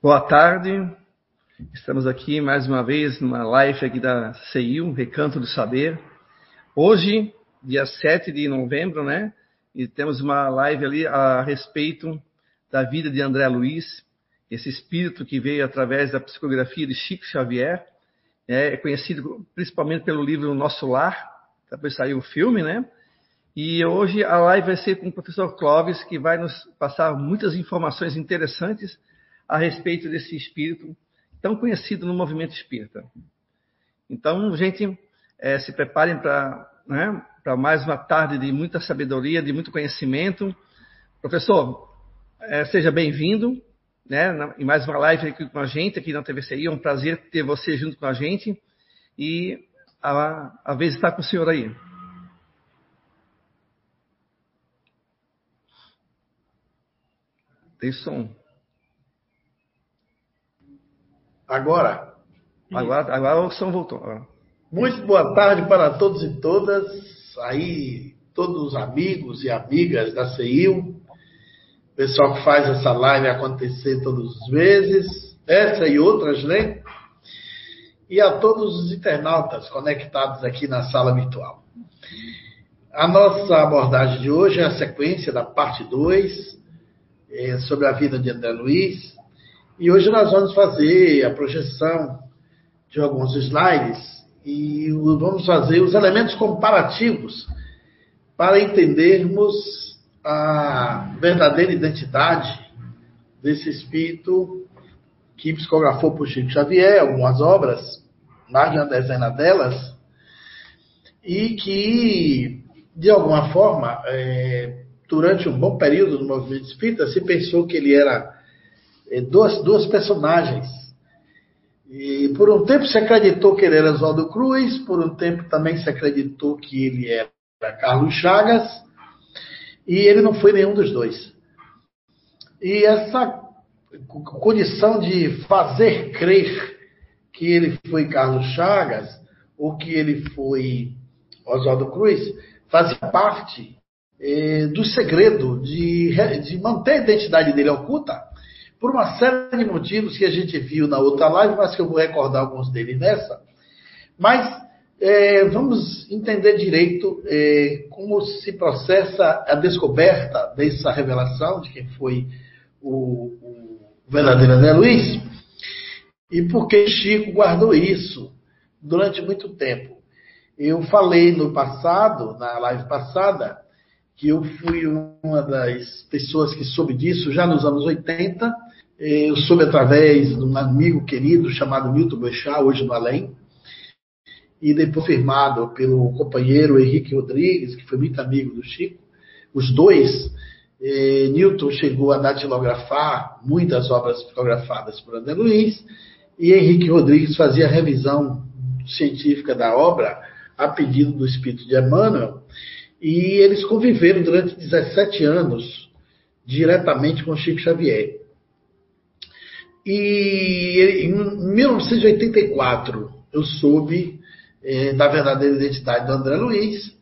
Boa tarde. Estamos aqui mais uma vez numa live aqui da CIU, Recanto do Saber. Hoje, dia 7 de novembro, né? E temos uma live ali a respeito da vida de André Luiz, esse espírito que veio através da psicografia de Chico Xavier, é conhecido principalmente pelo livro Nosso Lar, depois saiu o filme, né? E hoje a live vai ser com o professor Clóvis, que vai nos passar muitas informações interessantes a respeito desse espírito tão conhecido no movimento espírita. Então, gente, é, se preparem para né, mais uma tarde de muita sabedoria, de muito conhecimento. Professor, é, seja bem-vindo né, em mais uma live aqui com a gente, aqui na TVCI. É um prazer ter você junto com a gente. E a, a vez está com o senhor aí. Tem som. Agora? Agora, agora o som voltou. Muito boa tarde para todos e todas, aí todos os amigos e amigas da CEIU, pessoal que faz essa live acontecer todas as vezes, essa e outras, né? E a todos os internautas conectados aqui na sala virtual. A nossa abordagem de hoje é a sequência da parte 2, é, sobre a vida de André Luiz. E hoje nós vamos fazer a projeção de alguns slides e vamos fazer os elementos comparativos para entendermos a verdadeira identidade desse espírito que psicografou por Chico Xavier, algumas obras, mais de uma dezena delas, e que, de alguma forma, é, durante um bom período do movimento espírita, se pensou que ele era duas, duas personagens. E por um tempo se acreditou que ele era Oswaldo Cruz, por um tempo também se acreditou que ele era Carlos Chagas, e ele não foi nenhum dos dois. E essa condição de fazer crer que ele foi Carlos Chagas, ou que ele foi Oswaldo Cruz, fazia parte eh, do segredo de, de manter a identidade dele oculta, por uma série de motivos que a gente viu na outra live, mas que eu vou recordar alguns deles nessa. Mas é, vamos entender direito é, como se processa a descoberta dessa revelação de quem foi o, o verdadeiro André Luiz e por que Chico guardou isso durante muito tempo. Eu falei no passado, na live passada, que eu fui uma das pessoas que soube disso já nos anos 80. Eu soube através de um amigo querido chamado Milton Boechat, hoje no Além, e depois firmado pelo companheiro Henrique Rodrigues, que foi muito amigo do Chico. Os dois, eh, Newton chegou a datilografar muitas obras fotografadas por André Luiz, e Henrique Rodrigues fazia a revisão científica da obra a pedido do espírito de Emmanuel, e eles conviveram durante 17 anos diretamente com Chico Xavier. E em 1984 eu soube eh, da verdadeira identidade do André Luiz,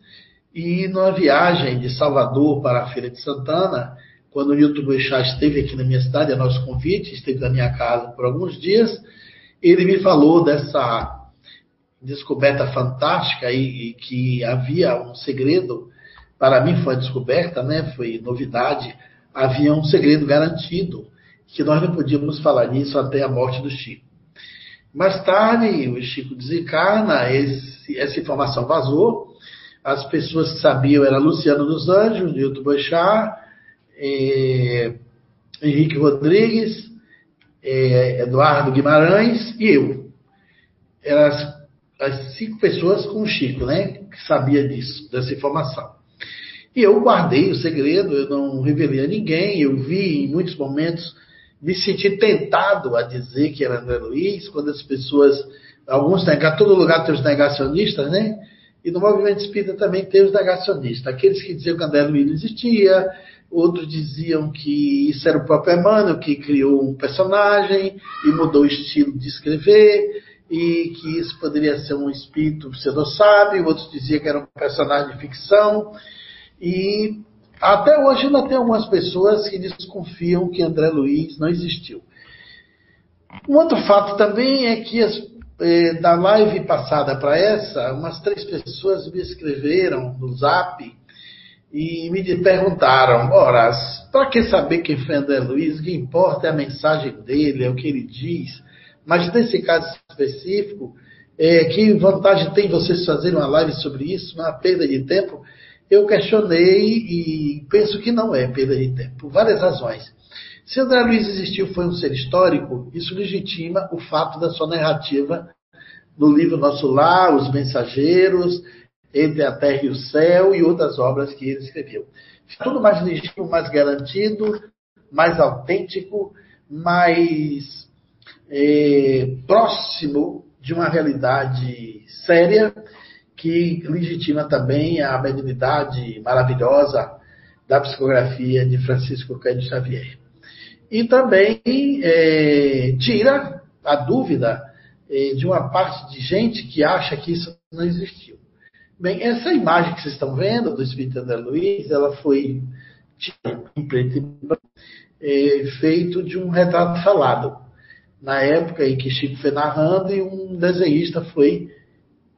e numa viagem de Salvador para a Feira de Santana, quando o Nilton Boechat esteve aqui na minha cidade, a nosso convite, esteve na minha casa por alguns dias, ele me falou dessa descoberta fantástica e, e, que havia um segredo, para mim foi descoberta, né? foi novidade, havia um segredo garantido, que nós não podíamos falar nisso até a morte do Chico. Mais tarde, o Chico desencarna, esse, essa informação vazou, as pessoas que sabiam eram Luciano dos Anjos, Nilton Boechat, eh, Henrique Rodrigues, eh, Eduardo Guimarães e eu. Eram as as cinco pessoas com o Chico, né? Que sabia disso, dessa informação. E eu guardei o segredo, eu não revelei a ninguém, eu vi em muitos momentos, me senti tentado a dizer que era André Luiz, quando as pessoas, alguns negaram, todo lugar tem os negacionistas, né? E no movimento espírita também tem os negacionistas, aqueles que diziam que André Luiz não existia, outros diziam que isso era o próprio Emmanuel que criou um personagem e mudou o estilo de escrever, e que isso poderia ser um espírito pseudo-sábio, outros diziam que era um personagem de ficção, e até hoje ainda tem algumas pessoas que desconfiam que André Luiz não existiu. Um outro fato também é que as, eh, da live passada para essa, umas três pessoas me escreveram no zap e me perguntaram, ora, para que saber quem foi André Luiz? O que importa é a mensagem dele, é o que ele diz. Mas nesse caso específico, é, que vantagem tem vocês fazerem uma live sobre isso? Uma perda de tempo? Eu questionei e penso que não é perda de tempo, por várias razões. Se André Luiz existiu foi um ser histórico, isso legitima o fato da sua narrativa no livro Nosso Lar, Os Mensageiros, Entre a Terra e o Céu e outras obras que ele escreveu. Tudo mais legítimo, mais garantido, mais autêntico, mais é, próximo de uma realidade séria que legitima também a benignidade maravilhosa da psicografia de Francisco Cândido Xavier. E também é, tira a dúvida é, de uma parte de gente que acha que isso não existiu. Bem, essa imagem que vocês estão vendo do Espírito André Luiz, ela foi em preto e branco, é, feito de um retrato falado na época em que Chico foi narrando e um desenhista foi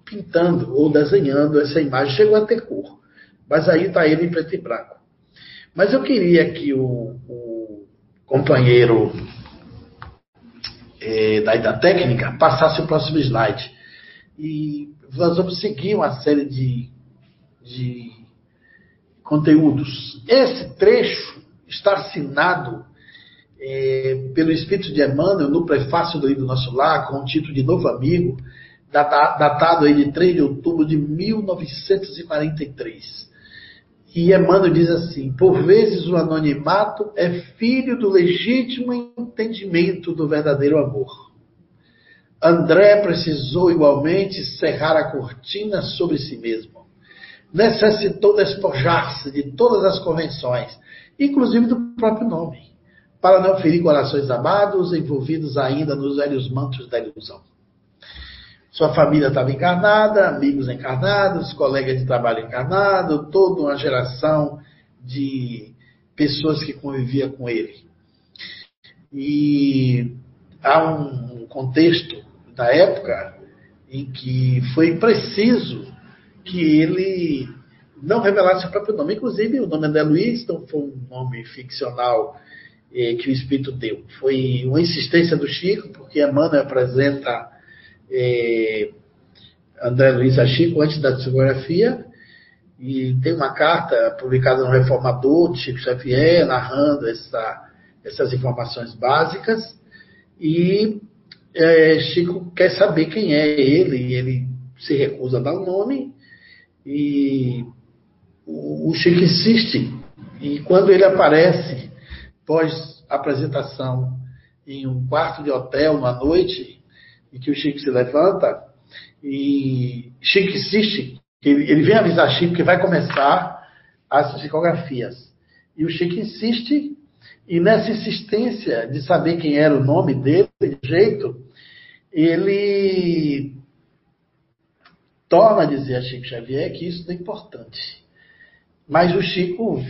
pintando ou desenhando essa imagem. Chegou a ter cor, mas aí está ele em preto e branco. Mas eu queria que o, o companheiro é, da, da técnica passasse o próximo slide. E nós vamos seguir uma série de, de conteúdos. Esse trecho está assinado é, pelo Espírito de Emmanuel no prefácio do livro Nosso Lar, com o título de Novo Amigo, datado aí de 3 de outubro de 1943. E Emmanuel diz assim: por vezes o anonimato é filho do legítimo entendimento do verdadeiro amor. André precisou igualmente cerrar a cortina sobre si mesmo. Necessitou despojar-se de todas as convenções, inclusive do próprio nome para não ferir corações amados envolvidos ainda nos velhos mantos da ilusão. Sua família estava encarnada, amigos encarnados, colegas de trabalho encarnado, toda uma geração de pessoas que convivia com ele. E há um contexto da época em que foi preciso que ele não revelasse o próprio nome. Inclusive, o nome André Luiz não foi um nome ficcional eh, que o Espírito deu. Foi uma insistência do Chico, porque Emmanuel apresenta eh, André Luiz Chico antes da psicografia, e tem uma carta publicada no Reformador, de Chico Xavier, narrando essa, essas informações básicas, e é, Chico quer saber quem é ele, ele se recusa a dar o nome, e o, o Chico insiste, e quando ele aparece pós-apresentação em um quarto de hotel, uma noite, em que o Chico se levanta e Chico insiste, ele, ele vem avisar Chico que vai começar as psicografias. E o Chico insiste, e nessa insistência de saber quem era o nome dele, de jeito, ele torna a dizer a Chico Xavier que isso é importante. Mas o Chico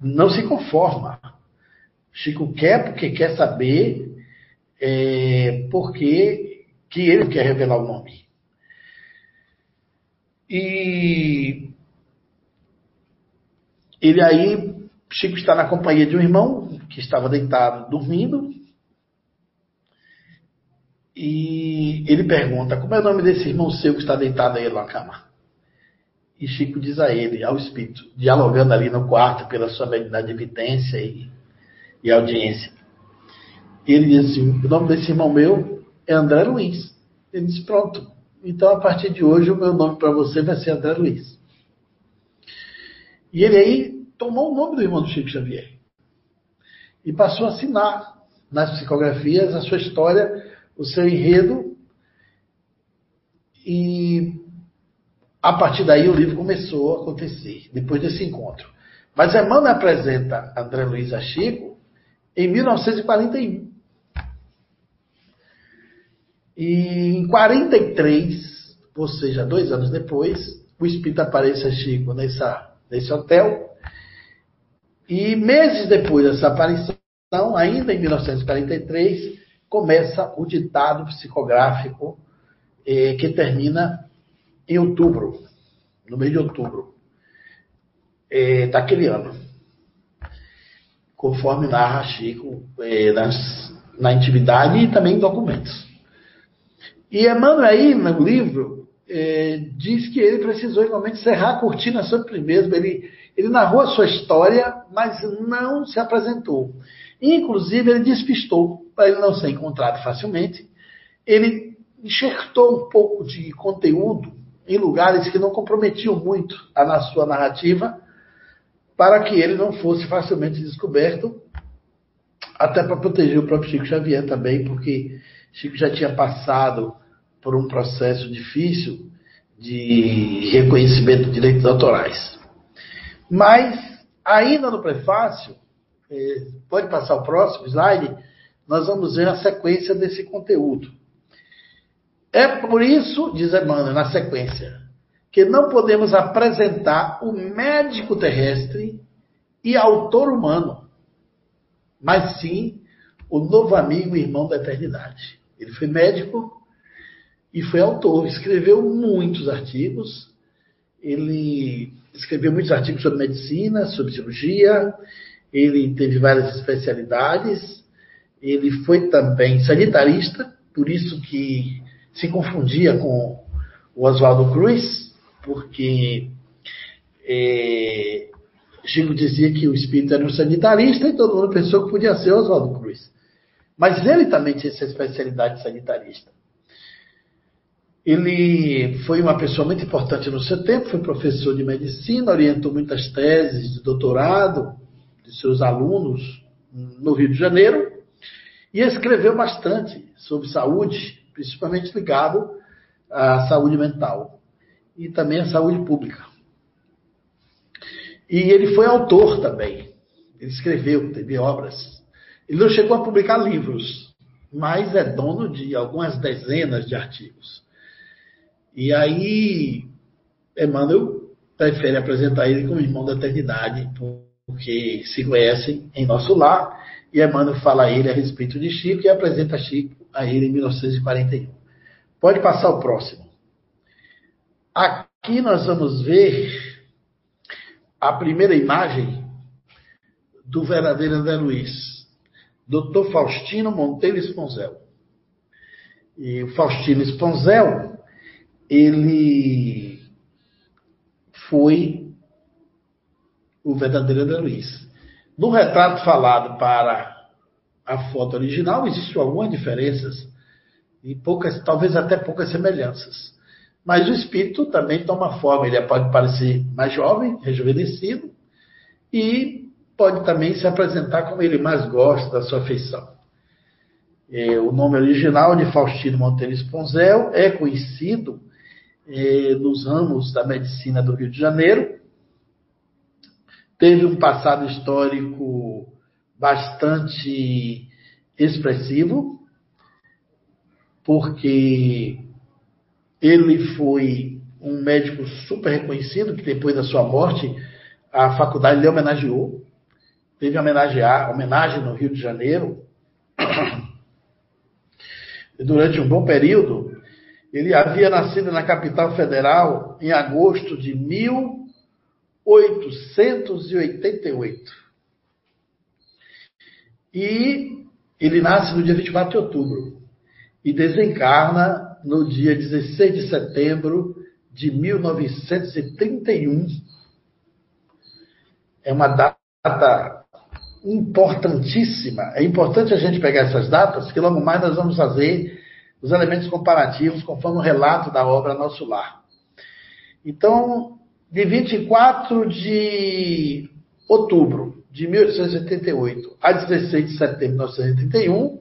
não se conforma. Chico quer porque quer saber é, porque que ele quer revelar o nome. E ele aí, Chico está na companhia de um irmão que estava deitado dormindo. E ele pergunta: Como é o nome desse irmão seu que está deitado aí na cama? E Chico diz a ele, ao espírito, dialogando ali no quarto pela sua habilidade de e e audiência. Ele disse assim: o nome desse irmão meu é André Luiz. Ele disse: pronto. Então, a partir de hoje, o meu nome para você vai ser André Luiz. E ele aí tomou o nome do irmão do Chico Xavier e passou a assinar nas psicografias a sua história, o seu enredo. E a partir daí o livro começou a acontecer, depois desse encontro. Mas Emmanuel apresenta André Luiz a Chico em 1941. E em 43, ou seja, dois anos depois, o espírito aparece a Chico nessa, nesse hotel. E meses depois dessa aparição, ainda em 1943, começa o ditado psicográfico eh, que termina em outubro, no mês de outubro eh, daquele ano, conforme narra Chico eh, nas, na intimidade e também em documentos. E Emmanuel no livro eh, diz que ele precisou igualmente cerrar a cortina sobre mesmo. Ele, ele narrou a sua história, mas não se apresentou. Inclusive, ele despistou, para ele não ser encontrado facilmente. Ele enxertou um pouco de conteúdo em lugares que não comprometiam muito a na sua narrativa, para que ele não fosse facilmente descoberto, até para proteger o próprio Chico Xavier também, porque Chico já tinha passado por um processo difícil de reconhecimento de direitos autorais. Mas, ainda no prefácio, é, pode passar o próximo slide, nós vamos ver a sequência desse conteúdo. É por isso, diz Emmanuel na sequência, que não podemos apresentar o médico terrestre e autor humano, mas sim o novo amigo e irmão da eternidade. Ele foi médico e foi autor, escreveu muitos artigos. Ele escreveu muitos artigos sobre medicina, sobre cirurgia, ele teve várias especialidades, ele foi também sanitarista, por isso que se confundia com o Oswaldo Cruz, porque é, Chico dizia que o espírito era um sanitarista e todo mundo pensou que podia ser Oswaldo Cruz. Mas ele também tinha essa especialidade sanitarista. Ele foi uma pessoa muito importante no seu tempo, foi professor de medicina, orientou muitas teses de doutorado de seus alunos no Rio de Janeiro e escreveu bastante sobre saúde, principalmente ligado à saúde mental e também à saúde pública. E ele foi autor também. Ele escreveu, teve obras. Ele não chegou a publicar livros, mas é dono de algumas dezenas de artigos. E aí, Emmanuel prefere apresentar ele como irmão da eternidade, porque se conhecem em nosso lar. E Emmanuel fala a ele a respeito de Chico e apresenta Chico a ele em 1941. Pode passar o próximo. Aqui nós vamos ver a primeira imagem do verdadeiro André Luiz, Dr. Faustino Monteiro Esponzel. E o Faustino Esponzel ele foi o verdadeiro André Luiz. No retrato falado para a foto original, existem algumas diferenças e poucas, talvez até poucas semelhanças. Mas o espírito também toma forma, ele pode parecer mais jovem, rejuvenescido, e pode também se apresentar como ele mais gosta da sua feição. É, o nome original de Faustino Monteiro Esponzel é conhecido eh, nos ramos da medicina do Rio de Janeiro. Teve um passado histórico bastante expressivo, porque ele foi um médico super reconhecido, que depois da sua morte, a faculdade lhe homenageou. Teve homenagear, homenagem no Rio de Janeiro. Durante um bom período, ele havia nascido na capital federal em agosto de 1888. E ele nasce no dia 24 de outubro e desencarna no dia 16 de setembro de 1931. É uma data importantíssima. É importante a gente pegar essas datas, que logo mais nós vamos fazer os elementos comparativos conforme o relato da obra Nosso Lar. Então, de 24 de outubro de 1888 a 16 de setembro de 1931,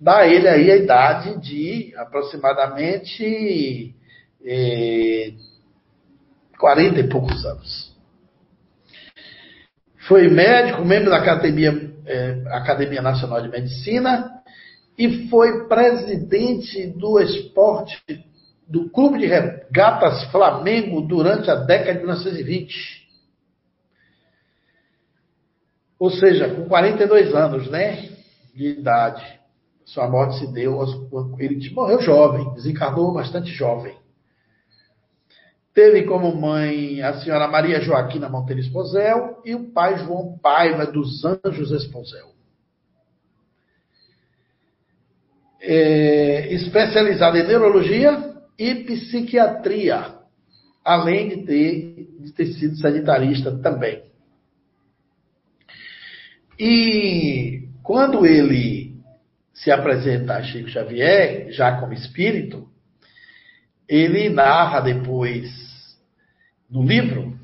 dá ele aí a idade de aproximadamente eh, 40 e poucos anos. Foi médico, membro da Academia, eh, Academia Nacional de Medicina, e foi presidente do esporte do Clube de Regatas Flamengo durante a década de 1920. Ou seja, com 42 anos, né, de idade. Sua morte se deu, ele morreu jovem, desencarnou bastante jovem. Teve como mãe a senhora Maria Joaquina Monteiro Esposel e o pai João Paiva dos Anjos Esposel. É, especializada em neurologia e psiquiatria, além de ter, de ter sido sanitarista também. E quando ele se apresenta a Chico Xavier, já como espírito, ele narra depois no livro.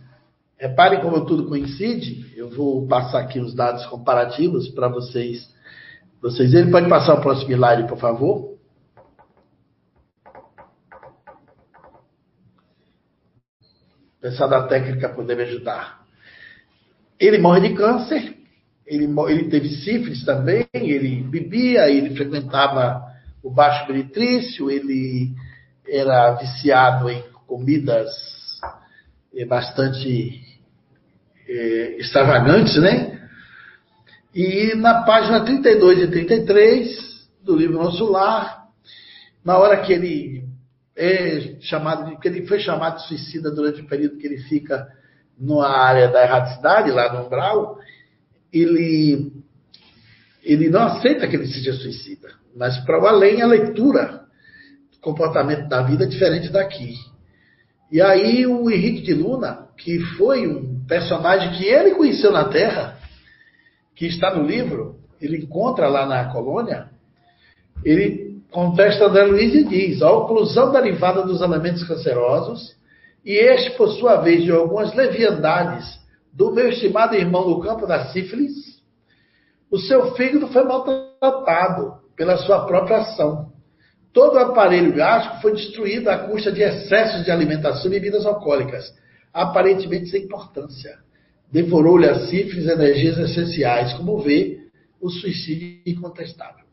Reparem como tudo coincide. Eu vou passar aqui os dados comparativos para vocês. Vocês, ele pode passar o próximo slide, por favor? Pessoal da técnica poder me ajudar. Ele morre de câncer ele, ele teve sífilis também, ele bebia, ele frequentava o baixo meretrício, ele era viciado em comidas eh, bastante é, extravagantes, né? E na página 32 e 33 do livro Nosso Lar, na hora que ele é chamado que ele foi chamado de suicida durante o período que ele fica na área da erraticidade, lá no umbral, ele, ele não aceita que ele seja suicida. Mas, para o além, a leitura do comportamento da vida é diferente daqui. E aí, o Henrique de Luna, que foi um personagem que ele conheceu na Terra, que está no livro, ele encontra lá na colônia, ele contesta André Luiz e diz: a oclusão derivada dos elementos cancerosos, e este, por sua vez, de algumas leviandades do meu estimado irmão no campo da sífilis, o seu fígado foi maltratado pela sua própria ação. Todo o aparelho gástrico foi destruído à custa de excessos de alimentação e bebidas alcoólicas, aparentemente sem importância. Devorou-lhe a sífilis energias essenciais, como vê, o suicídio incontestável.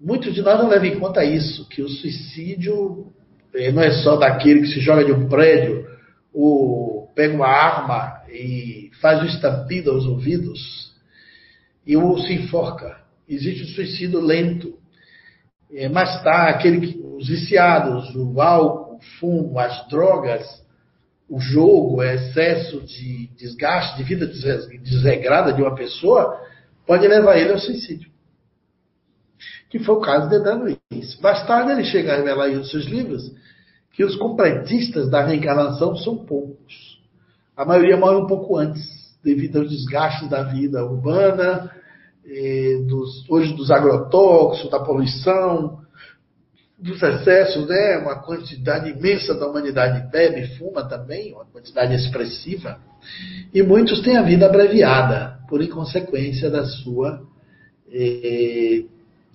Muitos de nós não levam em conta isso, que o suicídio eh, não é só daquele que se joga de um prédio, ou pega uma arma e faz o estampido aos ouvidos e o se enforca. Existe o suicídio lento. É, mas está aquele que, os viciados, o álcool, o fumo, as drogas, o jogo, o excesso de desgaste, de vida desregrada de uma pessoa, pode levar ele ao suicídio. Que foi o caso de André Luiz. Mais tarde ele chega a revelar em seus livros que os completistas da reencarnação são poucos a maioria morre um pouco antes, devido aos desgastes da vida urbana, dos, hoje dos agrotóxicos, da poluição, dos excessos, né? Uma quantidade imensa da humanidade bebe fuma também, uma quantidade expressiva. E muitos têm a vida abreviada, por inconsequência da sua eh,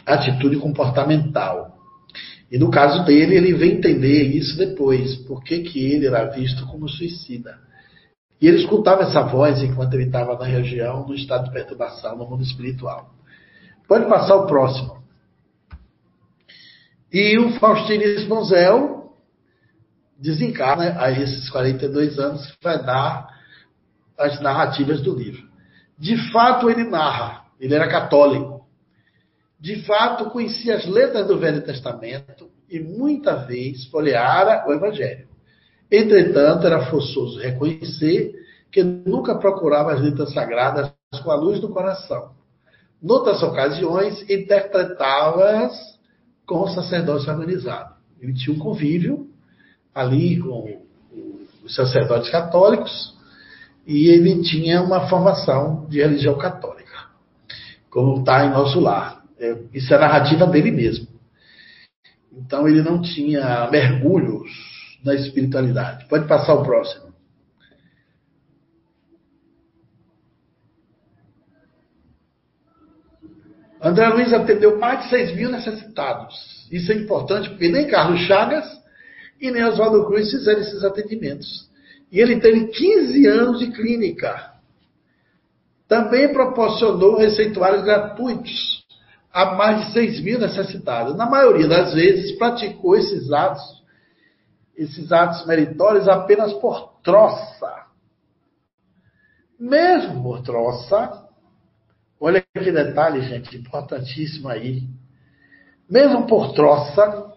atitude comportamental. E no caso dele, ele vem entender isso depois, por que, que ele era visto como suicida. E ele escutava essa voz enquanto ele estava na região, no estado de perturbação, no mundo espiritual. Pode passar o próximo. E o Faustino Esponzel desencarna a esses 42 anos que vai dar as narrativas do livro. De fato, ele narra, ele era católico. De fato, conhecia as letras do Velho Testamento e muita vez folheara o Evangelho. Entretanto, era forçoso reconhecer que nunca procurava as letras sagradas com a luz do coração. Noutras ocasiões, interpretava-as com o sacerdócio harmonizado. Ele tinha um convívio ali com os sacerdotes católicos e ele tinha uma formação de religião católica, como está em nosso lar. É, isso é a narrativa dele mesmo. Então ele não tinha mergulhos na espiritualidade. Pode passar o próximo. André Luiz atendeu mais de 6 mil necessitados. Isso é importante porque nem Carlos Chagas e nem Oswaldo Cruz fizeram esses atendimentos. E ele teve 15 anos de clínica. Também proporcionou receituários gratuitos a mais de 6 mil necessitados. Na maioria das vezes, praticou esses atos esses atos meritórios apenas por troça. Mesmo por troça, Olha que detalhe, gente, importantíssimo aí. Mesmo por troça,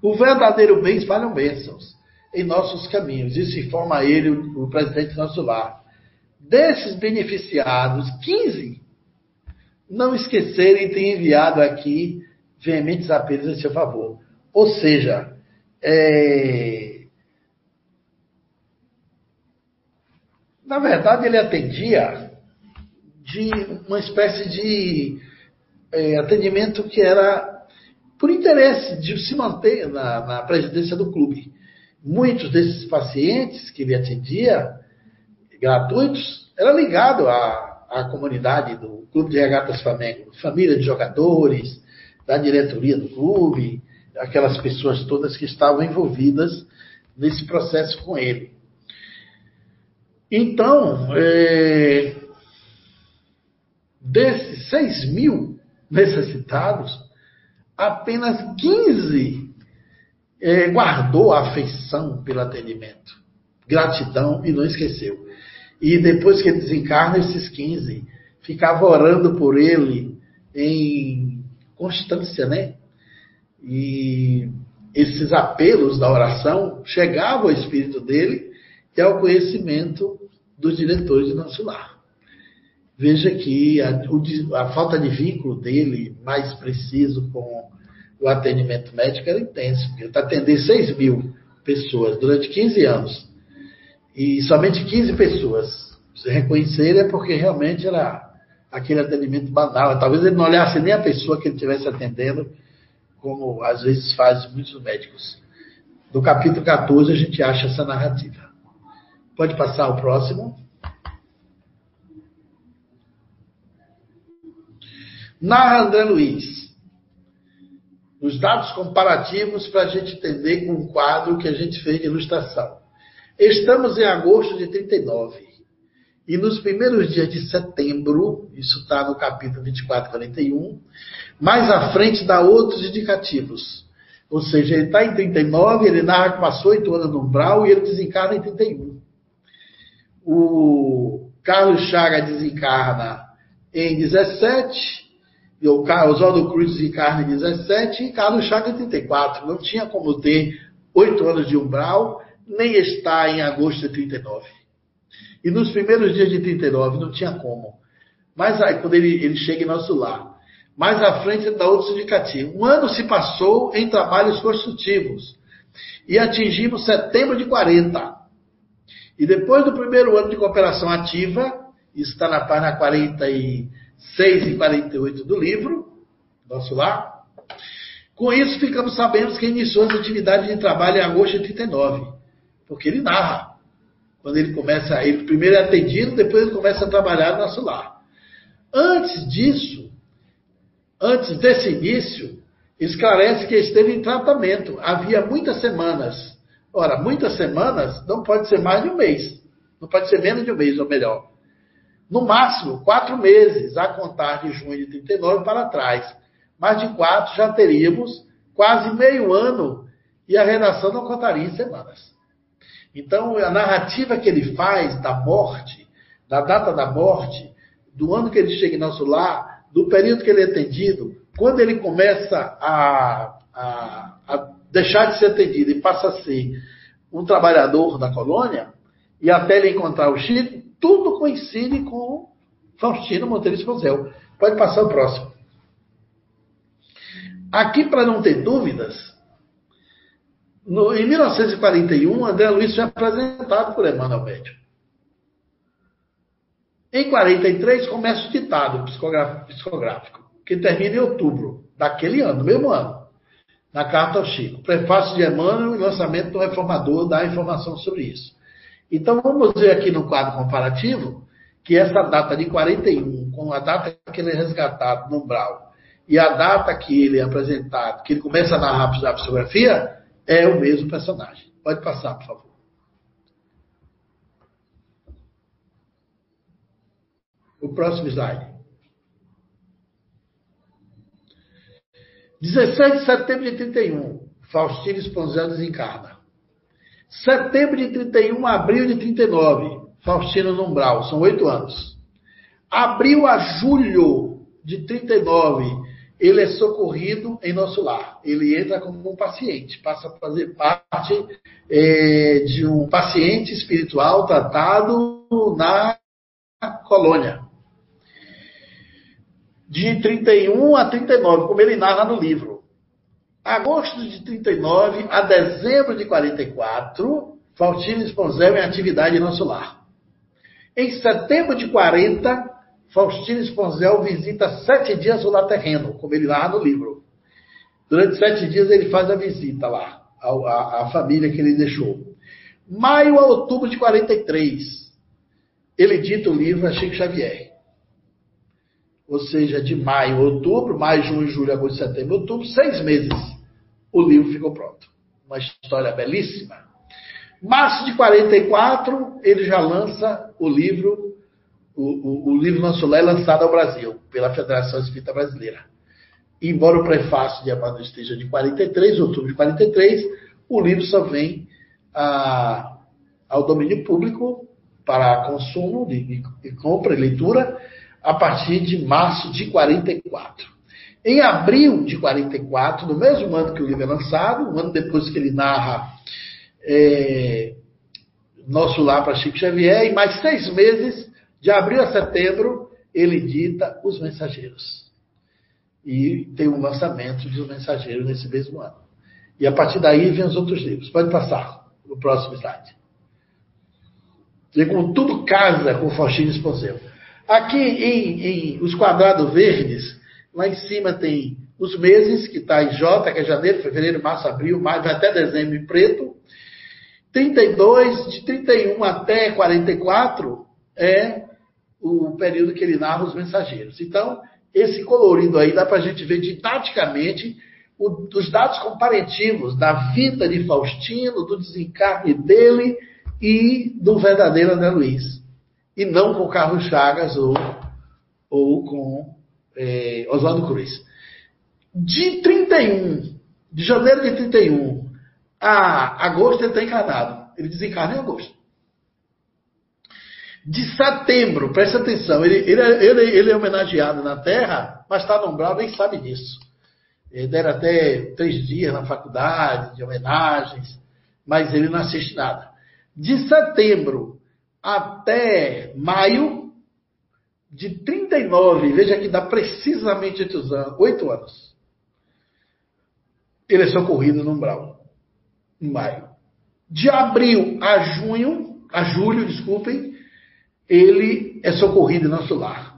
o verdadeiro bem espalham bênçãos em nossos caminhos. Isso informa ele, o presidente nosso lar. Desses beneficiados, 15 não esquecerem de ter enviado aqui veementes apelos em seu favor. Ou seja, é... na verdade ele atendia de uma espécie de é, atendimento que era por interesse de se manter na, na presidência do clube. Muitos desses pacientes que ele atendia, gratuitos, eram ligados à, à comunidade do Clube de Regatas Flamengo, família de jogadores, da diretoria do clube, aquelas pessoas todas que estavam envolvidas nesse processo com ele. Então, é, desses 6 mil necessitados, apenas 15 é, guardou a afeição pelo atendimento, gratidão e não esqueceu. E depois que ele desencarna, esses 15 ficavam orando por ele em constância, né? E esses apelos da oração chegavam ao espírito dele e ao conhecimento dos diretores de nosso lar. Veja que a, a, falta de vínculo dele, mais preciso com o atendimento médico, era intenso. Ele está atendendo 6 mil pessoas durante 15 anos. E somente 15 pessoas se reconhecerem é porque realmente era aquele atendimento banal. Talvez ele não olhasse nem a pessoa que ele estivesse atendendo, como às vezes fazem muitos médicos. No capítulo 14 a gente acha essa narrativa. Pode passar o próximo. Narra André Luiz. Os dados comparativos para a gente entender com o quadro que a gente fez de ilustração. Estamos em agosto de 39. E nos primeiros dias de setembro, isso está no capítulo 24, 41, mais à frente dá outros indicativos. Ou seja, ele está em 39, ele narra que passou oito anos no umbral e ele desencarna em 31. O Carlos Chaga desencarna em 17, e o Oswaldo Cruz desencarna em 17 e Carlos Chaga em 34. Não tinha como ter oito anos de umbral, nem estar em agosto de 39. E nos primeiros dias de 39 não tinha como. Mas aí, quando ele, ele chega em nosso lar, mais à frente dá outro indicativo. Um ano se passou em trabalhos construtivos e atingimos setembro de 40. E depois do primeiro ano de cooperação ativa, isso está na página 46 e 48 do livro, nosso lar. Com isso, ficamos sabendo que iniciou as atividades de trabalho em agosto de 39, porque ele narra. Quando ele começa, ele primeiro é atendido, depois ele começa a trabalhar no nosso lar. Antes disso, antes desse início, esclarece que esteve em tratamento. Havia muitas semanas. Ora, muitas semanas não pode ser mais de um mês. Não pode ser menos de um mês, ou melhor. No máximo, quatro meses, a contar de junho de 39 para trás. Mais de quatro já teríamos quase meio ano e a redação não contaria em semanas. Então, a narrativa que ele faz da morte, da data da morte, do ano que ele chega em nosso lar, do período que ele é atendido, quando ele começa a, a, a deixar de ser atendido e passa a ser um trabalhador da colônia, e até ele encontrar o Chico, tudo coincide com Faustino Monteiro Esposel. Pode passar o próximo. Aqui, para não ter dúvidas, no, em 1941, André Luiz foi apresentado por Emmanuel Médio. Em 43, começa o ditado psicográfico, que termina em outubro daquele ano, mesmo ano, na carta ao Chico. Prefácio de Emmanuel e lançamento do reformador dá informação sobre isso. Então vamos ver aqui no quadro comparativo que essa data de 41, com a data que ele é resgatado no umbral, e a data que ele é apresentado, que ele começa a narrar a psicografia, é o mesmo personagem. Pode passar, por favor. O próximo slide. 16 de setembro de 31, Faustino Esponzel desencarna. Setembro de 31, abril de 39, Faustino no umbral, são oito anos. abril a julho de 39, ele é socorrido em nosso lar. Ele entra como um paciente, passa a fazer parte é, de um paciente espiritual tratado na colônia. De 31 a 39, como ele narra no livro. Agosto de 39 a dezembro de 44, Faustino Esponzel em atividade nosso lar. Em setembro de 40, Faustino Esponzel visita sete dias o lar terreno, como ele narra no livro. Durante sete dias ele faz a visita lá, à, família que ele deixou. Maio a outubro de 43, ele dita o livro a Chico Xavier. Ou seja, de maio a outubro, maio, junho, julho, agosto, setembro, outubro, seis meses, o livro ficou pronto. Uma história belíssima. Março de 44, ele já lança o livro, o, o, o livro Nosso Lé lançado ao Brasil, pela Federação Espírita Brasileira. Embora o prefácio de Amado esteja de 43, outubro de 43, o livro só vem a, ao domínio público para consumo, de compra e leitura, a partir de março de 44. Em abril de 44, no mesmo ano que o livro é lançado, um ano depois que ele narra é, Nosso Lar para Chico Xavier, e mais seis meses, de abril a setembro, ele dita Os Mensageiros. E tem um lançamento de Os Mensageiros nesse mesmo ano. E a partir daí vem os outros livros. Pode passar no próximo slide. E como tudo casa com Faustino Esposel. Aqui em, em, os quadrados verdes, lá em cima tem os meses, que está em J, que é janeiro, fevereiro, março, abril, maio, vai até dezembro em preto. 32, de 31 até 44, é o período que ele narra os mensageiros. Então, esse colorido aí dá para a gente ver didaticamente o, os dados comparativos da vida de Faustino, do desencarne dele e do verdadeiro André Luiz. E não com Carlos Chagas ou, ou com é, Oswaldo Cruz. De 31, de janeiro de 31 a agosto ele está encarnado. Ele desencarna em agosto. De setembro, presta atenção, ele, ele, ele, ele é homenageado na Terra, mas está no umbral, nem sabe disso. Ele deram até três dias na faculdade de homenagens, mas ele não assiste nada. De setembro até maio, de 39, veja que dá precisamente oito anos. Ele é socorrido no umbral em maio. De abril a junho, a julho, desculpem, ele é socorrido em nosso lar.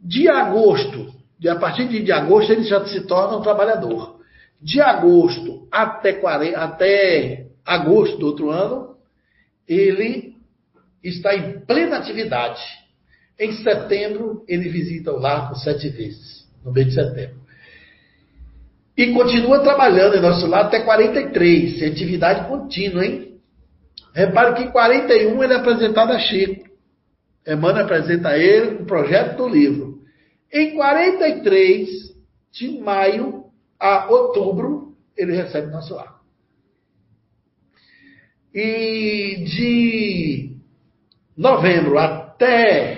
De agosto, de, a partir de, de agosto, ele já se torna um trabalhador. De agosto até, 40, até agosto do outro ano, ele está em plena atividade. Em setembro, ele visita o lar por sete vezes, no mês de setembro. E continua trabalhando em nosso lado até 43, em atividade contínua, hein? Repare que em 41 ele é apresentado a Chico. Emmanuel apresenta a ele o projeto do livro. Em 43, de maio a outubro, ele recebe nosso lar. E de novembro até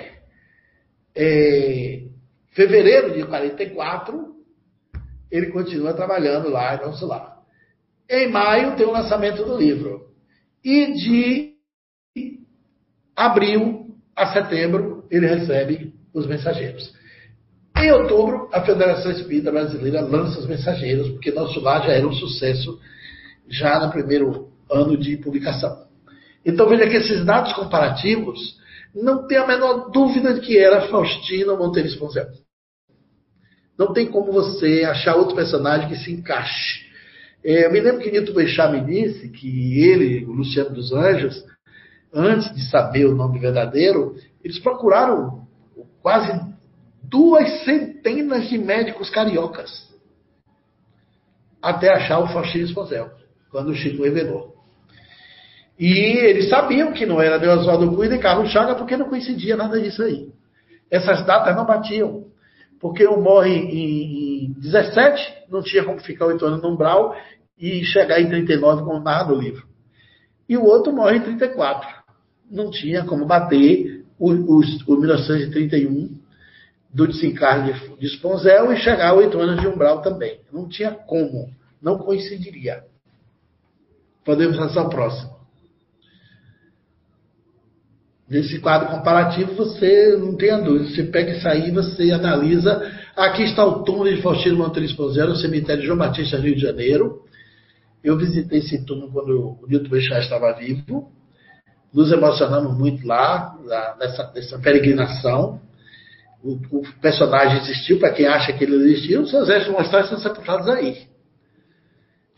é, fevereiro de 44, ele continua trabalhando lá em nosso lar. Em maio tem o lançamento do livro. E de abril a setembro ele recebe os mensageiros. Em outubro, a Federação Espírita Brasileira lança os mensageiros, porque nosso lar já era um sucesso já no primeiro ano de publicação. Então veja que esses dados comparativos não tem a menor dúvida de que era Faustino Monteiro Esponzel. Não tem como você achar outro personagem que se encaixe. É, eu me lembro que Nito Bechá me disse que ele, o Luciano dos Anjos, antes de saber o nome verdadeiro, eles procuraram quase duas centenas de médicos cariocas até achar o Faustino Esposel, quando o Chico revelou. E eles sabiam que não era de Oswaldo Cruz Carlos Chaga, porque não coincidia nada disso aí. Essas datas não batiam porque um morre em, em 17, não tinha como ficar oito anos no umbral e chegar em 39 como narra no livro. E o outro morre em 34. Não tinha como bater o, o, o 1931 do desencarne de, de Sponzel e chegar oito anos de umbral também. Não tinha como, não coincidiria. Podemos passar ao próximo. Nesse quadro comparativo, você não tem a dúvida. Você pega isso aí, você analisa. Aqui está o túmulo de Faustino Monteiro Esposel, no cemitério João Batista, Rio de Janeiro. Eu visitei esse túmulo quando o Nilton Bechá estava vivo. Nos emocionamos muito lá, nessa, nessa peregrinação. O, o, personagem existiu, para quem acha que ele existiu, seus restos mostrar são sepultados aí.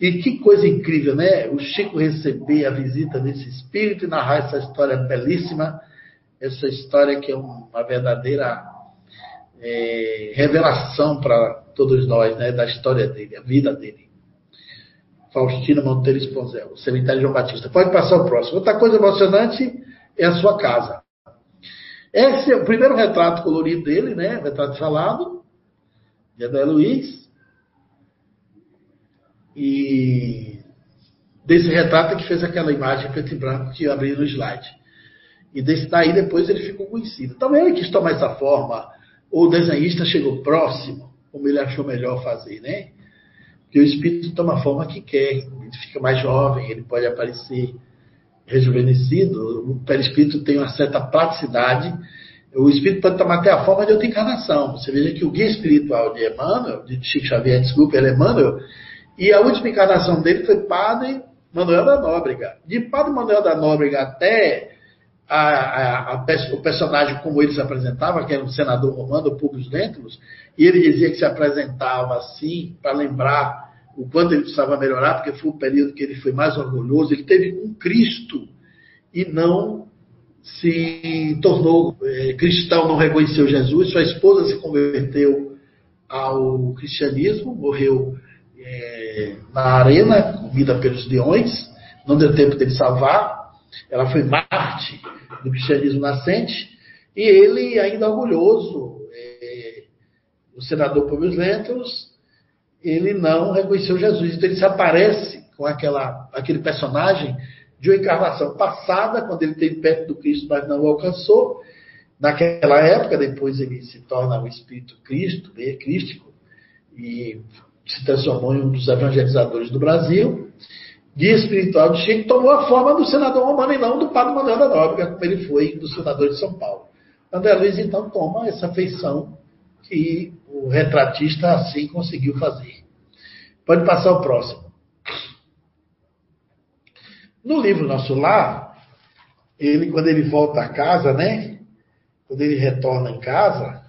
E que coisa incrível, né? O Chico receber a visita desse espírito e narrar essa história belíssima, essa história que é uma verdadeira é, revelação para todos nós, né? Da história dele, a vida dele. Faustina Monteiro Esponzel, cemitério João Batista. Pode passar o próximo. Outra coisa emocionante é a sua casa. Esse é o primeiro retrato colorido dele, né? Retrato falado, de André Luiz. E desse retrato é que fez aquela imagem preto e branco que eu abri no slide. E desse daí depois ele ficou conhecido. Também ele quis tomar essa forma, ou o desenhista chegou próximo, como ele achou melhor fazer, né? Porque o espírito toma a forma que quer, ele fica mais jovem, ele pode aparecer rejuvenescido, o perispírito tem uma certa praticidade, o espírito pode tomar até a forma de outra encarnação. Você veja que o guia espiritual de Emmanuel, de Chico Xavier, desculpa, ele é Emmanuel, e a última encarnação dele foi Padre Manuel da Nóbrega. De Padre Manuel da Nóbrega até a, a, a, o personagem como ele se apresentava, que era um senador romano, Publius Lentulus, e ele dizia que se apresentava assim para lembrar o quanto ele precisava melhorar, porque foi o período que ele foi mais orgulhoso. Ele teve um Cristo e não se tornou é, cristão, não reconheceu Jesus. Sua esposa se converteu ao cristianismo, morreu é, na arena, comida pelos leões, não deu tempo dele salvar. Ela foi Marte do cristianismo nascente. E ele, ainda orgulhoso, é, o senador Publius Lentulus, ele não reconheceu Jesus. Então ele se aparece com aquela, aquele personagem de uma encarnação passada, quando ele esteve perto do Cristo, mas não o alcançou. Naquela época, depois ele se torna o Espírito Cristo, né, crístico, e se transformou em um dos evangelizadores do Brasil. Guia espiritual de Chico tomou a forma do senador romano e não do padre Manuel da Nóbrega, como ele foi do senador de São Paulo. André Luiz, então, toma essa feição que o retratista assim conseguiu fazer. Pode passar o próximo. No livro Nosso Lar, ele, quando ele volta a casa, né? Quando ele retorna em casa,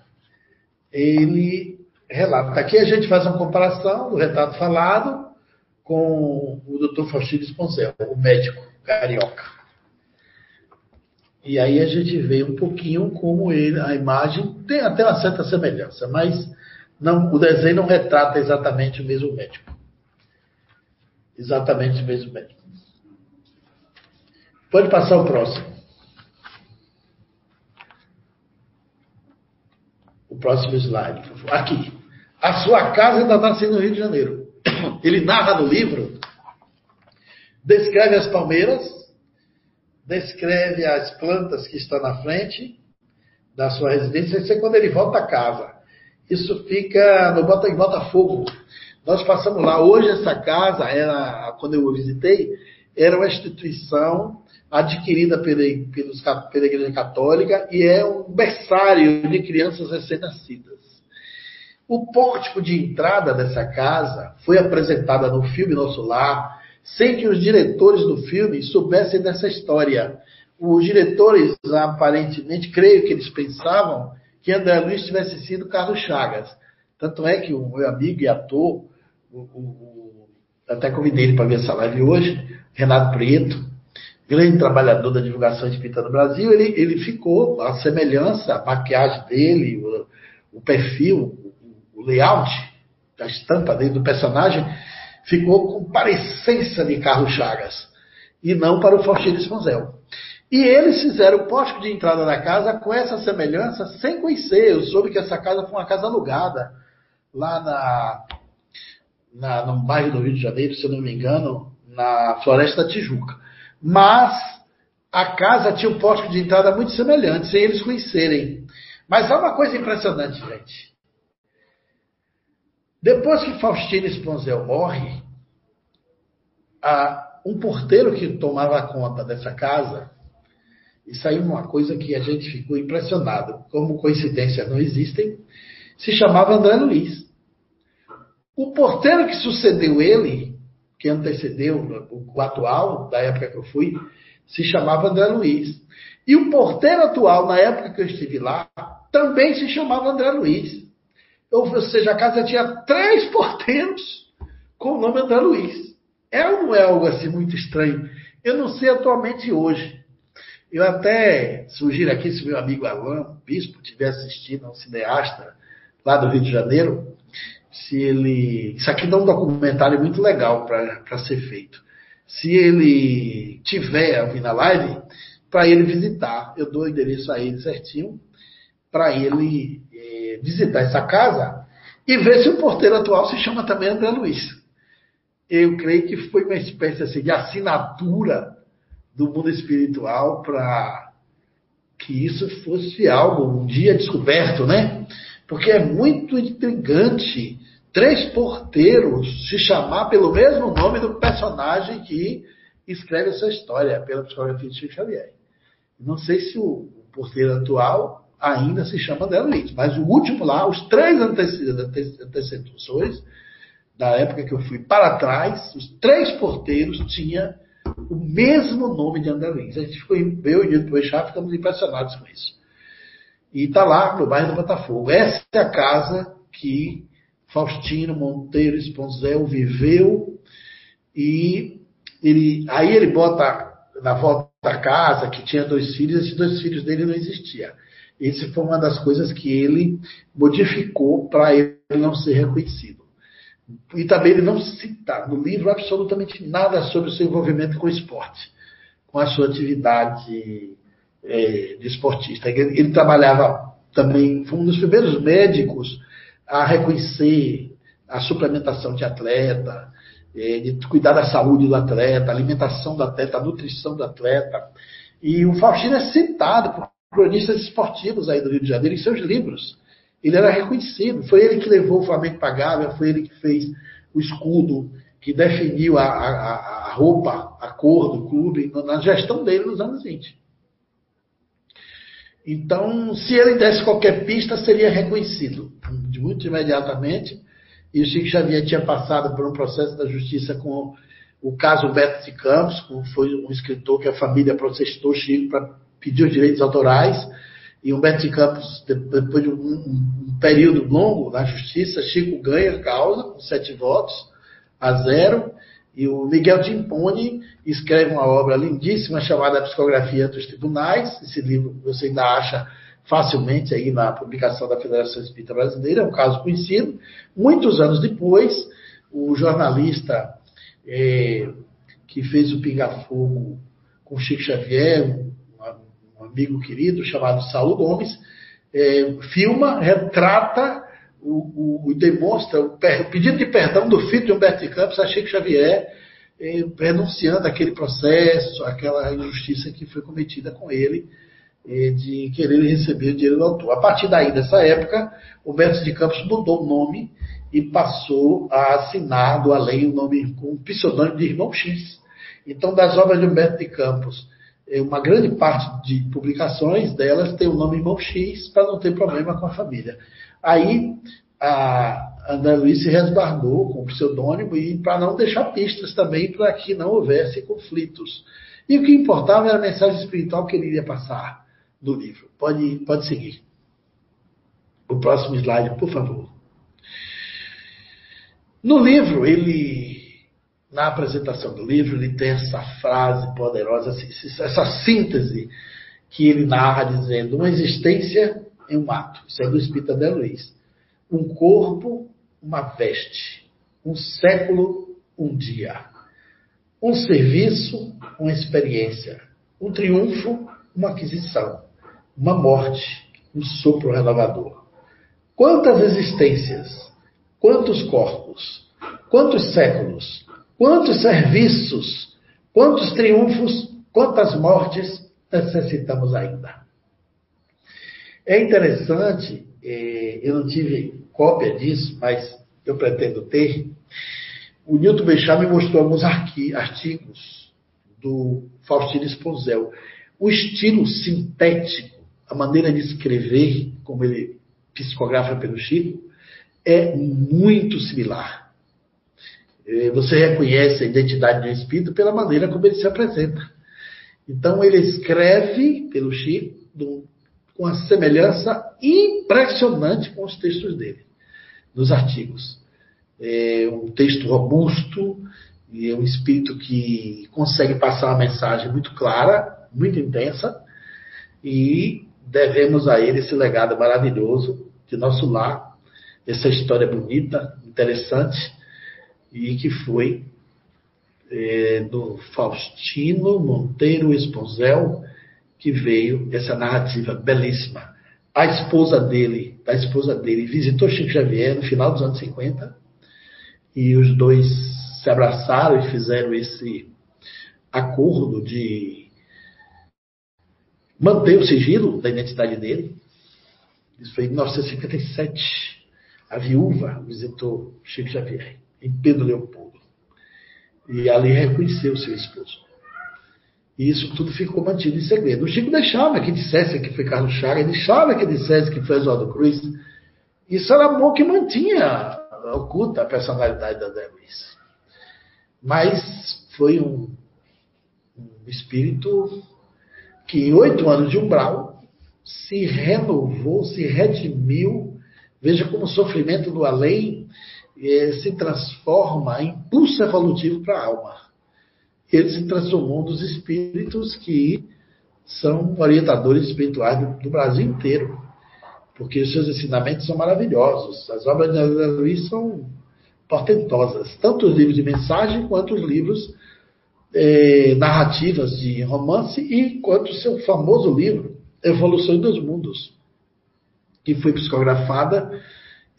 ele relata. Aqui a gente faz uma comparação do retrato falado com o Dr. Faustino Esponcel, o médico carioca. E aí a gente vê um pouquinho como ele, a imagem tem até uma certa semelhança, mas não, o desenho não retrata exatamente o mesmo médico. Exatamente o mesmo médico. Pode passar o próximo. O próximo slide, por favor. Aqui. A sua casa ainda sendo no Rio de Janeiro. Ele narra no livro, descreve as palmeiras, descreve as plantas que estão na frente da sua residência, isso é quando ele volta a casa. Isso fica no Bota, em Botafogo. Nós passamos lá. Hoje essa casa, era, quando eu visitei, era uma instituição adquirida pela, pelos, pela Igreja Católica e é um berçário de crianças recém-nascidas. O pórtico de entrada dessa casa foi apresentada no filme Nosso Lar, sem que os diretores do filme soubessem dessa história. Os diretores, aparentemente, creio que eles pensavam que André Luiz tivesse sido Carlos Chagas. Tanto é que o meu amigo e ator, o, o, até convidei ele para ver essa live hoje, Renato Preto, grande trabalhador da divulgação espírita no Brasil, ele, ele ficou, a semelhança, a maquiagem dele, o, o perfil, layout, a estampa dele, do personagem, ficou com parecência de Carlos Chagas e não para o Faustino Esponzel. E eles fizeram o pórtico de entrada da casa com essa semelhança sem conhecer. Eu soube que essa casa foi uma casa alugada lá na, na, no bairro do Rio de Janeiro, se eu não me engano, na Floresta da Tijuca. Mas a casa tinha um pórtico de entrada muito semelhante, sem eles conhecerem. Mas há uma coisa impressionante, gente. Depois que Faustino Esponzel morre, um porteiro que tomava conta dessa casa, e saiu uma coisa que a gente ficou impressionado, como coincidências não existem, se chamava André Luiz. O porteiro que sucedeu ele, que antecedeu o atual, da época que eu fui, se chamava André Luiz. E o porteiro atual, na época que eu estive lá, também se chamava André Luiz. Ou seja, a casa tinha três porteiros com o nome André Luiz. É ou não é algo assim muito estranho? Eu não sei atualmente hoje. Eu até sugiro aqui, se meu amigo Alain Bispo estiver assistindo, um cineasta lá do Rio de Janeiro, se ele. Isso aqui dá um documentário muito legal para ser feito. Se ele tiver aqui na live, para ele visitar. Eu dou o endereço a ele certinho, para ele visitar essa casa e ver se o porteiro atual se chama também André Luiz. Eu creio que foi uma espécie assim, de assinatura do mundo espiritual para que isso fosse algo um dia descoberto, né? Porque é muito intrigante três porteiros se chamar pelo mesmo nome do personagem que escreve essa história pela psicografia de Chico Xavier. Não sei se o porteiro atual ainda se chama André Luiz, mas o último lá, os três antecessores, da época que eu fui para trás, os três porteiros tinham o mesmo nome de André Luiz. A gente ficou, eu e o Eixá ficamos impressionados com isso. E está lá no bairro do Botafogo. Essa é a casa que Faustino Monteiro Esponzel viveu e ele, aí ele bota na volta da casa que tinha dois filhos, esses dois filhos dele não existiam. Essa foi uma das coisas que ele modificou para ele não ser reconhecido. E também ele não cita no livro absolutamente nada sobre o seu envolvimento com o esporte, com a sua atividade é, de esportista. Ele, ele trabalhava também, foi um dos primeiros médicos a reconhecer a suplementação de atleta, é, de cuidar da saúde do atleta, alimentação do atleta, nutrição do atleta. E o Faustino é citado por cronistas esportivos aí do Rio de Janeiro em seus livros. Ele era reconhecido. Foi ele que levou o Flamengo para Gávea, foi ele que fez o escudo, que definiu a, a, a roupa, a cor do clube, na gestão dele nos anos 20. Então, se ele desse qualquer pista, seria reconhecido muito imediatamente. E o Chico Xavier tinha passado por um processo da justiça com o caso Beto de Campos, que foi um escritor que a família processou Chico para pedir os direitos autorais. E o Beto de Campos, depois de um, um, período longo na justiça, Chico ganha a causa, com sete votos a zero. E o Miguel Timpone escreve uma obra lindíssima chamada Psicografia dos Tribunais. Esse livro você ainda acha facilmente aí na publicação da Federação Espírita Brasileira, é um caso conhecido. Muitos anos depois, o jornalista é, que fez o Pinga Fogo com Chico Xavier, amigo querido chamado Saulo Gomes, é, filma, retrata o, o, demonstra o, o, pedido de perdão do filho de Humberto de Campos a Chico Xavier, eh, renunciando aquele processo, aquela injustiça que foi cometida com ele, eh, de querer receber o dinheiro do autor. A partir daí, dessa época, Humberto de Campos mudou o nome e passou a assinar do além o nome com o pseudônimo de Irmão X. Então, das obras de Humberto de Campos, uma grande parte de publicações delas tem o nome Irmão X para não ter problema com a família. Aí a André Luiz se resguardou com o pseudônimo e para não deixar pistas também para que não houvesse conflitos. E o que importava era a mensagem espiritual que ele iria passar no livro. Pode, pode seguir. O próximo slide, por favor. No livro, ele, na apresentação do livro, ele tem essa frase poderosa, essa síntese que ele narra dizendo: uma existência em um ato. Isso é do Espírito André Luiz. Um corpo, uma veste. Um século, um dia. Um serviço, uma experiência. Um triunfo, uma aquisição. Uma morte, um sopro renovador. Quantas existências, quantos quantos séculos, quantos serviços, quantos triunfos Quantas mortes necessitamos ainda? É interessante, eh, eu não tive cópia disso, mas eu pretendo ter. O Newton Bechar me mostrou alguns artigos do Faustino Esposel. O estilo sintético, a maneira de escrever, como ele psicografa pelo Chico, é muito similar. Eh, você reconhece a identidade do espírito pela maneira como ele se apresenta. Então, ele escreve pelo Chico com uma semelhança impressionante com os textos dele, nos artigos. É um texto robusto, e é um espírito que consegue passar uma mensagem muito clara, muito intensa, e devemos a ele esse legado maravilhoso de nosso lar, essa história bonita, interessante, e que foi é, do Faustino Monteiro Esposel, que veio essa narrativa belíssima. A esposa dele, a esposa dele visitou Chico Xavier no final dos anos 50 e os dois se abraçaram e fizeram esse acordo de manter o sigilo da identidade dele. Isso foi em 1957. A viúva visitou Chico Xavier em Pedro Leopoldo. E ali reconheceu seu esposo. E isso tudo ficou mantido em segredo. O Chico deixava que dissesse que foi Carlos Chagas, deixava que dissesse que foi Oswaldo Cruz. Isso era bom que mantinha oculta a personalidade da Zé Luiz. Mas foi um, um espírito que em oito anos de umbral se renovou, se redimiu. Veja como o sofrimento do além eh, se transforma em impulso evolutivo para a alma. Ele se transformou dos espíritos que são orientadores espirituais do, do Brasil inteiro porque os seus ensinamentos são maravilhosos. As obras de André Luiz são portentosas, tanto os livros de mensagem quanto os livros eh, narrativas de romance e quanto o seu famoso livro Evolução dos Mundos, que foi psicografada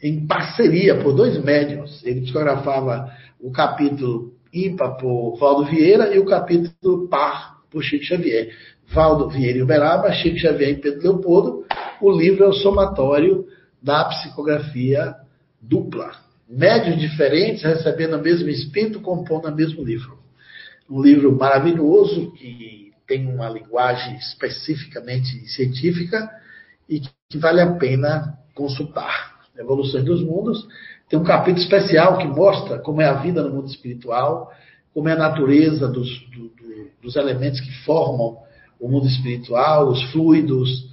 em parceria por dois médiums. Ele psicografava o capítulo ímpar por Valdo Vieira e o capítulo par por Chico Xavier. Valdo Vieira e Uberaba, Chico Xavier e Pedro Leopoldo, o livro é o somatório da psicografia dupla. Médios diferentes recebendo o mesmo espírito, compondo o mesmo livro. Um livro maravilhoso que tem uma linguagem especificamente científica e que vale a pena consultar. Evoluções dos Mundos tem um capítulo especial que mostra como é a vida no mundo espiritual, como é a natureza dos, do, do, dos elementos que formam o mundo espiritual, os fluidos,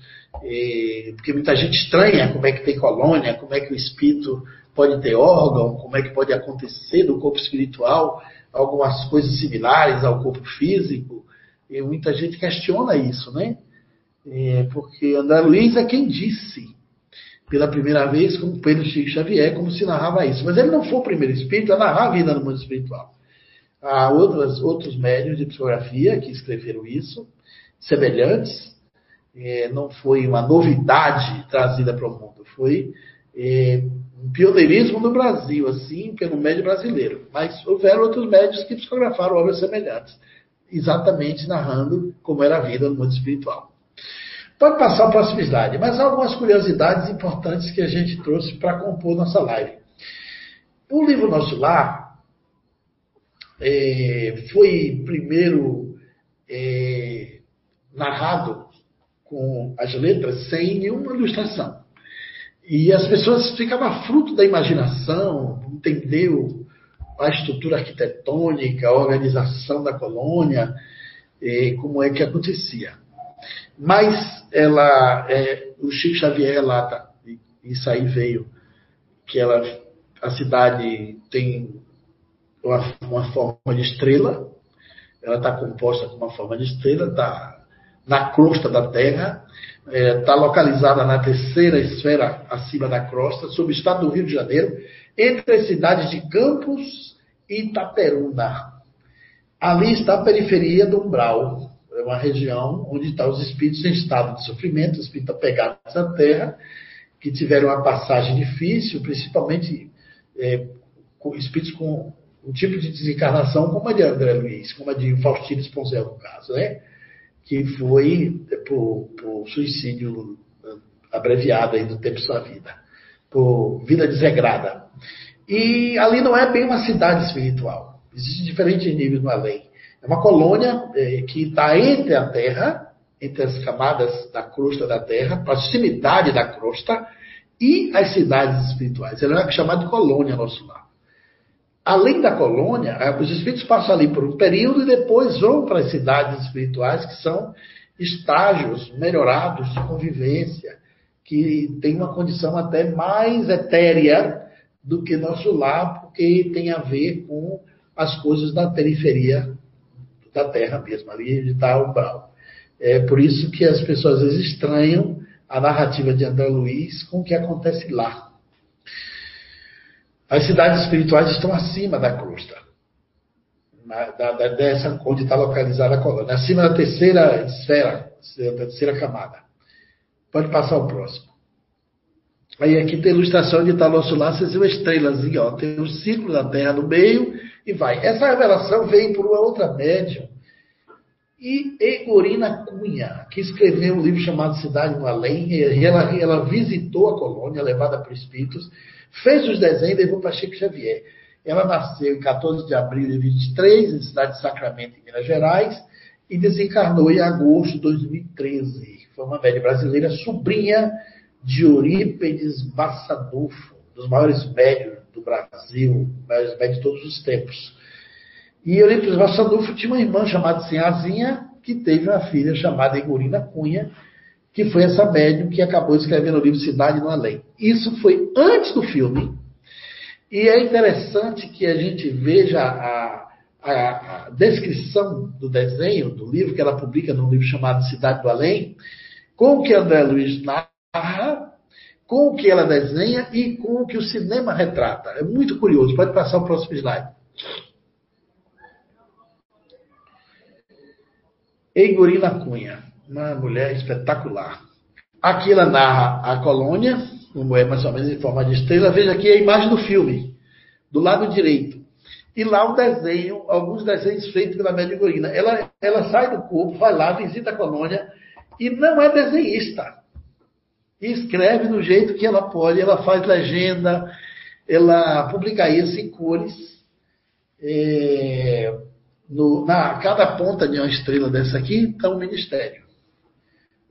porque muita gente estranha como é que tem colônia, como é que o espírito pode ter órgão, como é que pode acontecer no corpo espiritual algumas coisas similares ao corpo físico. E muita gente questiona isso, né? É, porque André Luiz é quem disse pela primeira vez, como Pedro Chico Xavier, como se narrava isso. Mas ele não foi o primeiro espírito a narrar a vida no mundo espiritual. Há outras, outros médios de psicografia que escreveram isso, semelhantes, é, não foi uma novidade trazida para o mundo, foi é, um pioneirismo no Brasil, assim, pelo médio brasileiro. Mas houveram outros médios que psicografaram obras semelhantes, exatamente narrando como era a vida no mundo espiritual. Pode passar a próxima slide, mas há algumas curiosidades importantes que a gente trouxe para compor nossa live. O livro Nosso Lar é, foi primeiro é, narrado com as letras sem nenhuma ilustração. E as pessoas ficavam fruto da imaginação, entendeu a estrutura arquitetônica, a organização da colônia, como é que acontecia. Mas ela, é, o Chico Xavier relata, e isso aí veio, que ela, a cidade tem uma, uma forma de estrela, ela está composta com uma forma de estrela, está na crosta da Terra, está é, tá localizada na terceira esfera acima da crosta, sob o estado do Rio de Janeiro, entre as cidades de Campos e Itaperuna. Ali está a periferia do umbral, é uma região onde estão os espíritos em estado de sofrimento, os espíritos apegados à terra, que tiveram uma passagem difícil, principalmente é, com espíritos com um tipo de desencarnação como a de André Luiz, como a de Faustino Esponzel, no caso, né? que foi por, por suicídio abreviado aí do tempo de sua vida, por vida desregrada. E ali não é bem uma cidade espiritual. Existem diferentes níveis no além. É uma colônia é, que está entre a Terra, entre as camadas da crosta da Terra, proximidade da crosta, e as cidades espirituais. Ela é chamada de colônia nosso lar. Além da colônia, é, os espíritos passam ali por um período e depois vão para as cidades espirituais, que são estágios melhorados de convivência, que tem uma condição até mais etérea do que nosso lar, porque tem a ver com as coisas da periferia da Terra mesmo, ali de tal umbral. É por isso que as pessoas às vezes estranham a narrativa de André Luiz com o que acontece lá. As cidades espirituais estão acima da crosta, na, da, da, dessa onde está localizada a colônia, acima da terceira esfera, da terceira camada. Pode passar o próximo. Aí aqui tem a ilustração de nosso lá, vocês viram estrelazinha, ó, tem o círculo da Terra no meio e vai. Essa revelação veio por uma outra médium, e Egorina Cunha, que escreveu um livro chamado Cidade no Além, e ela, ela visitou a colônia, levada por espíritos, fez os desenhos e levou para Chico Xavier. Ela nasceu em 14 de abril de 23, em cidade de Sacramento, em Minas Gerais, e desencarnou em agosto de 2013. Foi uma média brasileira, sobrinha de Eurípedes Bassadufo, dos maiores médios do Brasil, médios de todos os tempos. E Eurípides Bassadufo tinha uma irmã chamada Sinhazinha, que teve uma filha chamada Igorina Cunha, que foi essa médium que acabou escrevendo o livro Cidade no Além. Isso foi antes do filme. E é interessante que a gente veja a, a, a descrição do desenho, do livro, que ela publica num livro chamado Cidade do Além, com o que André Luiz narra, com o que ela desenha e com o que o cinema retrata. É muito curioso. Pode passar o próximo slide. Eigorina Cunha, uma mulher espetacular. Aqui ela narra a colônia, como é mais ou menos em forma de estrela. Veja aqui a imagem do filme, do lado direito. E lá um desenho, alguns desenhos feitos pela média Gorina. Ela, ela sai do corpo, vai lá, visita a colônia e não é desenhista. E escreve do jeito que ela pode, ela faz legenda, ela publica isso em cores. É, no, na cada ponta de uma estrela dessa aqui está um ministério.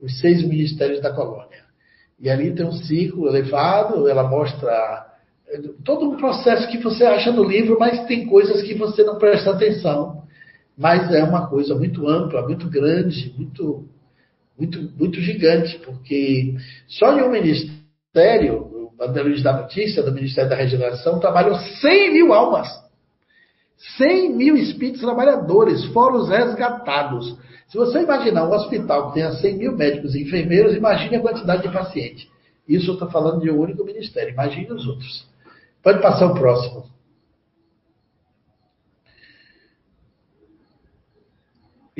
Os seis ministérios da colônia. E ali tem um círculo elevado, ela mostra é, todo um processo que você acha no livro, mas tem coisas que você não presta atenção. Mas é uma coisa muito ampla, muito grande, muito, muito, muito gigante, porque só em um ministério, o André Luiz da Notícia, do Ministério da Regeneração, trabalham 100 mil almas. 100 mil espíritos trabalhadores, fora os resgatados. Se você imaginar um hospital que tenha 100 mil médicos e enfermeiros, imagine a quantidade de pacientes. Isso eu estou falando de um único ministério, imagine os outros. Pode passar o próximo.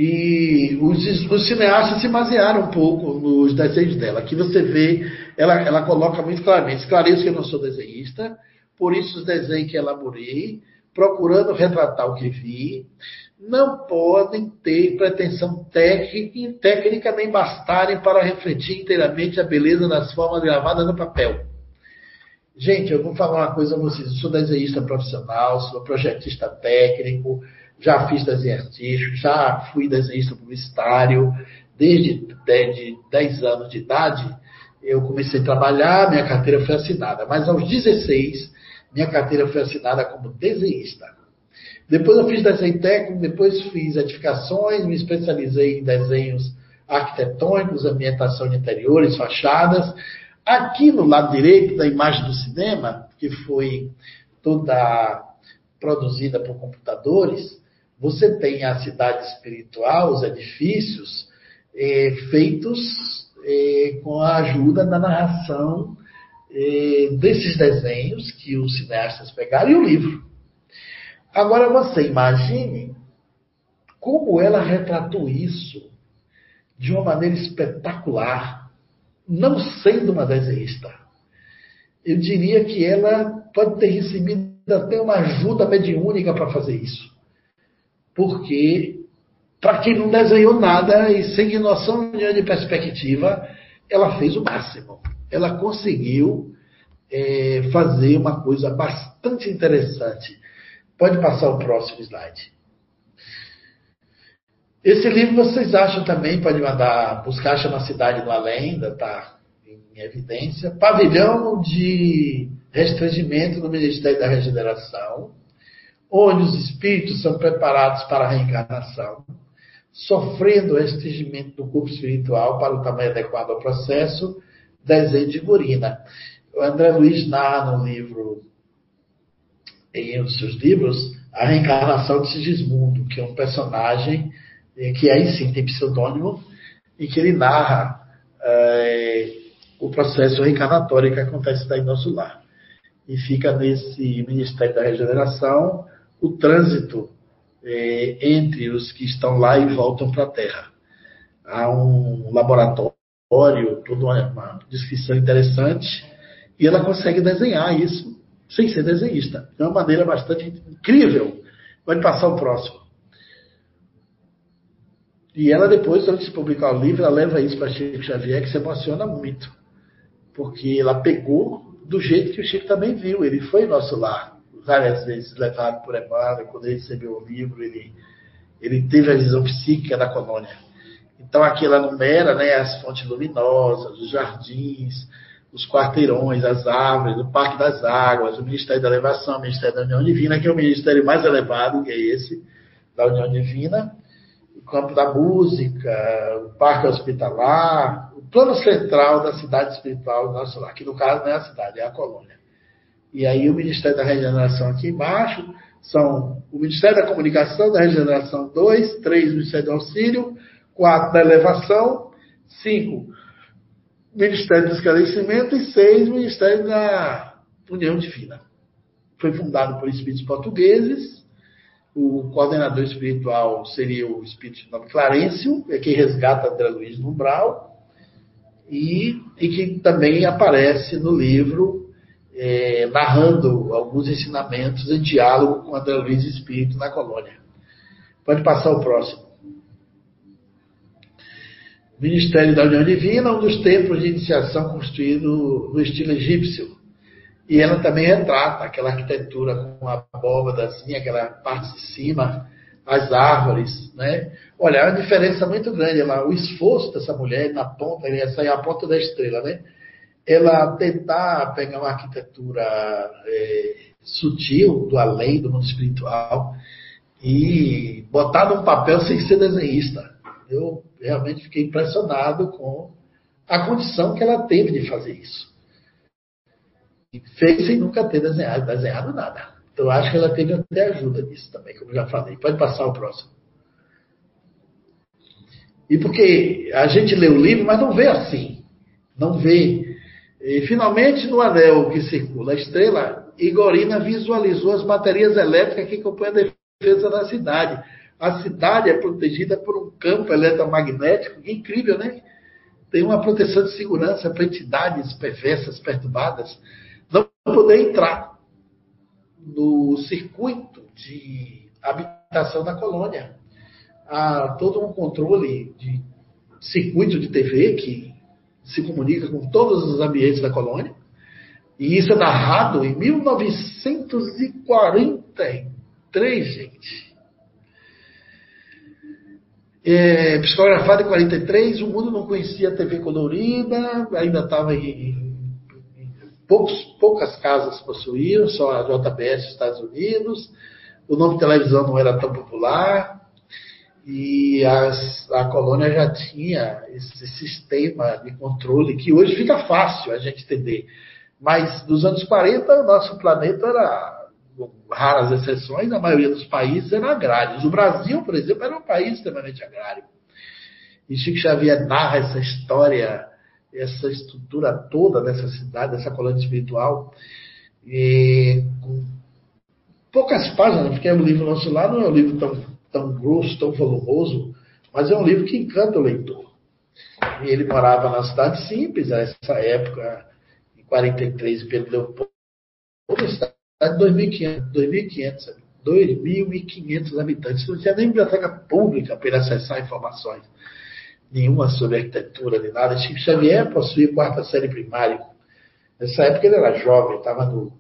E os, os, cineastas se basearam um pouco nos desenhos dela. Aqui você vê, ela, ela coloca muito claramente: esclareço que eu não sou desenhista, por isso os desenhos que elaborei procurando retratar o que vi, não podem ter pretensão técnica, técnica nem bastarem para refletir inteiramente a beleza das formas gravadas no papel. Gente, eu vou falar uma coisa a vocês. Eu sou desenhista profissional, sou projetista técnico, já fiz desenho artístico, já fui desenhista publicitário. Desde de 10 anos de idade, eu comecei a trabalhar, minha carteira foi assinada. Mas aos 16, minha carteira foi assinada como desenhista. Depois eu fiz desenho técnico, depois fiz edificações, me especializei em desenhos arquitetônicos, ambientação de interiores, fachadas. Aqui no lado direito da imagem do cinema, que foi toda produzida por computadores, você tem a cidade espiritual, os edifícios, eh, feitos eh, com a ajuda da narração eh, desses desenhos que os cineastas pegaram e o livro. Agora você imagine como ela retratou isso de uma maneira espetacular, não sendo uma desenhista. Eu diria que ela pode ter recebido até uma ajuda mediúnica para fazer isso. Porque para quem não desenhou nada e sem noção de perspectiva, ela fez o máximo. Ela conseguiu é, fazer uma coisa bastante interessante. Pode passar o próximo slide. Esse livro vocês acham também, pode mandar buscar, chama Cidade do Além, ainda está em evidência. Pavilhão de Restringimento no Ministério da Regeneração, onde os espíritos são preparados para a reencarnação sofrendo restringimento do corpo espiritual para o tamanho adequado ao processo, desenho de Gurina. O André Luiz narra no livro, em um dos seus livros, a reencarnação de Sigismundo, que é um personagem eh, que aí sim tem pseudônimo, e que ele narra é, o processo reencarnatório que acontece daí no nosso lar. E fica nesse Ministério da Regeneração o trânsito é, entre os que estão lá e voltam para a Terra. Há um laboratório, toda uma, uma descrição interessante, e ela consegue desenhar isso sem ser desenhista. De uma maneira bastante incrível. Pode passar o próximo. E ela depois, antes de publicar o livro, ela leva isso para Chico Xavier, que se emociona muito. Porque ela pegou do jeito que o Chico também viu. Ele foi nosso lar várias vezes levado por Emmanuel, quando ele recebeu o livro, ele, ele teve a visão psíquica da colônia. Então aqui ela numera né, as fontes luminosas, os jardins, os quarteirões, as árvores, o Parque das Águas, o Ministério da Elevação, o Ministério da União Divina, que é o ministério mais elevado, que é esse, da União Divina, o campo da música, o Parque Hospitalar, o plano central da cidade espiritual do nosso lar, que no caso não é a cidade, é a colônia. E aí o Ministério da Regeneração aqui embaixo são o Ministério da Comunicação da Regeneração 2, 3 Ministério do Auxílio, 4 da Elevação, 5 Ministério do Esclarecimento e 6 Ministério da União Divina. Foi fundado por espíritos portugueses. O coordenador espiritual seria o espírito de nome Clarencio, é quem resgata André Luiz Numbral, e, e que também aparece no livro é, narrando alguns ensinamentos em diálogo com André Luiz Espírito na colônia. Pode passar o próximo. Ministério da União Divina, um dos templos de iniciação construído no estilo egípcio. E ela também retrata aquela arquitetura com a abóbadazinha, aquela parte de cima, as árvores, né? Olha, é uma diferença muito grande lá, o esforço dessa mulher na ponta, essa é a ponta da estrela, né? Ela tentar pegar uma arquitetura é, sutil do além, do mundo espiritual, e botar num papel sem ser desenhista. Eu realmente fiquei impressionado com a condição que ela teve de fazer isso. E fez sem nunca ter desenhado, desenhado nada. Então acho que ela teve até ajuda nisso também, como já falei. Pode passar o próximo. E porque a gente lê o livro, mas não vê assim. Não vê e, finalmente, no anel que circula a estrela, Igorina visualizou as baterias elétricas que compõem a defesa da cidade. A cidade é protegida por um campo eletromagnético incrível, né? Tem uma proteção de segurança para entidades perversas, perturbadas, não poder entrar no circuito de habitação da colônia. Há todo um controle de circuito de TV que se comunica com todos os ambientes da colônia. E isso é narrado em 1943, gente. É, psicografado em 43, o mundo não conhecia a TV colorida, ainda estava em, em poucos, poucas casas possuíam, só a JBS dos Estados Unidos. O nome televisão não era tão popular e as, a colônia já tinha esse sistema de controle que hoje fica fácil a gente entender. Mas nos anos 40, o nosso planeta era, raras exceções, a maioria dos países eram agrários. O Brasil, por exemplo, era um país extremamente agrário. E Chico Xavier narra essa história, essa estrutura toda dessa cidade, dessa colônia espiritual, e com poucas páginas, porque o livro nosso lá não é um livro tão tão grosso, tão volumoso, mas é um livro que encanta o leitor. E ele morava na cidade simples, nessa época, em 43, Pedro Leopoldo, cidade de 2.500, 2.500 2.500 habitantes. Não tinha nem biblioteca pública para acessar informações nenhuma sobre arquitetura, nem nada. Chico Xavier possuía quarta série primária. Nessa época ele era jovem, estava no,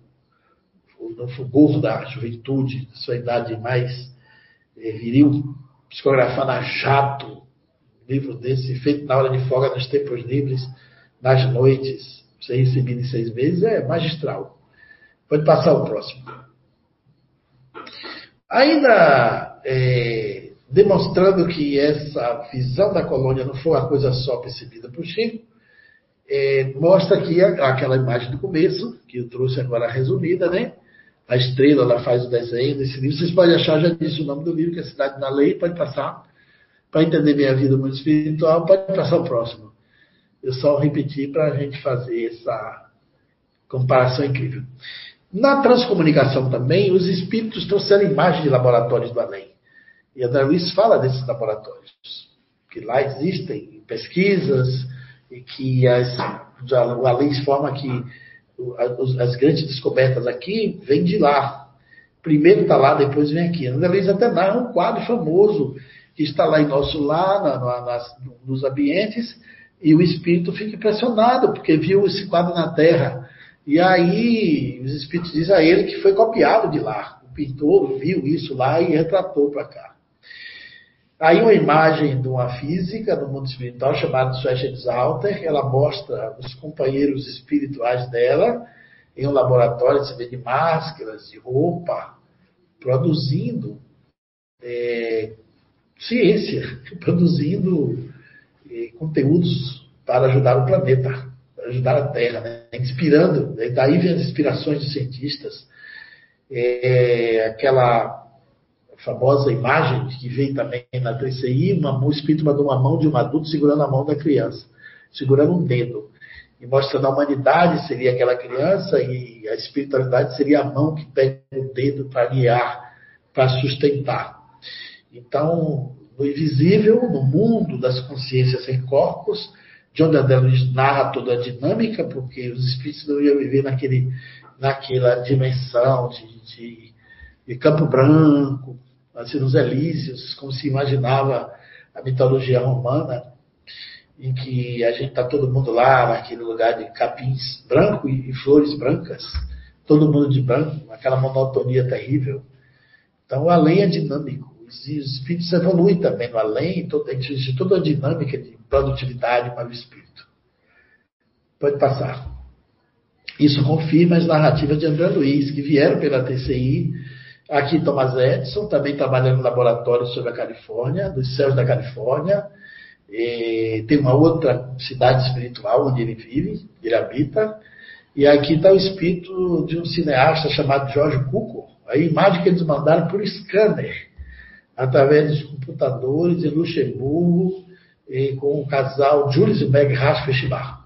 no fulgor da juventude, sua idade mais viril, psicografando a jato, livro desse, feito na hora de folga, nos tempos livres, nas noites, sem recebido em seis meses, é magistral. Pode passar o próximo. Ainda é, demonstrando que essa visão da colônia não foi uma coisa só percebida por Chico, é, mostra aqui aquela imagem do começo, que eu trouxe agora resumida, né? A estrela, ela faz o desenho desse livro. Vocês podem achar, já disse o nome do livro, que é Cidade na Lei, pode passar. Para entender minha vida muito espiritual, pode passar o próximo. Eu só repeti para a gente fazer essa comparação incrível. Na transcomunicação também, os espíritos trouxeram imagens de laboratórios do além. E André Luiz fala desses laboratórios, que lá existem pesquisas e que as, o além forma que as grandes descobertas aqui vêm de lá. Primeiro está lá, depois vem aqui. André Luiz até narra um quadro famoso que está lá em nosso lar, na, na, nas, nos ambientes, e o espírito fica impressionado, porque viu esse quadro na Terra. E aí os espíritos dizem a ele que foi copiado de lá. O pintor viu isso lá e retratou para cá. Aí uma imagem de uma física no mundo espiritual chamada Suécia Zalter, ela mostra os companheiros espirituais dela em um laboratório, você vê de máscaras, de roupa, produzindo é, ciência, produzindo é, conteúdos para ajudar o planeta, para ajudar a Terra, né? inspirando, daí vem as inspirações dos cientistas, é, aquela famosa imagem que vem também na TCI, o espírito mandou uma mão de um adulto segurando a mão da criança, segurando um dedo. E mostrando a humanidade seria aquela criança e a espiritualidade seria a mão que pega o dedo para guiar, para sustentar. Então, no invisível, no mundo das consciências sem corpos, John Luiz narra toda a dinâmica, porque os espíritos não iam viver naquele, naquela dimensão de, de, de campo branco, assim, nos Elíseos, como se imaginava a mitologia romana, em que a gente está todo mundo lá, naquele lugar de capins branco e, e flores brancas, todo mundo de branco, aquela monotonia terrível. Então, o além é dinâmico. Os espíritos evoluem também no além, existe toda a dinâmica de produtividade para o espírito. Pode passar. Isso confirma as narrativas de André Luiz, que vieram pela TCI Aqui Thomas Edison, também trabalhando no laboratório sobre a Califórnia, dos céus da Califórnia. E tem uma outra cidade espiritual onde ele vive, ele habita. E aqui está o espírito de um cineasta chamado George Cukor. A imagem que eles mandaram por scanner, através dos computadores em Luxemburgo, e com o casal Julius e Meg Raschfestival.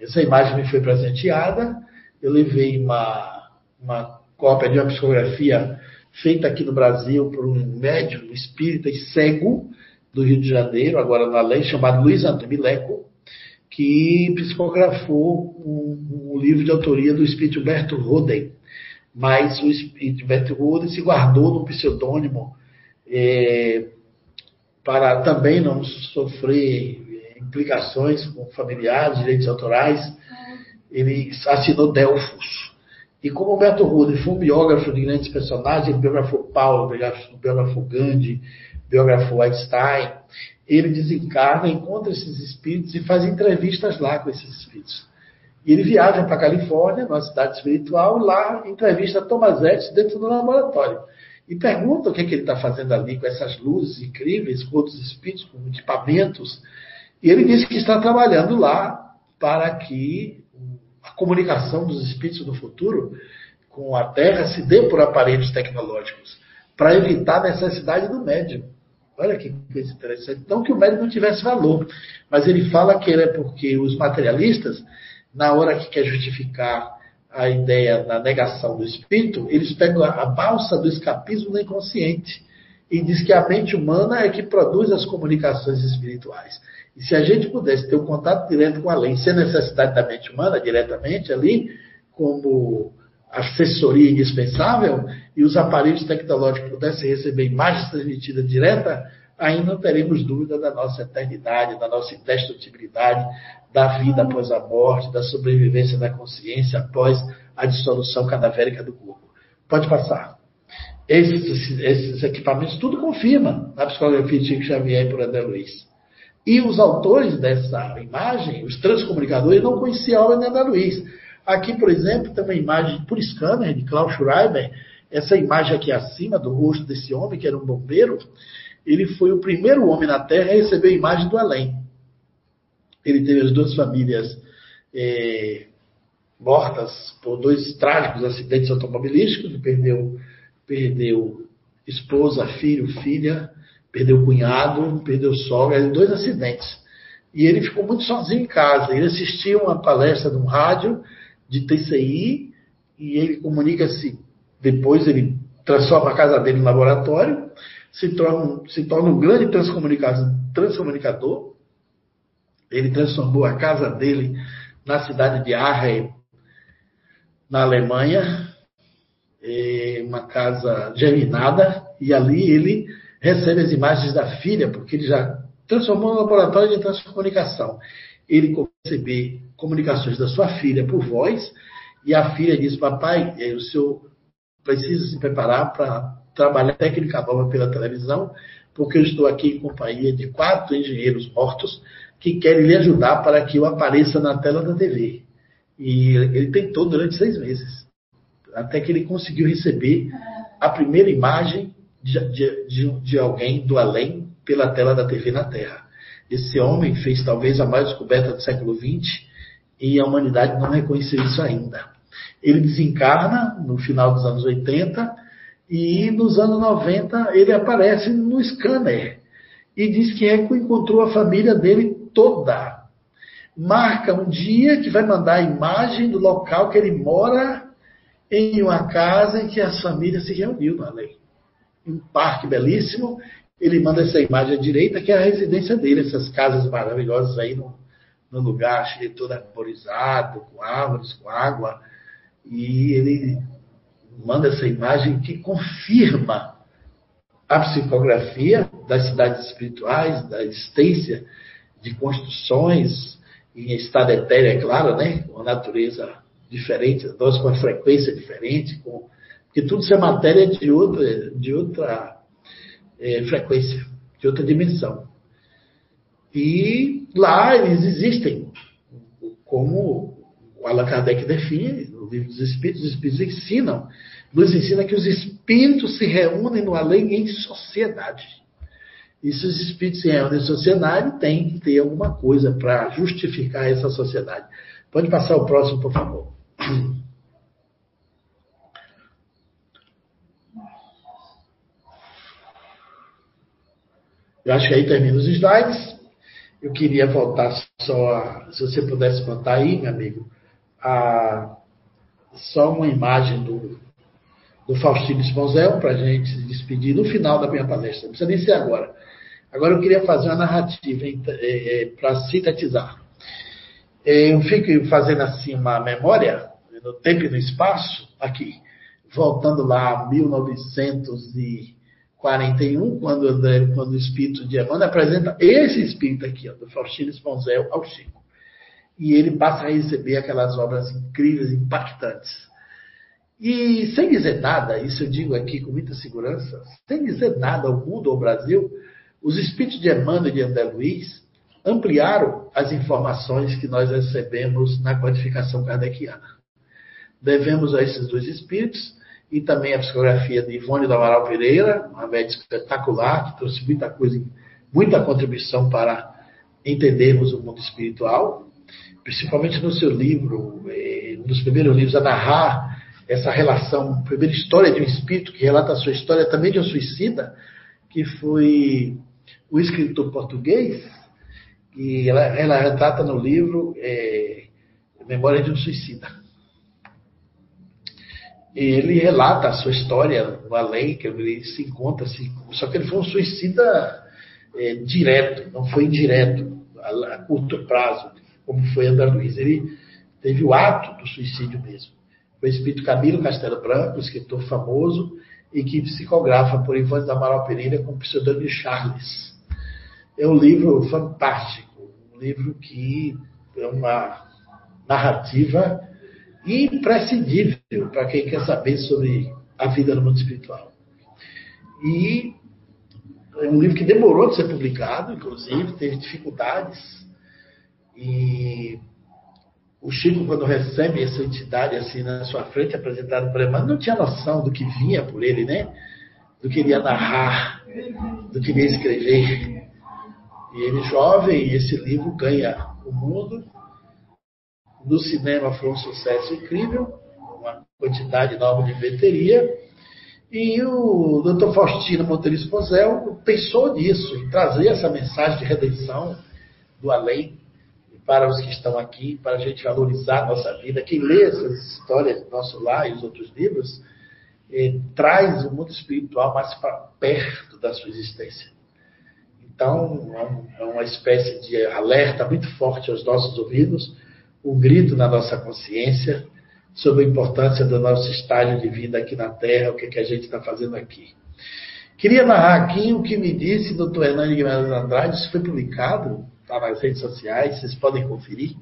Essa imagem me foi presenteada. Eu levei uma, uma cópia de uma psicografia feita aqui no Brasil por um médium espírita e cego do Rio de Janeiro, agora na lei, chamado Luiz Antônio Mileco, que psicografou um, um, livro de autoria do espírito Humberto Roden. Mas o espírito Humberto Roden se guardou no pseudônimo é, para também não sofrer é, implicações com familiares, direitos autorais. Ele assinou Delfos. E como o Beto Rude foi um biógrafo de grandes personagens, ele biografou Paulo, biografou Gandhi, biografou Einstein, ele desencarna, encontra esses espíritos e faz entrevistas lá com esses espíritos. E ele viaja para a Califórnia, numa cidade espiritual, lá entrevista Thomas Edison dentro do laboratório. E pergunta o que, é que ele está fazendo ali com essas luzes incríveis, com outros espíritos, com equipamentos. E ele diz que está trabalhando lá para que comunicação dos espíritos do futuro com a Terra se dê por aparelhos tecnológicos, para evitar a necessidade do médium. Olha que coisa interessante. Não que o médium não tivesse valor, mas ele fala que é porque os materialistas, na hora que quer justificar a ideia da negação do espírito, eles pegam a balsa do escapismo do inconsciente e diz que a mente humana é que produz as comunicações espirituais. E se a gente pudesse ter um contato direto com a lei, sem necessidade da mente humana diretamente ali, como assessoria indispensável e os aparelhos tecnológicos pudessem receber imagens transmitidas direta, aí não teremos dúvida da nossa eternidade, da nossa indestrutibilidade, da vida após a morte, da sobrevivência da consciência após a dissolução cadavérica do corpo. Pode passar. Esses, esses equipamentos tudo confirma na psicografia de Chico Xavier e por André Luiz. E os autores dessa imagem, os transcomunicadores, não conheciam a obra de André Luiz. Aqui, por exemplo, tem uma imagem por scanner de Klaus Schreiber. Essa imagem aqui acima do rosto desse homem, que era um bombeiro, ele foi o primeiro homem na Terra a receber a imagem do além. Ele teve as duas famílias é, mortas por dois trágicos acidentes automobilísticos, perdeu, perdeu esposa, filho, filha, perdeu cunhado, perdeu sogra, dois acidentes. E ele ficou muito sozinho em casa. Ele assistia uma palestra de um rádio de TCI e ele comunica-se. Depois ele transforma a casa dele em laboratório se torna, se torna um grande transcomunicador. Ele transformou a casa dele na cidade de Aachen, na Alemanha, uma casa germinada, e ali ele recebe as imagens da filha, porque ele já transformou no laboratório de transcomunicação. Ele receber comunicações da sua filha por voz, e a filha diz: Papai, o senhor precisa se preparar para trabalhar técnica nova pela televisão, porque eu estou aqui em companhia de quatro engenheiros mortos que querem lhe ajudar para que eu apareça na tela da TV. E ele tentou durante seis meses, até que ele conseguiu receber a primeira imagem de, de, de, alguém do além pela tela da TV na Terra. Esse homem fez talvez a maior descoberta do século XX e a humanidade não reconheceu isso ainda. Ele desencarna no final dos anos 80 e nos anos 90 ele aparece no scanner e diz que Eco encontrou a família dele toda. Marca um dia que vai mandar a imagem do local que ele mora em uma casa em que as famílias se reuniu na lei. Um parque belíssimo. Ele manda essa imagem à direita, que é a residência dele, essas casas maravilhosas aí no, no lugar, todo arborizado, com árvores, com água. E ele manda essa imagem que confirma a psicografia das cidades espirituais, da existência de construções em estado etéreo, é claro, né? com a natureza diferente, nós com a frequência diferente, com... porque tudo isso é matéria de outra, de outra é, frequência, de outra dimensão. E lá eles existem, como o Allan Kardec define, no livro dos Espíritos, os Espíritos ensinam nos ensina que os espíritos se reúnem no além em sociedade. E se os espíritos se reúnem em sociedade, tem que ter alguma coisa para justificar essa sociedade. Pode passar o próximo, por favor. Eu acho que aí termina os slides. Eu queria voltar só, a, se você pudesse botar aí, meu amigo, a, só uma imagem do, do Faustino Esponzel para a gente se despedir no final da minha palestra. Não precisa nem ser agora. Agora eu queria fazer uma narrativa é, é, para sintetizar. Eu fico fazendo assim uma memória no tempo e no espaço, aqui, voltando lá a 1941, quando, André, quando o espírito de Emmanuel apresenta esse espírito aqui, ó, do Faustino Esponzel ao Chico. E ele passa a receber aquelas obras incríveis, impactantes. E sem dizer nada, isso eu digo aqui com muita segurança, sem dizer nada ao mundo, ao Brasil, os espíritos de Emmanuel e de André Luiz ampliaram as informações que nós recebemos na codificação kardeciana. Devemos a esses dois espíritos e também a psicografia de Ivone do Amaral Pereira, uma médica espetacular, que trouxe muita coisa, muita contribuição para entendermos o mundo espiritual, principalmente no seu livro, eh, um dos primeiros livros a narrar essa relação, primeira história de um espírito que relata a sua história também de um suicida, que foi o escritor português, e ela, ela retrata no livro é, Memória de um Suicida. Ele relata a sua história no além, que ele se encontra, assim, só que ele foi um suicida é, direto, não foi indireto, a, a curto prazo, como foi André Luiz. Ele teve o ato do suicídio mesmo. o espírito Camilo Castelo Branco, escritor famoso, e que psicografa por Ivone da Amaral Pereira com o pseudônimo Charles. É um livro fantástico, um livro que é uma narrativa imprescindível para quem quer saber sobre a vida no mundo espiritual. E é um livro que demorou de ser publicado, inclusive, teve dificuldades. E o Chico, quando recebe essa entidade assim na sua frente, apresentado por ele, mas não tinha noção do que vinha por ele, né? Do que ele ia narrar, do que ele ia escrever. E ele, jovem, esse livro ganha o mundo. No cinema foi um sucesso incrível, uma quantidade nova de bilheteria. E o Dr. Faustino Monteiro Esposel pensou nisso, em trazer essa mensagem de redenção do além para os que estão aqui, para a gente valorizar a nossa vida. Quem lê essas histórias do nosso lar e os outros livros, eh, traz o mundo espiritual mais para perto da sua existência. Então, é, é uma espécie de alerta muito forte aos nossos ouvidos, um grito na nossa consciência sobre a importância do nosso estágio de vida aqui na Terra, o que, é que a gente está fazendo aqui. Queria narrar aqui o que me disse o Dr. Hernani Guimarães Andrade, isso foi publicado está nas redes sociais, vocês podem conferir.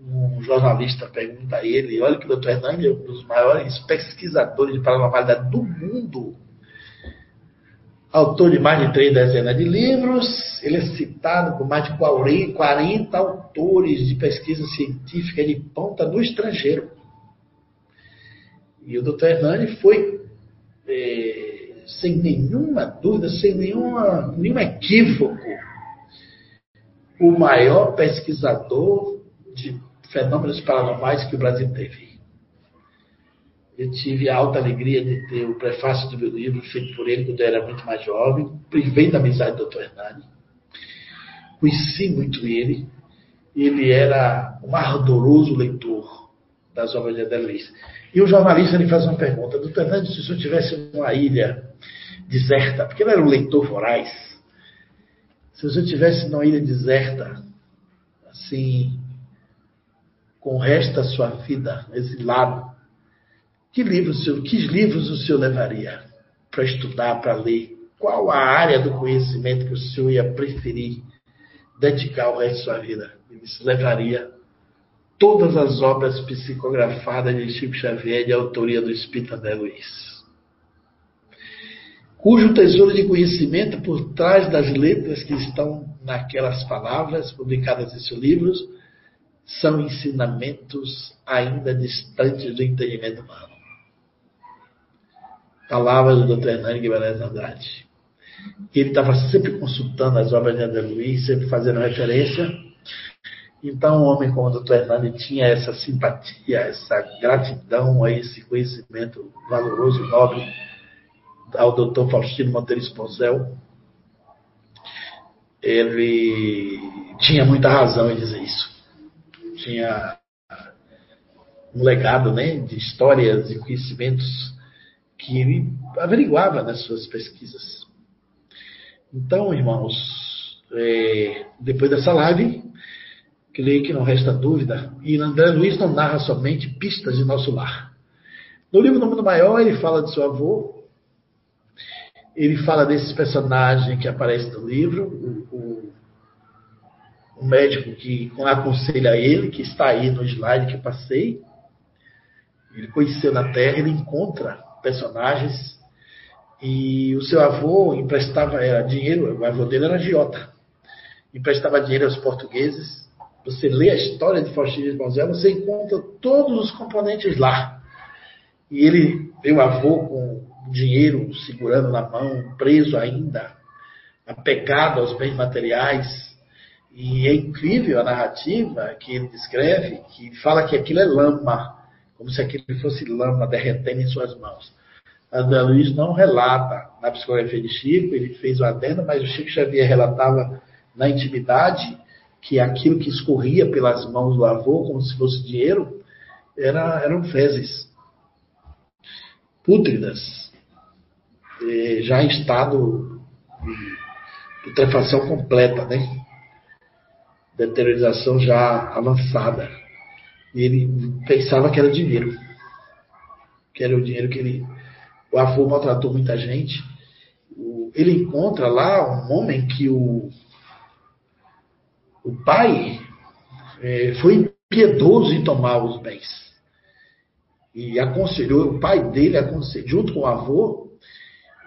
Um jornalista pergunta a ele, olha que o doutor Hernani é um dos maiores pesquisadores de paranormalidade do mundo. Autor de mais de três dezenas de livros, ele é citado por mais de 40 autores de pesquisa científica de ponta no estrangeiro. E o doutor Hernani foi, é, sem nenhuma dúvida, sem nenhuma, nenhum equívoco, o maior pesquisador de fenômenos paranormais que o Brasil teve. Eu tive a alta alegria de ter o prefácio do meu livro feito por ele quando eu era muito mais jovem. Privei da amizade do Dr. Hernani. Conheci muito ele. Ele era um ardoroso leitor das obras de Adelais. E o jornalista ele faz uma pergunta: Dr. Hernani, se o senhor tivesse uma ilha deserta, porque ele era um leitor voraz, se você estivesse numa ilha deserta, assim, com o resto da sua vida exilado, que livros, que livros o senhor levaria para estudar, para ler? Qual a área do conhecimento que o senhor ia preferir dedicar o resto da sua vida? Ele levaria todas as obras psicografadas de Chico Xavier de autoria do Espírito André Luiz cujo tesouro de conhecimento por trás das letras que estão naquelas palavras publicadas em seus livros são ensinamentos ainda distantes do entendimento humano. Palavras do Dr. Hernani Guimarães Andrade. Ele estava sempre consultando as obras de André Luiz, sempre fazendo referência. Então, um homem como o Dr. Hernani tinha essa simpatia, essa gratidão a esse conhecimento valoroso e nobre ao doutor Faustino Monteiro Esposel, ele tinha muita razão em dizer isso. Tinha um legado né, de histórias e conhecimentos que ele averiguava nas suas pesquisas. Então, irmãos, é, depois dessa live, creio que não resta dúvida, e André Luiz não narra somente pistas de nosso lar. No livro No Mundo Maior, ele fala de seu avô, ele fala desses personagens que aparecem no livro, o, o, o, médico que aconselha ele, que está aí no slide que eu passei. Ele conheceu na Terra, ele encontra personagens e o seu avô emprestava era, dinheiro, o avô dele era agiota, emprestava dinheiro aos portugueses. Você lê a história de Faustino de Bonzel, você encontra todos os componentes lá. E ele, meu avô, com dinheiro segurando na mão, preso ainda, apegado aos bens materiais. E é incrível a narrativa que ele descreve, que fala que aquilo é lama, como se aquilo fosse lama derretendo em suas mãos. André Luiz não relata na psicografia de Chico, ele fez o adendo, mas o Chico Xavier relatava na intimidade que aquilo que escorria pelas mãos do avô, como se fosse dinheiro, era, eram fezes pútridas, é, já em estado de putrefação completa, né? Deteriorização já avançada. Ele pensava que era dinheiro. que era o dinheiro que ele. O avô maltratou muita gente. ele encontra lá um homem que o, o pai é, foi impiedoso em tomar os bens. E aconselhou, o pai dele aconselhou, junto com o avô,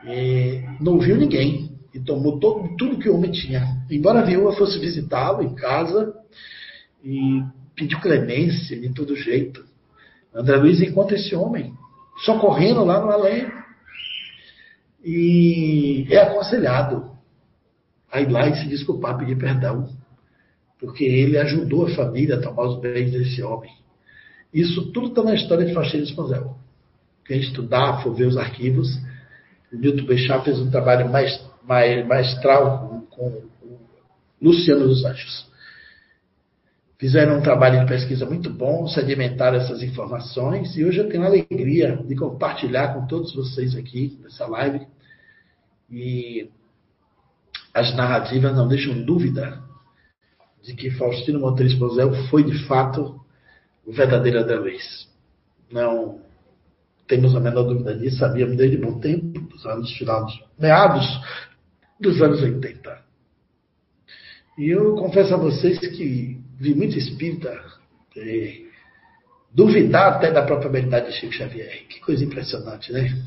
é, não viu ninguém. E tomou todo, tudo que o homem tinha. Embora a viúva fosse visitá-lo em casa e pediu clemência de todo jeito. André Luiz encontra esse homem socorrendo lá no além. E é aconselhado a ir lá e se desculpar, pedir perdão, porque ele ajudou a família a tomar os bens desse homem. Isso tudo está na história de Faxina Espanzel. Quem estudar, for ver os arquivos, o Newton Bechá fez um trabalho mais, mais, maestral com, com Luciano dos Anjos. Fizeram um trabalho de pesquisa muito bom, sedimentaram essas informações e hoje eu tenho a alegria de compartilhar com todos vocês aqui nessa live. E as narrativas não deixam dúvida de que Faustino Monteiro Esposel foi de fato o verdadeiro Luiz. Não temos a menor dúvida disso, sabíamos desde bom tempo, dos anos finais, meados dos anos 80. E eu confesso a vocês que vi muito espírita é, duvidar até da própria habilidade de Chico Xavier. Que coisa impressionante, né?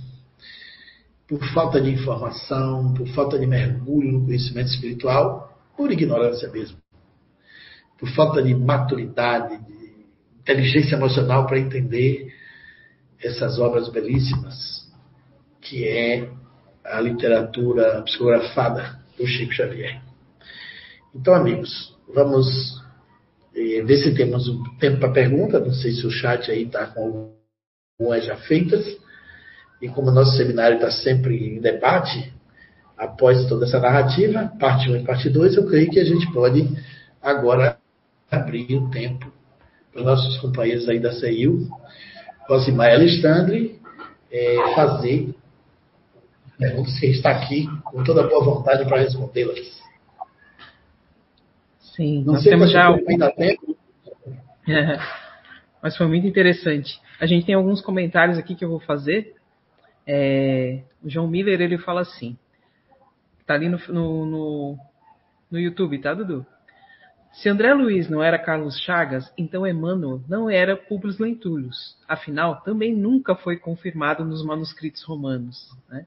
Por falta de informação, por falta de mergulho no conhecimento espiritual, por ignorância mesmo. Por falta de maturidade, de inteligência emocional para entender essas obras belíssimas que é a literatura psicografada do Chico Xavier. Então, amigos, vamos ver se temos um tempo para pergunta. Não sei se o chat aí está com algumas já feitas. E como o nosso seminário está sempre em debate, após toda essa narrativa, parte 1 e parte 2, eu creio que a gente pode agora abrir o tempo para os nossos companheiros aí da CEIU, Rosimar Alexandre, é, fazer perguntas que está aqui com toda a boa vontade para respondê-las. Sim, Não nós temos já algum... tempo. É, mas foi muito interessante. A gente tem alguns comentários aqui que eu vou fazer. É, o João Miller ele fala assim, tá ali no, no, no, no YouTube, tá, Dudu? Se André Luiz não era Carlos Chagas, então Emmanuel não era Publius Lentulus. Afinal, também nunca foi confirmado nos manuscritos romanos. Né?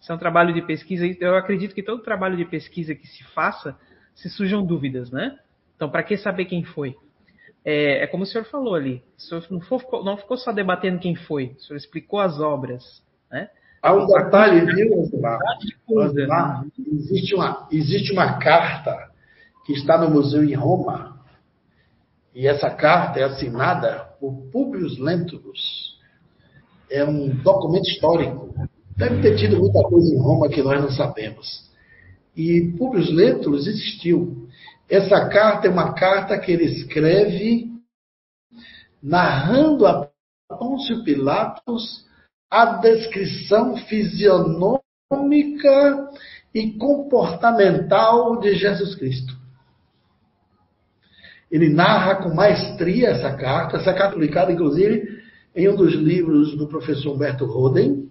Isso é um trabalho de pesquisa. Eu acredito que todo trabalho de pesquisa que se faça se surjam dúvidas, né? Então, para que saber quem foi? É, é, como o senhor falou ali. O senhor não, for, não ficou só debatendo quem foi. O senhor explicou as obras, né? Há um detalhe, viu, Osmar? Osmar né? existe, uma, existe uma carta que está no museu em Roma, e essa carta é assinada por Publius Lentulus. É um documento histórico. Deve ter tido muita coisa em Roma que nós não sabemos e Publius Lentulus existiu. Essa carta é uma carta que ele escreve narrando a Pôncio Pilatos a descrição fisionômica e comportamental de Jesus Cristo. Ele narra com maestria essa carta, essa carta publicada, inclusive, em um dos livros do professor Humberto Roden,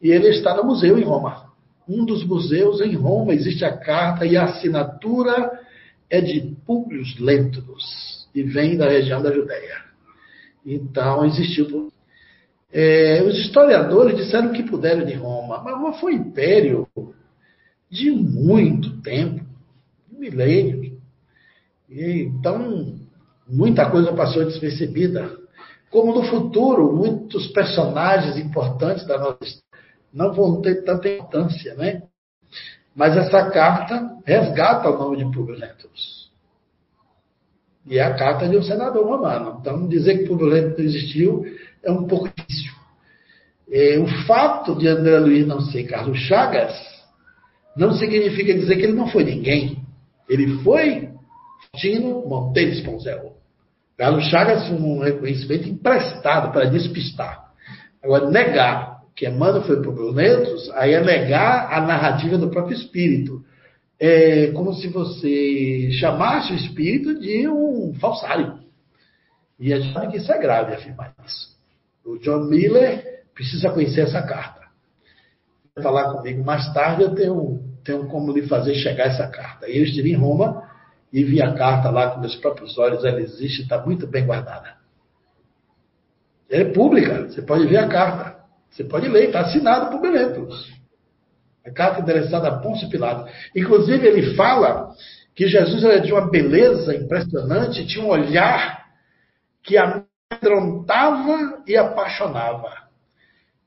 e ele está no museu em Roma um dos museus em Roma existe a carta e a assinatura é de Públio Lentulus e vem da região da Judéia. Então existiu. É, os historiadores disseram que puderam de Roma, mas foi um império de muito tempo, milênios. Então muita coisa passou despercebida. Como no futuro, muitos personagens importantes da nossa história não vão ter tanta importância, né? Mas essa carta resgata o nome de Publio Lentulus. E é a carta de um senador romano. Então, dizer que Publio Lentulus existiu é um pouco difícil. É, o fato de André Luiz não ser Carlos Chagas não significa dizer que ele não foi ninguém. Ele foi Tino Monteiro Esponzel. Carlos Chagas foi um reconhecimento emprestado para despistar. Agora, negar que Emmanuel foi por Letos, aí é negar a narrativa do próprio espírito. É como se você chamasse o espírito de um falsário. E a gente sabe que isso é grave afirmar isso. O John Miller precisa conhecer essa carta. Vai falar comigo mais tarde, eu tenho, tenho como lhe fazer chegar essa carta. Eu estive em Roma e vi a carta lá com meus próprios olhos, ela existe, está muito bem guardada. Ela é pública, você pode ver a carta. Você pode ler, está assinado por Beletos. A carta endereçada a Pôncio Pilatos. Inclusive, ele fala que Jesus era de uma beleza impressionante, tinha um olhar que amedrontava e apaixonava.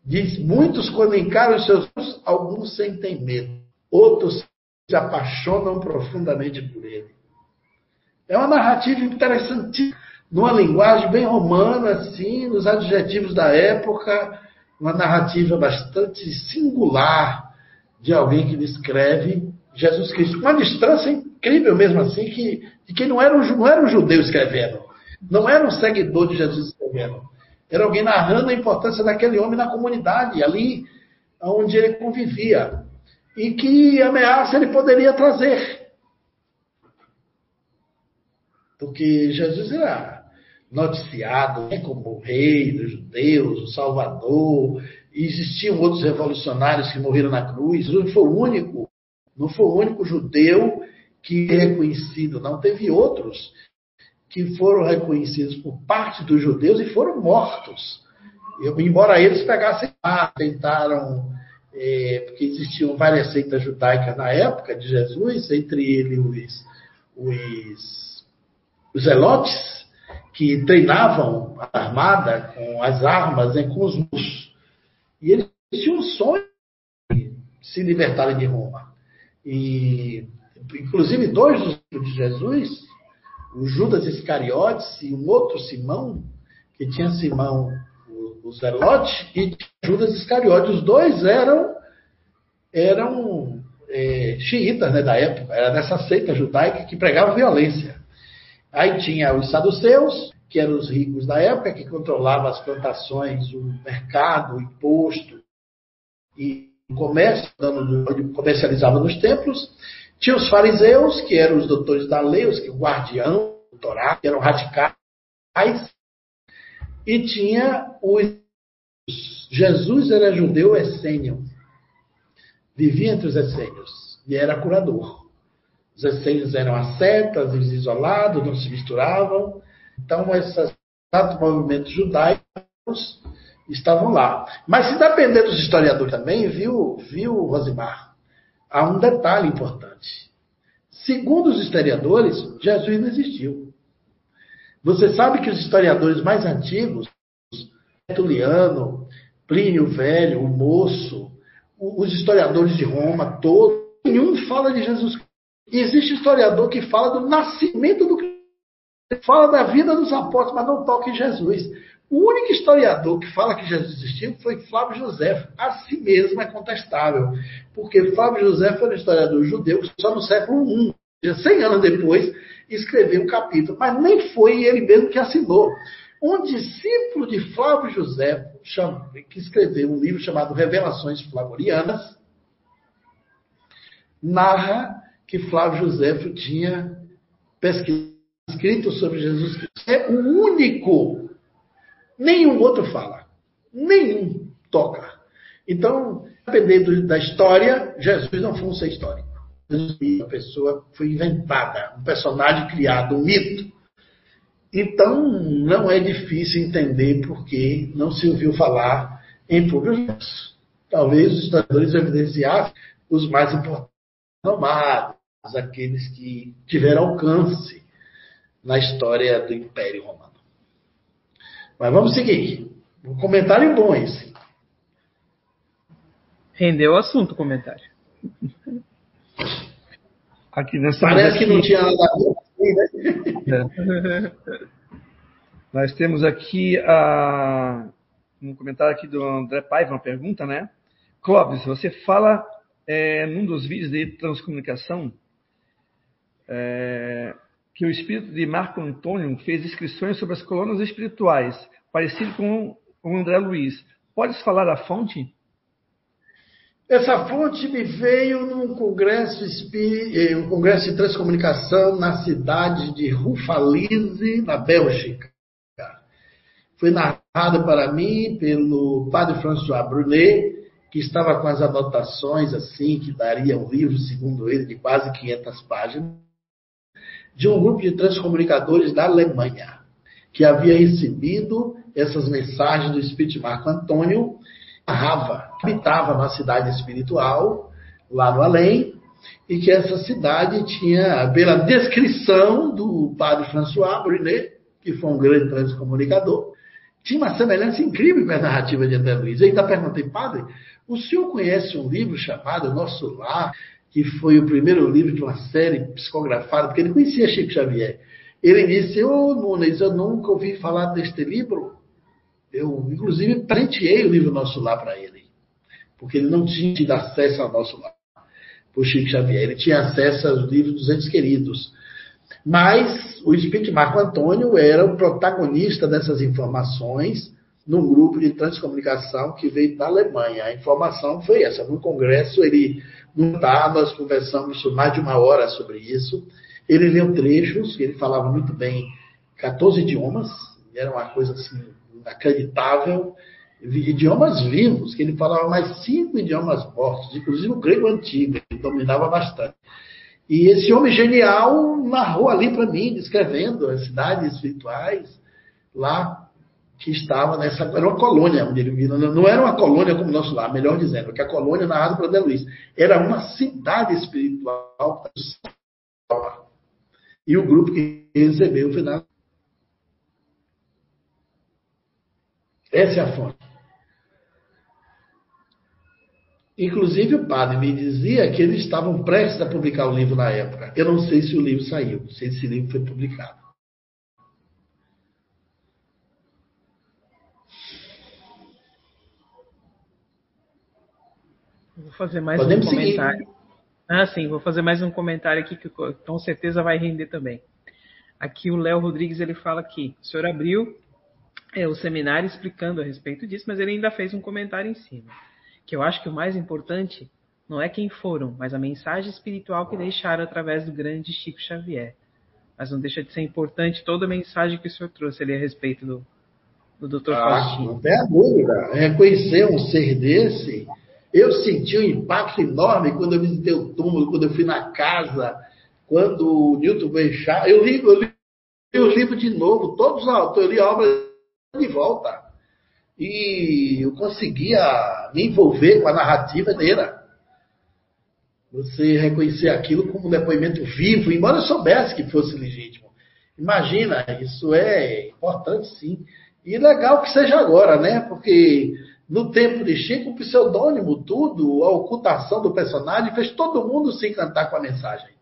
Diz, muitos quando encaram os seus olhos, alguns sentem medo, outros se apaixonam profundamente por ele. É uma narrativa interessante, numa linguagem bem romana, assim, nos adjetivos da época, uma narrativa bastante singular de alguém que descreve Jesus Cristo. Uma distância incrível mesmo assim, que, de que não era, um, não era um judeu escrevendo, não era um seguidor de Jesus escrevendo. Era alguém narrando a importância daquele homem na comunidade, ali onde ele convivia. E que ameaça ele poderia trazer. Porque Jesus era noticiado né, como o rei dos judeus, o salvador, e existiam outros revolucionários que morreram na cruz. Ele foi o único, não foi o único judeu que é reconhecido, não. Teve outros que foram reconhecidos por parte dos judeus e foram mortos. Embora eles pegassem lá, tentaram, é, porque existiam várias seitas judaicas na época de Jesus, entre eles os, os, os zelotes, que treinavam a armada com as armas, né, com os muros. E eles tinham um sonho de se libertarem de Roma. E, inclusive, dois dos de Jesus, o Judas Iscariotes e um outro Simão, que tinha Simão, o, o Zelote, e Judas Iscariotes. Os dois eram, eram é, xiitas né, da época, era dessa seita judaica que pregava violência. Aí tinha os saduceus, que eram os ricos da época, que controlavam as plantações, o mercado, o imposto e o comércio, comercializavam nos templos. Tinha os fariseus, que eram os doutores da lei, os guardião do Torá, que eram radicais. E tinha os. Jesus era judeu essênio. Vivia entre os essênios e era curador. Os essênios eram ascetas, os isolados, não se misturavam. Então, esses movimentos judaicos estavam lá. Mas se depender dos historiadores também, viu, viu Rosimar, há um detalhe importante. Segundo os historiadores, Jesus não existiu. Você sabe que os historiadores mais antigos, Tertuliano, Plínio Velho, o Moço, os historiadores de Roma, todos, nenhum fala de Jesus existe historiador que fala do nascimento do Cristo. Fala da vida dos apóstolos, mas não toca em Jesus. O único historiador que fala que Jesus existiu foi Flávio José. A si mesmo é contestável. Porque Flávio José foi um historiador judeu que só no século I, 100 anos depois, escreveu um capítulo. Mas nem foi ele mesmo que assinou. Um discípulo de Flávio José, que escreveu um livro chamado Revelações Flavorianas, narra que Flávio José tinha pesquisado, escrito sobre Jesus Cristo. É o único. Nenhum outro fala. Nenhum toca. Então, dependendo da história, Jesus não foi um ser histórico. Uma pessoa foi inventada, um personagem criado, um mito. Então, não é difícil entender por que não se ouviu falar em público. Talvez os historiadores evidenciassem os mais importantes renomados, aqueles que tiveram alcance na história do Império Romano. Mas vamos seguir. Um comentário bom esse. Rendeu o assunto o comentário. Aqui nessa Parece aqui, que não tinha nada a ver. É. Nós temos aqui a, um comentário aqui do André Paiva, uma pergunta, né? Clóvis, você fala é, num dos vídeos de transcomunicação é, que o espírito de Marco Antônio fez inscrições sobre as colunas espirituais, parecido com o André Luiz. Podes falar a fonte? Essa fonte me veio num congresso, eh, um congresso de transcomunicação na cidade de Rufalise, na Bélgica. Foi narrado para mim pelo padre François Brunet, que estava com as anotações assim, que daria um livro, segundo ele, de quase 500 páginas, de um grupo de transcomunicadores da Alemanha, que havia recebido essas mensagens do Espírito Marco Antônio, narrava, habitava uma cidade espiritual, lá no além, e que essa cidade tinha, pela descrição do padre François Brunet, que foi um grande transcomunicador, tinha uma semelhança incrível com a narrativa de André Luiz. Eu ainda perguntei, padre, o senhor conhece um livro chamado Nosso Lar, que foi o primeiro livro de uma série psicografada, porque ele conhecia Chico Xavier. Ele disse, ô oh, Nunes, eu nunca ouvi falar deste livro. Eu, inclusive, presenteei o livro Nosso Lar para ele, porque ele não tinha tido acesso ao Nosso Lar, por Chico Xavier. Ele tinha acesso aos livros dos entes queridos. Mas o Espírito Marco Antônio era o protagonista dessas informações num grupo de transcomunicação que veio da Alemanha. A informação foi essa. No congresso, ele não está, nós conversamos mais de uma hora sobre isso. Ele leu trechos, ele falava muito bem 14 idiomas, era uma coisa assim inacreditável. Idiomas vivos, que ele falava mais cinco idiomas mortos, inclusive o grego antigo, ele dominava bastante. E esse homem genial narrou ali para mim, descrevendo as cidades espirituais lá que estava nessa. Era uma colônia onde ele vira. Não era uma colônia como o nosso lá, melhor dizendo, que a colônia narrada por André Luiz. Era uma cidade espiritual. E o grupo que recebeu foi na. Essa é a fonte. Inclusive, o padre me dizia que eles estavam prestes a publicar o livro na época. Eu não sei se o livro saiu, se esse livro foi publicado. Vou fazer mais Podemos um comentário. Seguir. Ah, sim, vou fazer mais um comentário aqui que com certeza vai render também. Aqui o Léo Rodrigues ele fala que o senhor abriu é, o seminário explicando a respeito disso, mas ele ainda fez um comentário em cima que eu acho que o mais importante não é quem foram, mas a mensagem espiritual que deixaram através do grande Chico Xavier. Mas não deixa de ser importante toda a mensagem que o senhor trouxe ali a respeito do, do Dr. Ah, Faustino. Não tem a dúvida. Reconhecer um ser desse, eu senti um impacto enorme quando eu visitei o túmulo, quando eu fui na casa, quando o Newton Benchar, eu li, eu li de novo, todos os autores, eu li a obra de volta e eu conseguia me envolver com a narrativa inteira. Você reconhecer aquilo como um depoimento vivo, embora eu soubesse que fosse legítimo. Imagina, isso é importante sim. E legal que seja agora, né? Porque no tempo de Chico, o pseudônimo, tudo, a ocultação do personagem, fez todo mundo se encantar com a mensagem.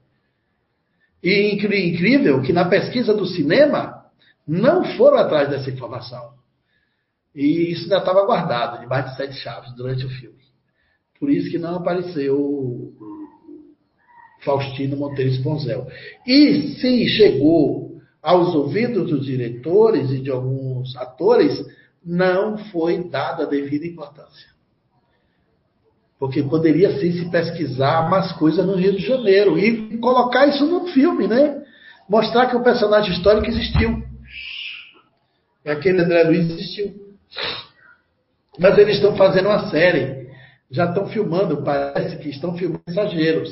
E incrível que na pesquisa do cinema não foram atrás dessa informação. E isso ainda estava guardado debaixo de sete chaves durante o filme. Por isso que não apareceu Faustino Monteiro Esponzel. E se chegou aos ouvidos dos diretores e de alguns atores, não foi dada a devida importância. Porque poderia sim se pesquisar mais coisas no Rio de Janeiro e colocar isso no filme, né? Mostrar que o personagem histórico existiu. Aquele André Luiz existiu. Mas eles estão fazendo uma série. Já estão filmando, parece que estão filmando Mensageiros,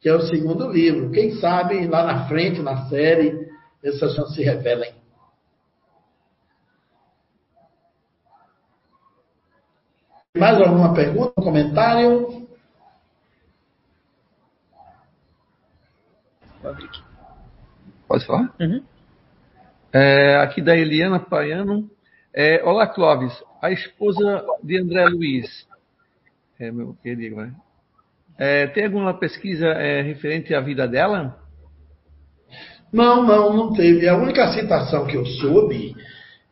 que é o segundo livro. Quem sabe lá na frente, na série, essas coisas se revelem. Mais alguma pergunta, um comentário? Pode falar? Uhum. É, aqui da Eliana Paiano. É, olá, Clóvis. A esposa de André Luiz. É, meu querido, né? É, tem alguma pesquisa é, referente à vida dela? Não, não, não teve. A única citação que eu soube,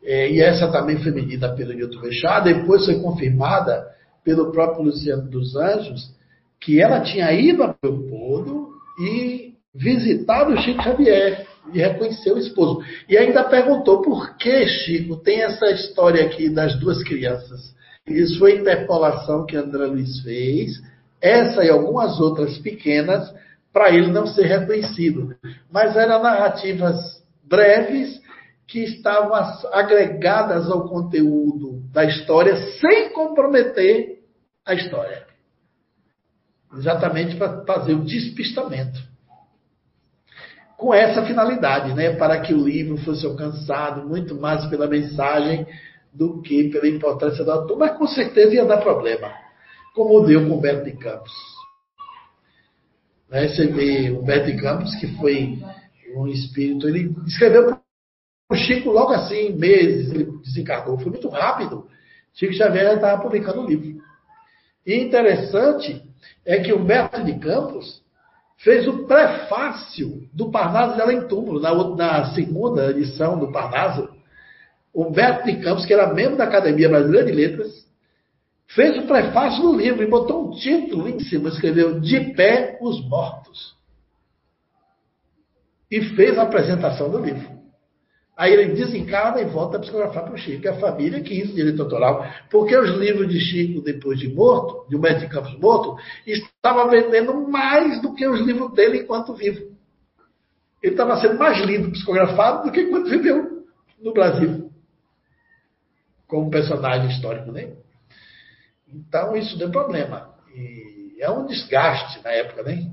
é, e essa também foi medida pelo Newton Bechá, depois foi confirmada pelo próprio Luciano dos Anjos, que ela tinha ido a Leopoldo e visitado o Chico Xavier e reconheceu o esposo. E ainda perguntou por que, Chico, tem essa história aqui das duas crianças. Isso foi a interpolação que André Luiz fez, essa e algumas outras pequenas, para ele não ser reconhecido. Mas eram narrativas breves que estavam agregadas ao conteúdo da história sem comprometer a história. Exatamente para fazer o despistamento. Com essa finalidade, né? Para que o livro fosse alcançado muito mais pela mensagem do que pela importância do autor. Mas com certeza ia dar problema, como deu com Humberto de Campos. Né? Você vê Humberto de Campos, que foi um espírito, ele escreveu o Chico, logo assim, meses, ele desencarnou. Foi muito rápido. Chico Xavier estava publicando o livro. E interessante é que Humberto de Campos fez o prefácio do Parnaso de Além Túmulo, na, na segunda edição do Parnaso. Humberto de Campos, que era membro da Academia Brasileira de Letras, fez o prefácio do livro e botou um título em cima, escreveu De Pé os Mortos. E fez a apresentação do livro. Aí ele desencarna e volta a psicografar para o Chico. A família quis direito autoral. Porque os livros de Chico, depois de morto, de Humberto de Campos morto, estavam vendendo mais do que os livros dele enquanto vivo. Ele estava sendo mais lido psicografado do que enquanto viveu no Brasil. Como personagem histórico, né? Então isso deu problema. E é um desgaste na época, né?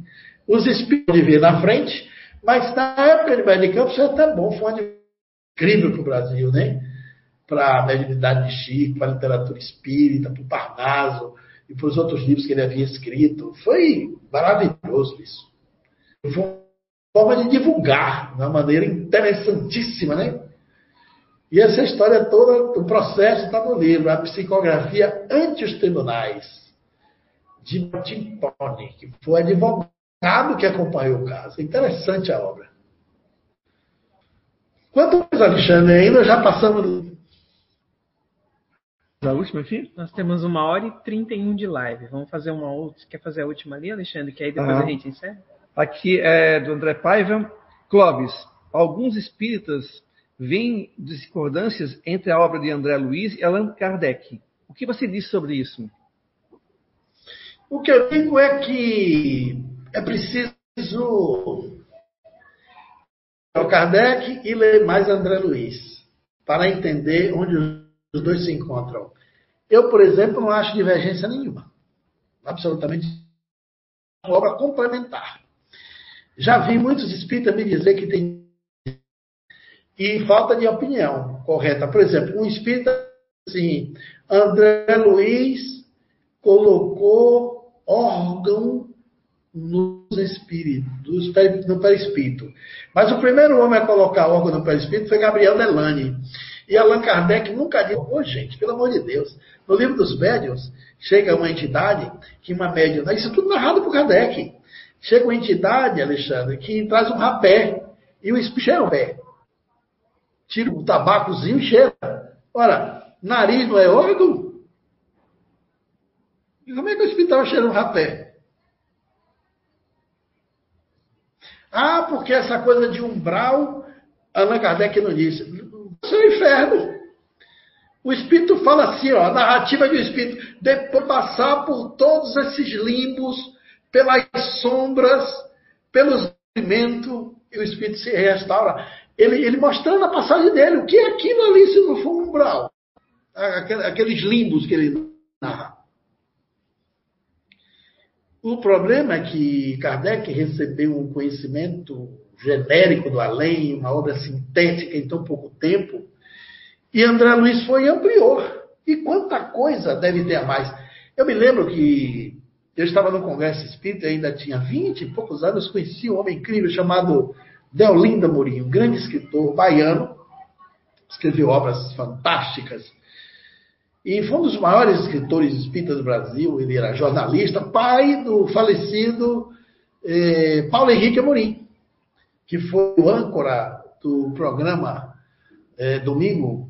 Os espíritos de vir na frente, mas na época de Humberto de Campos foi até bom, foi uma incrível para o Brasil, né? Para a mediunidade de Chico, para a literatura espírita, para o Parnaso e para os outros livros que ele havia escrito. Foi maravilhoso isso. Foi uma forma de divulgar de uma maneira interessantíssima, né? E essa história toda, o processo está no livro, a psicografia ante os tribunais, de Martin Pony, que foi advogado que acompanhou o caso. Interessante a obra. Quantos, Alexandre, ainda já passamos. Da última aqui? Nós temos uma hora e 31 de live. Vamos fazer uma outra. Quer fazer a última ali, Alexandre? Que aí depois ah. a gente encerra? Aqui é do André Paiva. Clóvis, alguns espíritas veem discordâncias entre a obra de André Luiz e Allan Kardec. O que você diz sobre isso? O que eu digo é que é preciso o Kardec e ler mais André Luiz, para entender onde os dois se encontram. Eu, por exemplo, não acho divergência nenhuma. Absolutamente. Uma obra complementar. Já vi muitos espíritas me dizer que tem. E falta de opinião correta. Por exemplo, um espírita, assim, André Luiz colocou órgão nos espíritos, no perispírito. Mas o primeiro homem a colocar órgão no perispírito foi Gabriel Delane. E Allan Kardec nunca disse, ô oh, gente, pelo amor de Deus, no livro dos médiuns, chega uma entidade que uma médium, isso é tudo narrado por Kardec. Chega uma entidade, Alexandre, que traz um rapé e o espírito o pé. Tira o tabacozinho e cheira. Ora, nariz não é órgão? E como é que o espírito estava cheirando um rapé? Ah, porque essa coisa de umbral, Allan Kardec não disse. Isso é inferno. O Espírito fala assim, ó, a narrativa do Espírito, depois de passar por todos esses limbos, pelas sombras, pelos movimentos, e o Espírito se restaura. Ele, ele mostrando a passagem dele, o que é aquilo ali se não for um umbral? Aqueles limbos que ele narra. O problema é que Kardec recebeu um conhecimento genérico do além, uma obra sintética em tão pouco tempo, e André Luiz foi ampliou. E quanta coisa deve ter a mais. Eu me lembro que eu estava no Congresso Espírita, ainda tinha 20 e poucos anos, conheci um homem incrível chamado Deolinda Mourinho, um grande escritor baiano, escreveu obras fantásticas e foi um dos maiores escritores espíritas do Brasil. Ele era jornalista, pai do falecido eh, Paulo Henrique Amorim, que foi o âncora do programa eh, Domingo,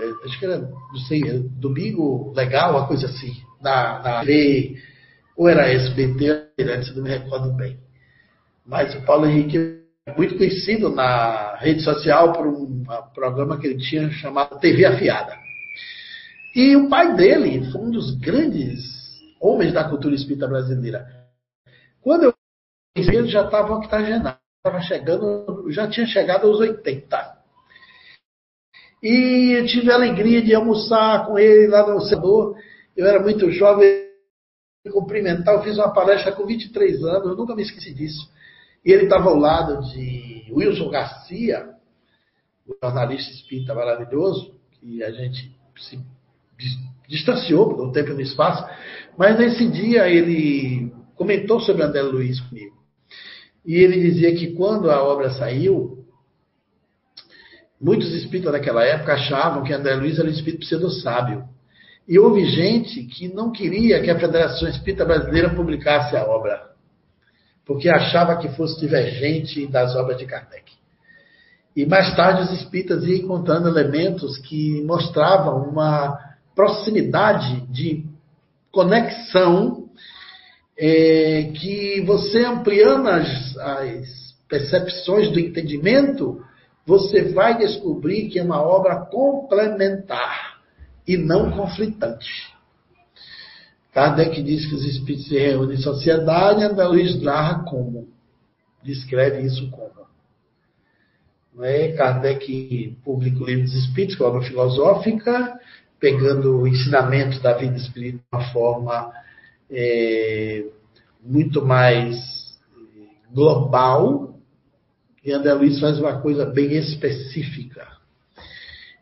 eh, acho que era, não sei, é Domingo Legal, uma coisa assim, na, na ou era SBT, antes não me recordo bem. Mas o Paulo Henrique é muito conhecido na rede social por um programa que ele tinha chamado TV Afiada. E o pai dele foi um dos grandes homens da cultura espírita brasileira. Quando eu conheci ele, já estava octogenário, estava chegando, já tinha chegado aos 80. E eu tive a alegria de almoçar com ele lá no Senador. Eu era muito jovem, cumprimentar. Eu fiz uma palestra com 23 anos, eu nunca me esqueci disso. E ele estava ao lado de Wilson Garcia, o jornalista espírita maravilhoso, que a gente se distanciou no tempo e no espaço. Mas nesse dia ele comentou sobre André Luiz comigo. E ele dizia que quando a obra saiu, muitos espíritas daquela época achavam que André Luiz era um espírito pseudo-sábio. E houve gente que não queria que a Federação Espírita Brasileira publicasse a obra, porque achava que fosse divergente das obras de Kardec. E mais tarde os espíritas iam encontrando elementos que mostravam uma proximidade de conexão é, que você ampliando as, as percepções do entendimento, você vai descobrir que é uma obra complementar e não conflitante. Kardec diz que os espíritos se reúnem em sociedade, André Luiz narra como. Descreve isso como. Não é? Kardec publica o livro dos Espíritos, que é uma obra filosófica, pegando o ensinamento da vida espírita de uma forma é, muito mais global, e André Luiz faz uma coisa bem específica.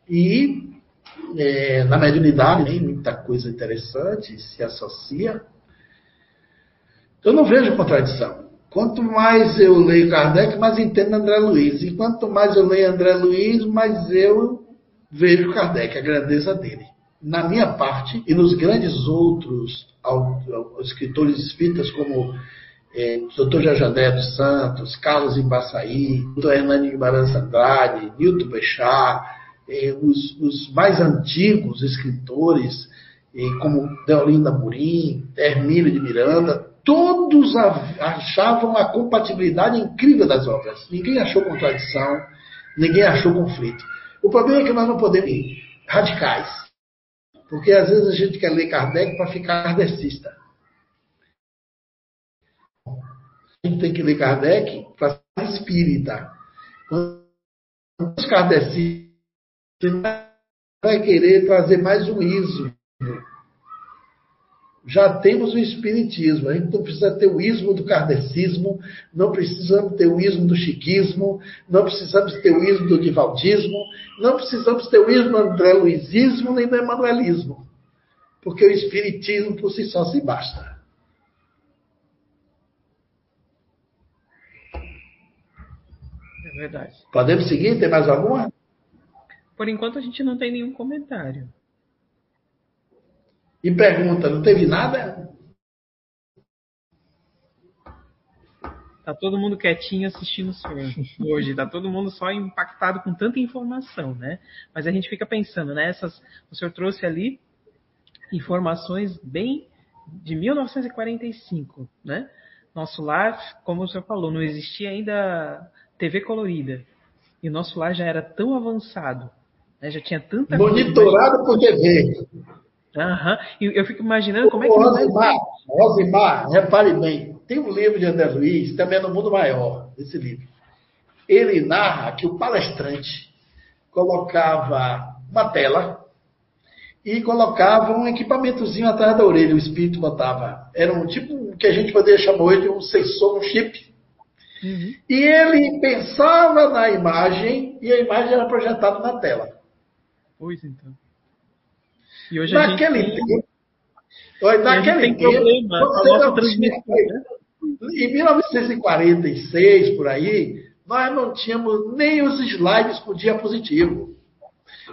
E é, na mediunidade nem muita coisa interessante se associa. Eu não vejo contradição. Quanto mais eu leio Kardec, mais entendo André Luiz. E quanto mais eu leio André Luiz, mais eu vejo Kardec, a grandeza dele. Na minha parte, e nos grandes outros escritores espíritas, como é, Dr. Jajadé dos Santos, Carlos Embaçaí, Dr. Hernani Guimarães Andrade, Nilton Bechar, eh, os, os, mais antigos escritores, eh, como Deolinda Murim, Hermílio de Miranda, todos achavam a compatibilidade incrível das obras. Ninguém achou contradição, ninguém achou conflito. O problema é que nós não podemos ir radicais. Porque às vezes a gente quer ler Kardec para ficar kardecista. A gente tem que ler Kardec para ser espírita. Quando os kardecistas vai querer trazer mais um ismo. Já temos o espiritismo, a gente não precisa ter o ismo do kardecismo, não precisamos ter o ismo do chiquismo, não precisamos ter o ismo do divaldismo, não precisamos ter o ismo do André Luizismo nem do emanuelismo, porque o espiritismo por si só se basta. É verdade. Podemos seguir? Tem mais alguma? Por enquanto a gente não tem nenhum comentário. E pergunta, não teve nada? Tá todo mundo quietinho assistindo o senhor hoje. Tá todo mundo só impactado com tanta informação, né? Mas a gente fica pensando, né? Essas, o senhor trouxe ali informações bem de 1945, né? Nosso lar, como o senhor falou, não existia ainda TV colorida. E o nosso lar já era tão avançado né? Já tinha tanta Monitorado por TV. Aham. E eu fico imaginando como é que. Rosimar, Rosimar, repare bem, tem um livro de André Luiz, também é no Mundo Maior, esse livro. Ele narra que o palestrante colocava uma tela e colocava um equipamentozinho atrás da orelha, o espírito botava. Era um tipo o que a gente poderia chamar hoje de um sensor, um chip. Uhum. E ele pensava na imagem e a imagem era projetada na tela. Pois então. E hoje naquele a gente tempo, naquele tem tempo, problema, a nossa transmissão, né? Em 1946, por aí, nós não tínhamos nem os slides com diapositivo.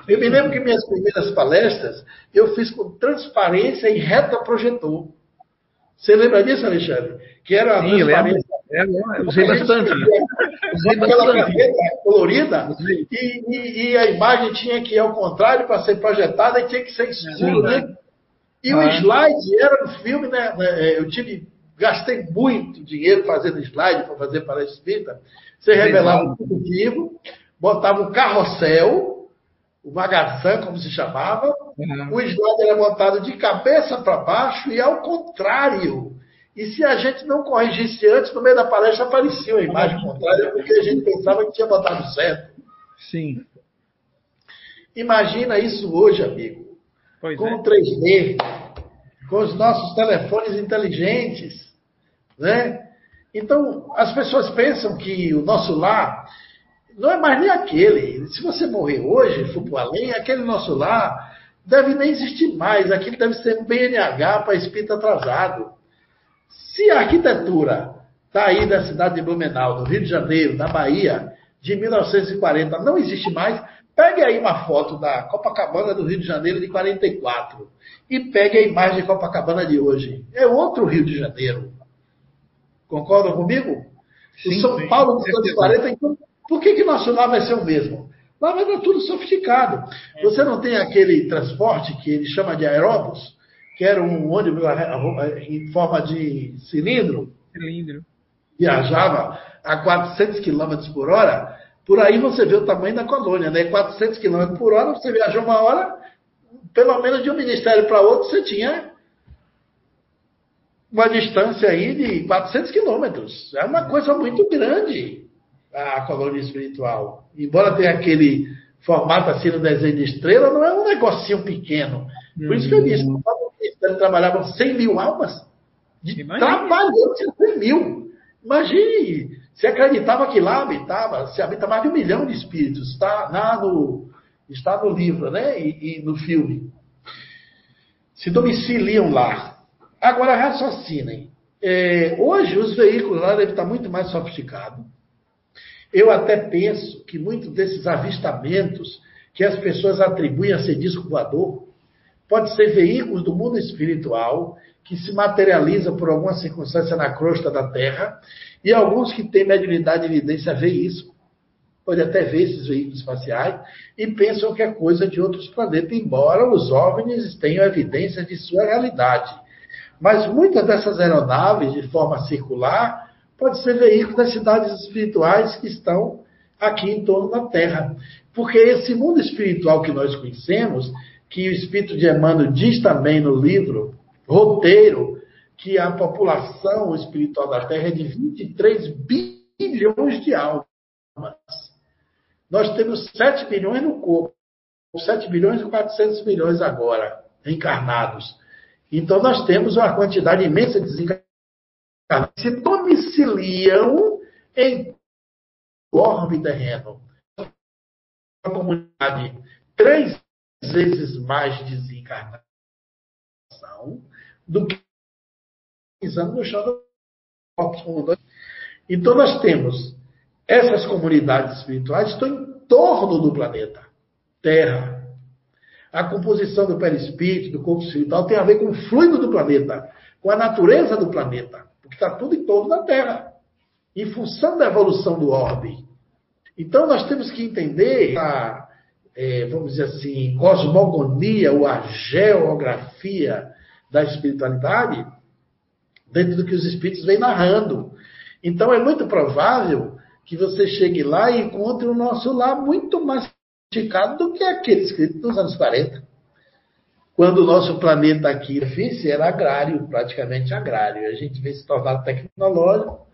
Eu me lembro que minhas primeiras palestras eu fiz com transparência e reta projetor. Você lembra disso, Alexandre? Que era Sim, transparência. É, usei bastante. Usei aquela caneta colorida e, e, e, a imagem tinha que ir ao contrário para ser projetada e tinha que ser escuro, né? E ah. o slide era no filme, né? É, eu tive, gastei muito dinheiro fazendo slide para fazer palestra espírita. Você revelava o objetivo, botava um carrossel, o magazã, como se chamava, uhum. o slide era montado de cabeça para baixo e ao contrário. E se a gente não corrigisse antes, no meio da palestra aparecia uma imagem contrária, porque a gente pensava que tinha botado certo. Sim. Imagina isso hoje, amigo. Pois com é. o 3D, com os nossos telefones inteligentes, né? Então, as pessoas pensam que o nosso lar não é mais nem aquele. Se você morrer hoje for para além, aquele nosso lar deve nem existir mais. Aquilo deve ser um BNH para espírito atrasado. Se a arquitetura está aí da cidade de Blumenau, do Rio de Janeiro, da Bahia, de 1940, não existe mais, pegue aí uma foto da Copacabana do Rio de Janeiro de 44 e pegue a imagem de Copacabana de hoje. É outro Rio de Janeiro. Concordam comigo? Sim, o São sim, Paulo dos anos 40, então, por que, que nosso lar vai ser o mesmo? Lá vai dar tudo sofisticado. É. Você não tem aquele transporte que ele chama de aeróbus, que era um ônibus em forma de cilindro? Cilindro. Viajava a 400 km por hora. Por aí você vê o tamanho da colônia, né? 400 km por hora, você viajou uma hora, pelo menos de um ministério para outro, você tinha uma distância aí de 400 quilômetros. É uma coisa muito grande a colônia espiritual. Embora tenha aquele formato assim no desenho de estrela, não é um negocinho pequeno. Por isso que eu disse, no ministério trabalhavam 100 mil almas. De trabalhando 100 mil. Imagine, se acreditava que lá habitava, se habita mais de um milhão de espíritos. Está, na, no, está no livro né? e, e no filme. Se domiciliam lá. Agora raciocinem. É, hoje os veículos lá devem estar muito mais sofisticados. Eu até penso que muitos desses avistamentos que as pessoas atribuem a ser disco voador pode ser veículos do mundo espiritual que se materializam por alguma circunstância na crosta da Terra e alguns que têm mediunidade e evidência vê isso, pode até ver esses veículos espaciais e pensam que é coisa de outros planetas, embora os OVNIs tenham evidência de sua realidade. Mas muitas dessas aeronaves, de forma circular, pode ser veículo das cidades espirituais que estão aqui em torno da Terra. Porque esse mundo espiritual que nós conhecemos, que o Espírito de Emmanuel diz também no livro Roteiro, que a população espiritual da Terra é de 23 bilhões de almas. Nós temos 7 bilhões no corpo, 7 bilhões e 400 milhões agora, encarnados. Então, nós temos uma quantidade imensa de desencarnados que se domiciliam em orbe terreno. Uma comunidade três vezes mais desencarnação do que pisando no chão Então, nós temos essas comunidades espirituais estão em torno do planeta Terra. A composição do perispírito, do corpo espiritual, tem a ver com o fluido do planeta, com a natureza do planeta, porque está tudo em torno da Terra, em função da evolução do orbe. Então, nós temos que entender a, é, vamos dizer assim, cosmogonia ou a geografia da espiritualidade dentro do que os espíritos vêm narrando. Então, é muito provável que você chegue lá e encontre o nosso lar muito mais sofisticado do que aquele escrito nos anos 40. Quando o nosso planeta aqui era agrário, praticamente agrário. A gente vem se tornar tecnológico,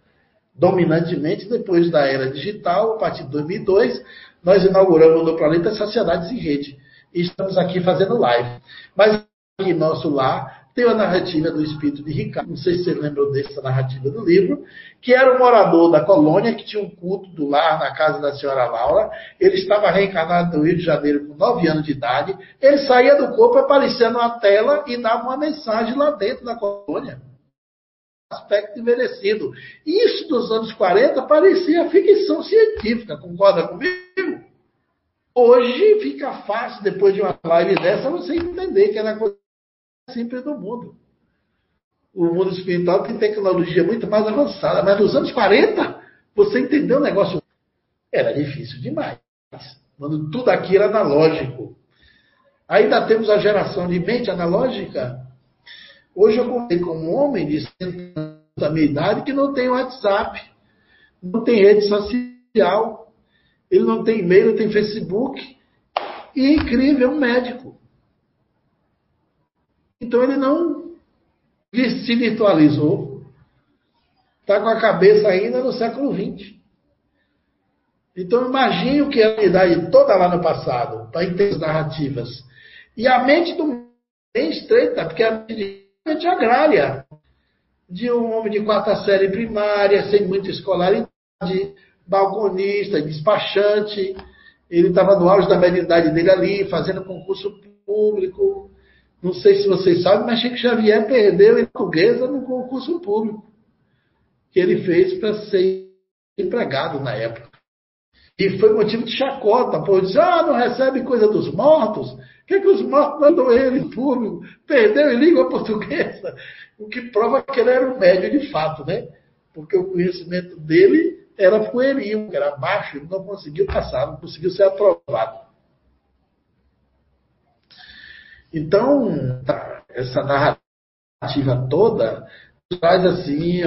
dominantemente depois da era digital, a partir de 2002, nós inauguramos no planeta Sociedades em Rede. E estamos aqui fazendo live. Mas aqui nosso lar tem a narrativa do espírito de Ricardo, não sei se você lembrou dessa narrativa do livro, que era um morador da colônia que tinha um culto do lar na casa da senhora Laura. Ele estava reencarnado no Rio de Janeiro com 9 anos de idade. Ele saía do corpo, aparecia numa tela e dava uma mensagem lá dentro da colônia. Aspecto envelhecido. Isso dos anos 40 parecia ficção científica, concorda comigo? Hoje fica fácil, depois de uma live dessa, você entender que era coisa simples do mundo. O mundo espiritual tem tecnologia muito mais avançada, mas nos anos 40, você entendeu o negócio? Era difícil demais. Quando tudo aqui era analógico. Ainda temos a geração de mente analógica. Hoje eu contei com um homem de 60 anos da minha idade que não tem WhatsApp, não tem rede social, ele não tem e-mail, não tem Facebook. E incrível, é um médico. Então ele não se virtualizou. Está com a cabeça ainda no século XX. Então imagine o que é a humanidade toda lá no passado, para entender as narrativas. E a mente do bem estreita, porque a mente agrária, de um homem de quarta série primária, sem muita escolaridade, balconista, despachante. Ele estava no auge da mediunidade dele ali, fazendo concurso público. Não sei se vocês sabem, mas Chico Xavier perdeu em portuguesa no concurso público que ele fez para ser empregado na época. E foi motivo de chacota, por dizer, ah, não recebe coisa dos mortos. O que, é que os mortos mandam ele em público? Perdeu em língua portuguesa. O que prova que ele era um médio de fato, né? Porque o conhecimento dele era pueril, era baixo, ele não conseguiu passar, não conseguiu ser aprovado. Então, tá, essa narrativa toda traz assim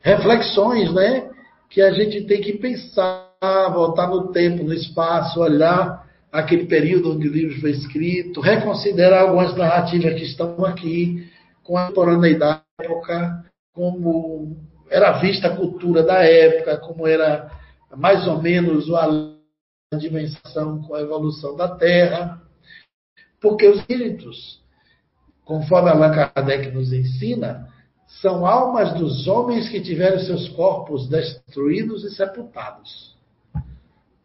reflexões, né? Que a gente tem que pensar, voltar no tempo, no espaço, olhar aquele período onde o livro foi escrito, reconsiderar algumas narrativas que estão aqui, com a contemporaneidade da época, como era vista a cultura da época, como era mais ou menos a dimensão com a evolução da Terra. Porque os espíritos, conforme Allan Kardec nos ensina, são almas dos homens que tiveram seus corpos destruídos e sepultados.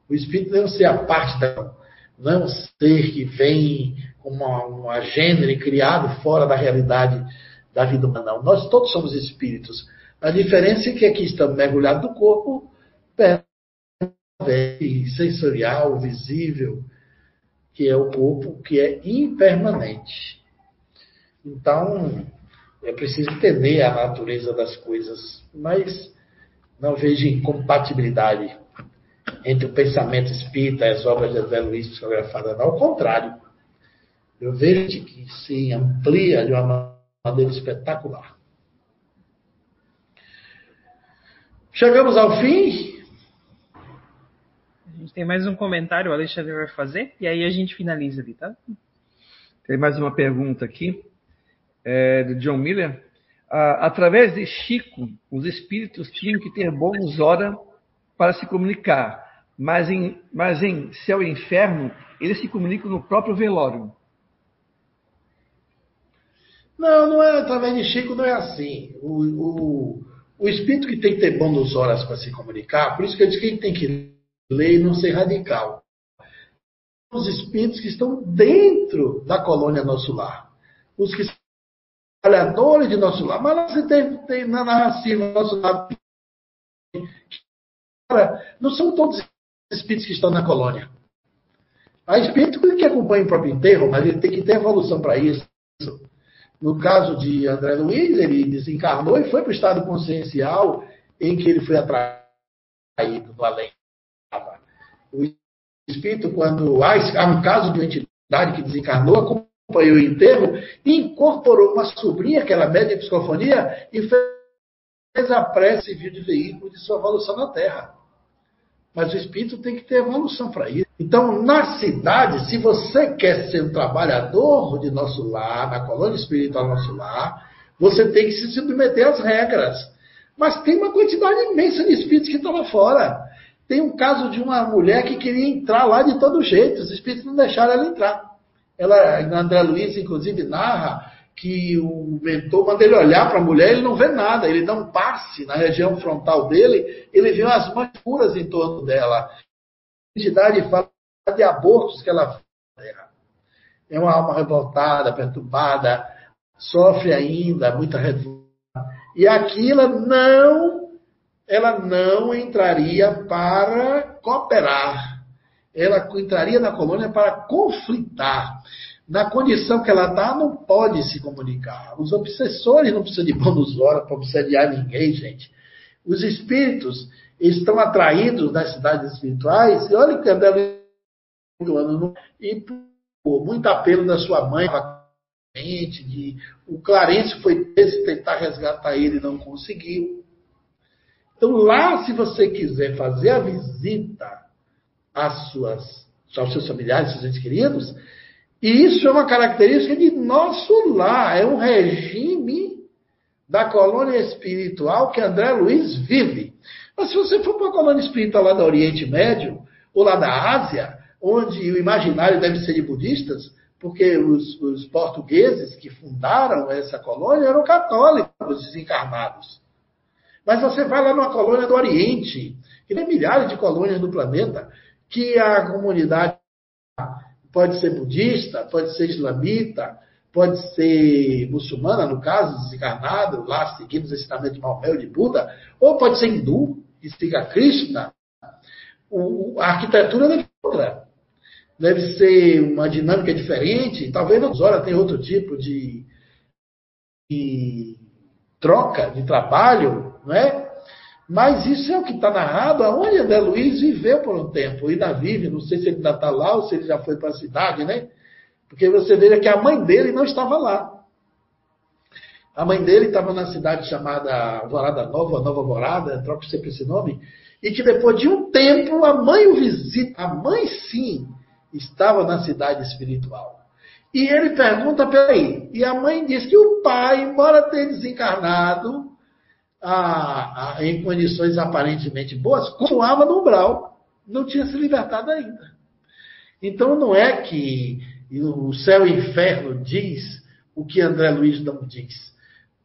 O espírito não ser a parte da não é um ser que vem como uma, uma gênero criado fora da realidade da vida humana. Não. Nós todos somos espíritos. A diferença é que aqui estamos mergulhados no corpo sensorial, visível, que é o corpo que é impermanente. Então, é preciso entender a natureza das coisas, mas não vejo incompatibilidade entre o pensamento espírita e as obras de André Luiz psicografadas. Ao contrário, eu vejo que se amplia de uma maneira espetacular. Chegamos ao fim. Gente tem mais um comentário, o Alexandre vai fazer, e aí a gente finaliza ali, tá? Tem mais uma pergunta aqui é, de John Miller, ah, através de Chico, os espíritos tinham que ter bons hora para se comunicar, mas em, mas em céu e inferno, eles se comunicam no próprio velório. Não, não é através de Chico, não é assim. O, o, o espírito que tem que ter bons horas para se comunicar, por isso que eu disse que ele tem que ler e não ser radical. Os espíritos que estão dentro da colônia nosso lar. Os que trabalhadores de nosso lar. Mas lá você tem, tem na narrativa nosso lado. Não são todos os espíritos que estão na colônia. Há espírito que acompanha o próprio enterro, mas ele tem que ter evolução para isso. No caso de André Luiz, ele desencarnou e foi para o estado consciencial em que ele foi atraído do além. O espírito, quando há um caso de uma entidade que desencarnou, acompanhou o enterro, incorporou uma sobrinha, que era média de psicofonia, e fez a prece via de veículo de sua evolução na Terra. Mas o espírito tem que ter evolução para isso. Então, na cidade, se você quer ser um trabalhador de nosso lar, na colônia espiritual nosso lar, você tem que se submeter às regras. Mas tem uma quantidade imensa de espíritos que estão lá fora. Tem um caso de uma mulher que queria entrar lá de todo jeito, os espíritos não deixaram ela entrar. Ela, André Luiz, inclusive, narra que o mentor manda ele olhar para a mulher, ele não vê nada, ele dá um passe na região frontal dele, ele vê umas mãos puras em torno dela. A entidade fala de abortos que ela é uma alma revoltada, perturbada, sofre ainda muita revolta. E aquilo não, ela não entraria para cooperar ela entraria na colônia para conflitar. Na condição que ela está, não pode se comunicar. Os obsessores não precisam de bônus hora para obsediar ninguém, gente. Os espíritos estão atraídos nas cidades espirituais, e olha que André e por muito apelo da sua mãe, de, o Clarence foi tentar resgatar ele e não conseguiu. Então, lá, se você quiser fazer a visita às suas, aos seus familiares, seus entes queridos. E isso é uma característica de nosso lar, é um regime da colônia espiritual que André Luiz vive. Mas se você for para a colônia espiritual lá do Oriente Médio, ou lá da Ásia, onde o imaginário deve ser de budistas, porque os, os portugueses que fundaram essa colônia eram católicos desencarnados. Mas você vai lá numa colônia do Oriente, que tem milhares de colônias no planeta, que a comunidade pode ser budista, pode ser islamita, pode ser muçulmana, no caso, desencarnado, lá seguindo os ensinamentos de Maomé de Buda, ou pode ser hindu, que siga Krishna. O, a arquitetura deve ser outra. Deve ser uma dinâmica diferente. Talvez na hora tenha outro tipo de, de troca de trabalho, não é? Mas isso é o que está narrado, aonde André Luiz viveu por um tempo, ainda vive, não sei se ele ainda está lá ou se ele já foi para a cidade, né? Porque você veja que a mãe dele não estava lá. A mãe dele estava na cidade chamada Alvorada Nova, Nova Alvorada, troca sempre esse nome, e que depois de um tempo a mãe o visita. A mãe, sim, estava na cidade espiritual. E ele pergunta, peraí, e a mãe diz que o pai, embora tenha desencarnado, a, a, em condições aparentemente boas, continuava no umbral, não tinha se libertado ainda. Então não é que o céu e o inferno diz o que André Luiz não diz.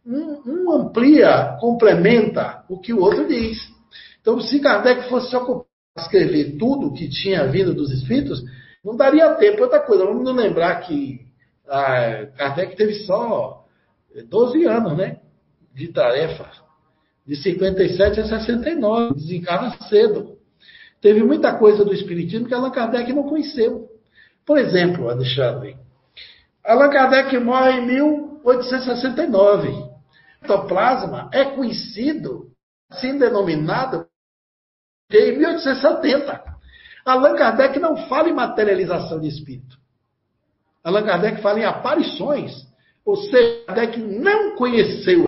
Um, um amplia, complementa o que o outro diz. Então, se Kardec fosse se ocupar escrever tudo que tinha vindo dos espíritos, não daria tempo. Outra coisa, vamos lembrar que a Kardec teve só 12 anos né, de tarefa de 57 a 69, desencarna cedo. Teve muita coisa do Espiritismo que Allan Kardec não conheceu. Por exemplo, Alexandre, Allan Kardec morre em 1869. O ectoplasma é conhecido, assim denominado, em 1870. Allan Kardec não fala em materialização de espírito. Allan Kardec fala em aparições. Ou seja, Kardec não conheceu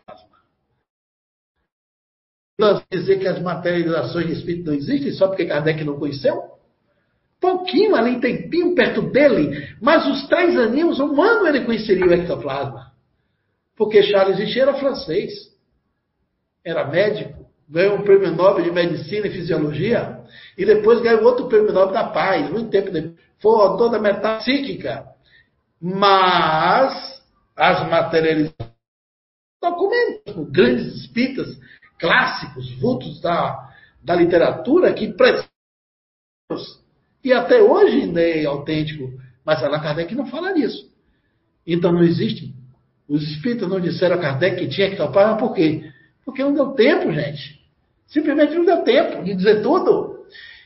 dizer que as materializações de espírito não existem só porque Kardec não conheceu? Pouquinho ali, tempinho perto dele, mas os três aninhos, um ano ele conheceria o ectoplasma. Porque Charles Richer era francês, era médico, ganhou um prêmio Nobel de Medicina e Fisiologia, e depois ganhou outro prêmio Nobel da Paz, muito tempo depois. Foi autor da metapsíquica. Mas as materializações, documentos, grandes espíritas, clássicos, vultos da, da literatura que e até hoje ainda é autêntico, mas Allan Kardec não fala nisso. Então não existe. Os espíritos não disseram a Kardec que tinha que topar, por quê? Porque não deu tempo, gente. Simplesmente não deu tempo de dizer tudo.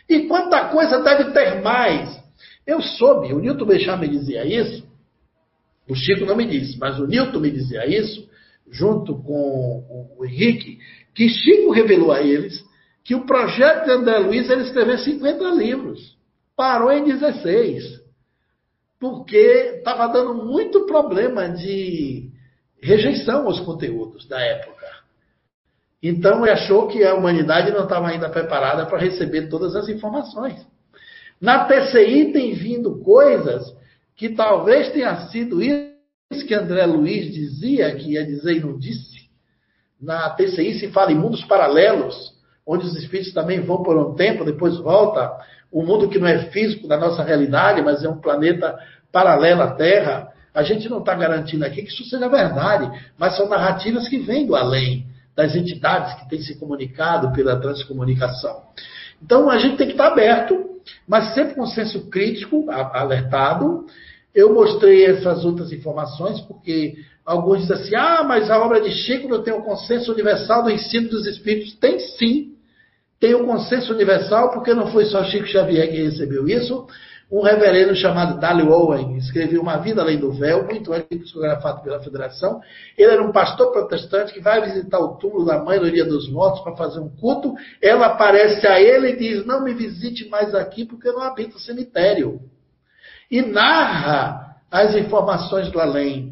E quanta coisa deve ter mais. Eu soube, o Newton Bechar me dizia isso, o Chico não me disse, mas o Newton me dizia isso, junto com o Henrique, que Chico revelou a eles que o projeto de André Luiz era escrever 50 livros. Parou em 16. Porque estava dando muito problema de rejeição aos conteúdos da época. Então ele achou que a humanidade não estava ainda preparada para receber todas as informações. Na TCI tem vindo coisas que talvez tenha sido isso que André Luiz dizia, que ia dizer e não disse, na TCI se fala em mundos paralelos, onde os espíritos também vão por um tempo, depois volta. Um mundo que não é físico da nossa realidade, mas é um planeta paralelo à Terra. A gente não está garantindo aqui que isso seja verdade, mas são narrativas que vêm do além, das entidades que têm se comunicado pela transcomunicação. Então a gente tem que estar aberto, mas sempre com senso crítico, alertado. Eu mostrei essas outras informações porque Alguns dizem assim: ah, mas a obra de Chico não tem o consenso universal do ensino dos espíritos. Tem sim. Tem o consenso universal, porque não foi só Chico Xavier que recebeu isso. Um reverendo chamado Dali Owen escreveu Uma Vida Além do Véu, muito antes psicografado pela Federação. Ele era um pastor protestante que vai visitar o túmulo da mãe no Dia dos Mortos para fazer um culto. Ela aparece a ele e diz: Não me visite mais aqui, porque eu não habito o cemitério. E narra as informações do além.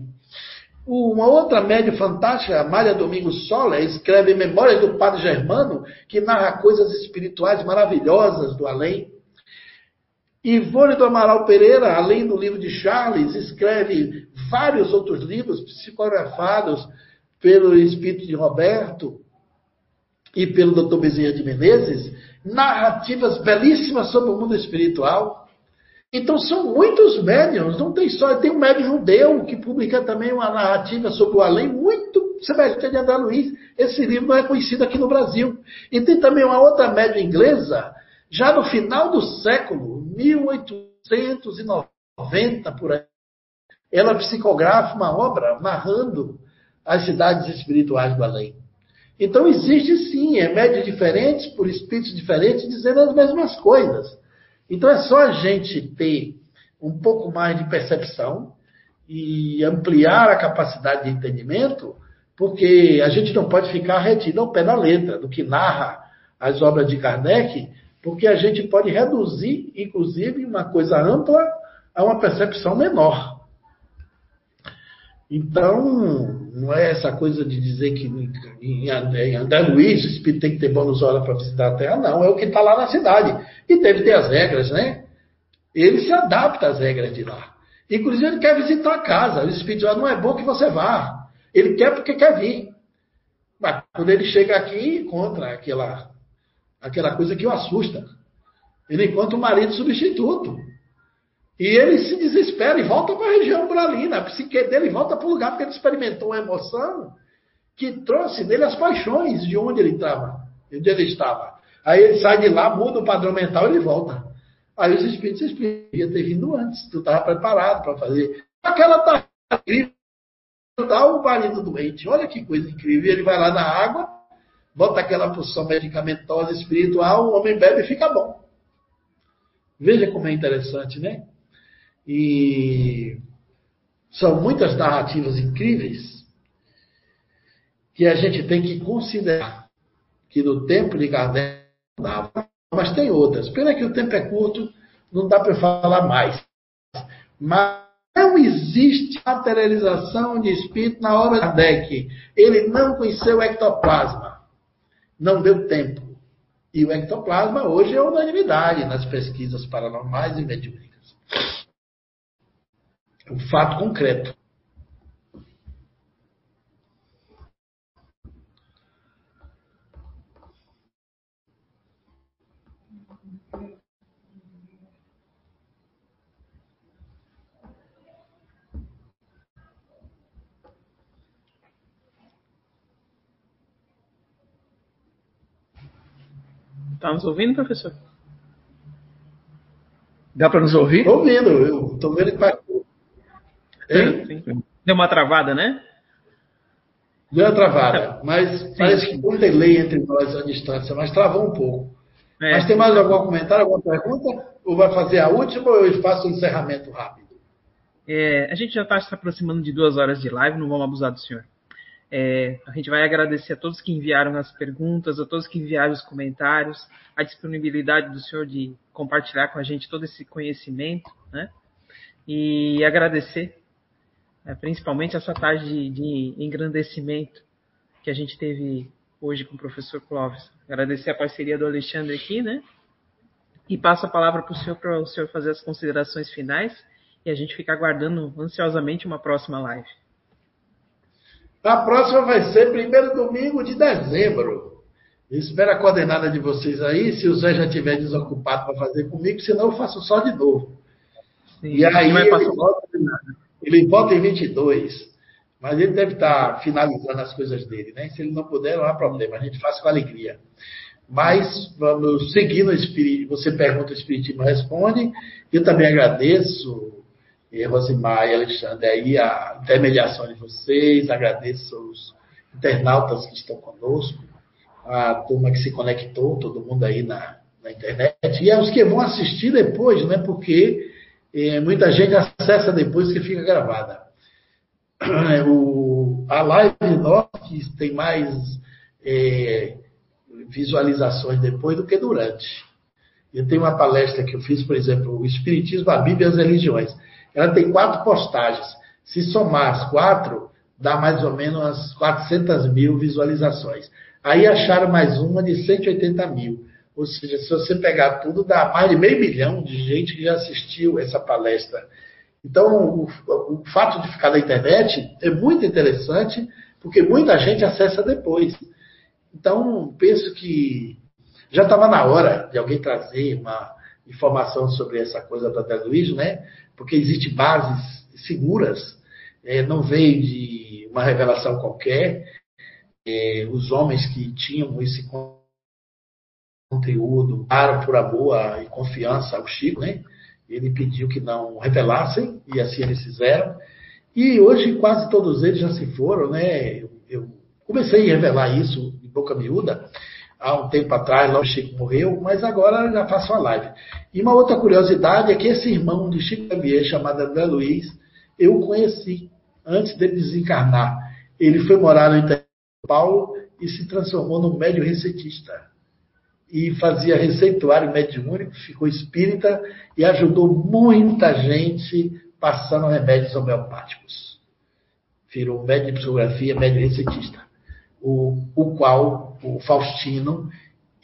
Uma outra média fantástica, Amália Domingos Sola, escreve Memórias do Padre Germano, que narra coisas espirituais maravilhosas do além. Ivone do Amaral Pereira, além do livro de Charles, escreve vários outros livros psicografados pelo espírito de Roberto e pelo Dr. Bezerra de Menezes, narrativas belíssimas sobre o mundo espiritual. Então são muitos médiums, não tem só, tem um médium judeu que publica também uma narrativa sobre o além muito semelhante de André Luiz. Esse livro não é conhecido aqui no Brasil. E tem também uma outra médium inglesa, já no final do século, 1890 por aí. Ela psicografa uma obra narrando as cidades espirituais do além. Então existe sim, é diferentes, por espíritos diferentes, dizendo as mesmas coisas. Então é só a gente ter um pouco mais de percepção e ampliar a capacidade de entendimento, porque a gente não pode ficar retido ao pé da letra do que narra as obras de Kardec, porque a gente pode reduzir, inclusive, uma coisa ampla a uma percepção menor. Então, não é essa coisa de dizer que em André Luiz o espírito tem que ter bônus hora para visitar a Terra, não. É o que está lá na cidade. E deve ter as regras, né? Ele se adapta às regras de lá. Inclusive, ele quer visitar a casa. O espírito diz, não é bom que você vá. Ele quer porque quer vir. Mas quando ele chega aqui, encontra aquela, aquela coisa que o assusta. Ele encontra um marido substituto. E ele se desespera e volta para a região umbralina. A psique dele volta para o lugar porque ele experimentou uma emoção que trouxe nele as paixões de onde ele estava, de onde ele estava. Aí ele sai de lá, muda o padrão mental e ele volta. Aí os espíritos explicam, ter vindo antes, tu estava preparado para fazer. Aquela tá incrível, dá o marido doente. Olha que coisa incrível. Ele vai lá na água, bota aquela poção medicamentosa espiritual, o homem bebe e fica bom. Veja como é interessante, né? E são muitas narrativas incríveis que a gente tem que considerar que no tempo de Kardec dava, mas tem outras. Pena que o tempo é curto, não dá para falar mais. Mas não existe materialização de espírito na obra de Kardec. Ele não conheceu o ectoplasma. Não deu tempo. E o ectoplasma hoje é unanimidade nas pesquisas paranormais e mediúnicas um fato concreto. Está nos ouvindo, professor? Dá para nos ouvir? Estou ouvindo, eu estou vendo que Deu uma travada, né? Deu uma travada, mas sim, parece sim. que tem um delay entre nós a distância, mas travou um pouco. É. Mas tem mais algum comentário, alguma pergunta? Ou vai fazer a última ou eu faço o um encerramento rápido? É, a gente já está se aproximando de duas horas de live, não vamos abusar do senhor. É, a gente vai agradecer a todos que enviaram as perguntas, a todos que enviaram os comentários, a disponibilidade do senhor de compartilhar com a gente todo esse conhecimento, né? E agradecer é, principalmente essa tarde de, de, engrandecimento que a gente teve hoje com o professor Clóvis. Agradecer a parceria do Alexandre aqui, né? E passo a palavra para o senhor para o senhor fazer as considerações finais e a gente fica aguardando ansiosamente uma próxima live. A próxima vai ser primeiro domingo de dezembro. espero a coordenada de vocês aí, se o Zé já estiver desocupado para fazer comigo, senão eu faço só de novo. Sim, e aí vai passar... Ele vota em 22, mas ele deve estar finalizando as coisas dele, né? Se ele não puder, não há problema, a gente faz com alegria. Mas vamos seguindo o Espírito, você pergunta, o Espiritismo responde. Eu também agradeço, eh, Rosimar e Alexandre, aí a intermediação de vocês, agradeço os internautas que estão conosco, a turma que se conectou, todo mundo aí na, na internet, e aos que vão assistir depois, né? Porque e muita gente acessa depois que fica gravada. O, a live nossa tem mais é, visualizações depois do que durante. Eu tenho uma palestra que eu fiz, por exemplo, o Espiritismo, a Bíblia e as Religiões. Ela tem quatro postagens. Se somar as quatro, dá mais ou menos umas 400 mil visualizações. Aí acharam mais uma de 180 mil. Ou seja, se você pegar tudo, dá mais de meio milhão de gente que já assistiu essa palestra. Então, o, o fato de ficar na internet é muito interessante, porque muita gente acessa depois. Então, penso que já estava na hora de alguém trazer uma informação sobre essa coisa do André Luiz, né? Porque existem bases seguras, é, não veio de uma revelação qualquer. É, os homens que tinham esse conteúdo daram por amor e confiança ao Chico, né? Ele pediu que não revelassem, e assim eles fizeram. E hoje quase todos eles já se foram, né? Eu, eu comecei a revelar isso de boca miúda há um tempo atrás, lá o Chico morreu, mas agora já faço uma live. E uma outra curiosidade é que esse irmão de Chico Xavier, chamado André Luiz, eu o conheci antes dele desencarnar. Ele foi morar no interior de São Paulo e se transformou num médio recetista e fazia receituário mediúnico, ficou espírita e ajudou muita gente passando remédios homeopáticos. Virou médio de psicografia, médio recetista. O, o qual o Faustino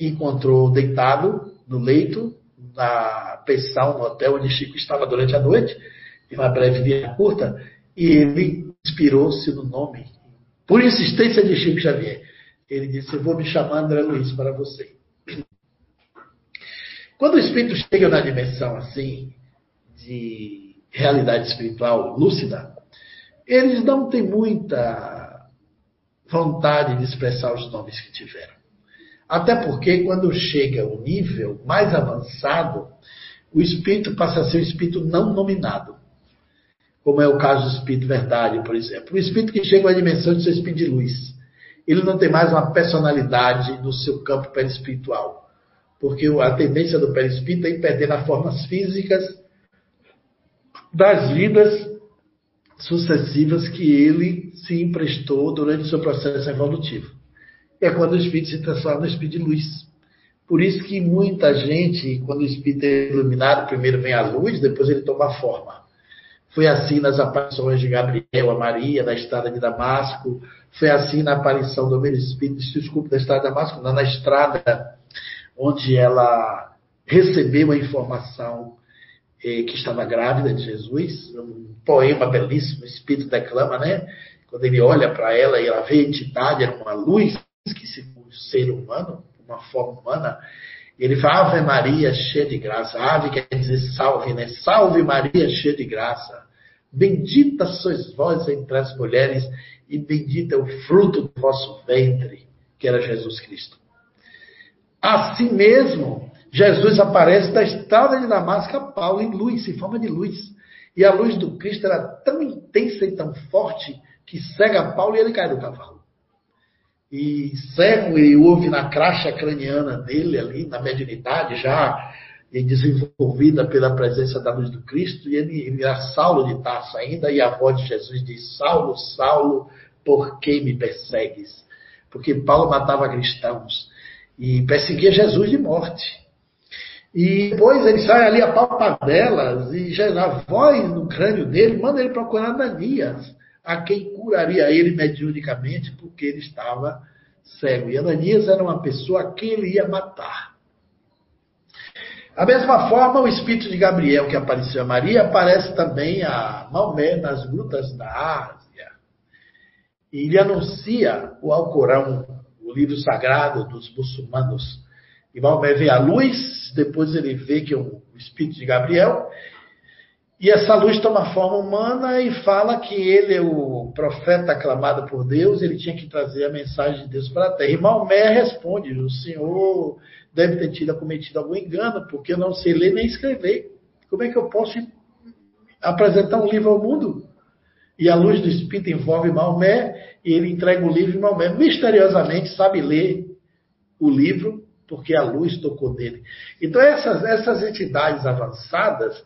encontrou deitado no leito, na pensão, no hotel onde Chico estava durante a noite, em uma breve curta, e ele inspirou-se no nome, por insistência de Chico Xavier. Ele disse: Eu vou me chamar André Luiz para você. Quando o espírito chega na dimensão assim, de realidade espiritual lúcida, eles não têm muita vontade de expressar os nomes que tiveram. Até porque quando chega o nível mais avançado, o espírito passa a ser um espírito não nominado. Como é o caso do espírito verdade, por exemplo. O espírito que chega à dimensão de seu espírito de luz. Ele não tem mais uma personalidade no seu campo perispiritual porque a tendência do perispírito é ir perdendo as formas físicas das vidas sucessivas que ele se emprestou durante o seu processo evolutivo. É quando o espírito se transforma no espírito de luz. Por isso que muita gente, quando o espírito é iluminado, primeiro vem a luz, depois ele toma forma. Foi assim nas aparições de Gabriel a Maria, na estrada de Damasco. Foi assim na aparição do meu espírito, desculpe, da estrada de Damasco, não, na estrada onde ela recebeu a informação eh, que estava grávida de Jesus, um poema belíssimo, o Espírito declama, né? Quando ele olha para ela e ela vê a entidade, era uma luz que se um ser humano, uma forma humana, ele fala Ave Maria cheia de graça. Ave quer dizer salve, né? Salve Maria cheia de graça. Bendita sois vós entre as mulheres e bendito é o fruto do vosso ventre, que era Jesus Cristo. Assim mesmo, Jesus aparece da estrada de Damasco a Paulo em luz, em forma de luz. E a luz do Cristo era tão intensa e tão forte que cega Paulo e ele cai do cavalo. E cego ele ouve na cracha craniana dele ali, na mediunidade, já desenvolvida pela presença da luz do Cristo, e ele, era Saulo de Tarso ainda, e a voz de Jesus diz, Saulo, Saulo, por que me persegues? Porque Paulo matava cristãos e perseguia Jesus de morte. E depois ele sai ali a palpadelas e já a voz no crânio dele manda ele procurar Ananias, a quem curaria ele mediunicamente, porque ele estava cego. E Ananias era uma pessoa a quem ele ia matar. Da mesma forma, o espírito de Gabriel que apareceu a Maria aparece também a Maomé nas grutas da Ásia. E ele anuncia o Alcorão livro sagrado dos muçulmanos. E Maomé vê a luz, depois ele vê que é o espírito de Gabriel, e essa luz toma forma humana e fala que ele é o profeta aclamado por Deus, ele tinha que trazer a mensagem de Deus para a terra. E Maomé responde: O Senhor deve ter tido cometido algum engano, porque eu não sei ler nem escrever. Como é que eu posso apresentar um livro ao mundo? E a luz do Espírito envolve Maomé, e ele entrega o livro e Maomé misteriosamente sabe ler o livro, porque a luz tocou nele. Então, essas, essas entidades avançadas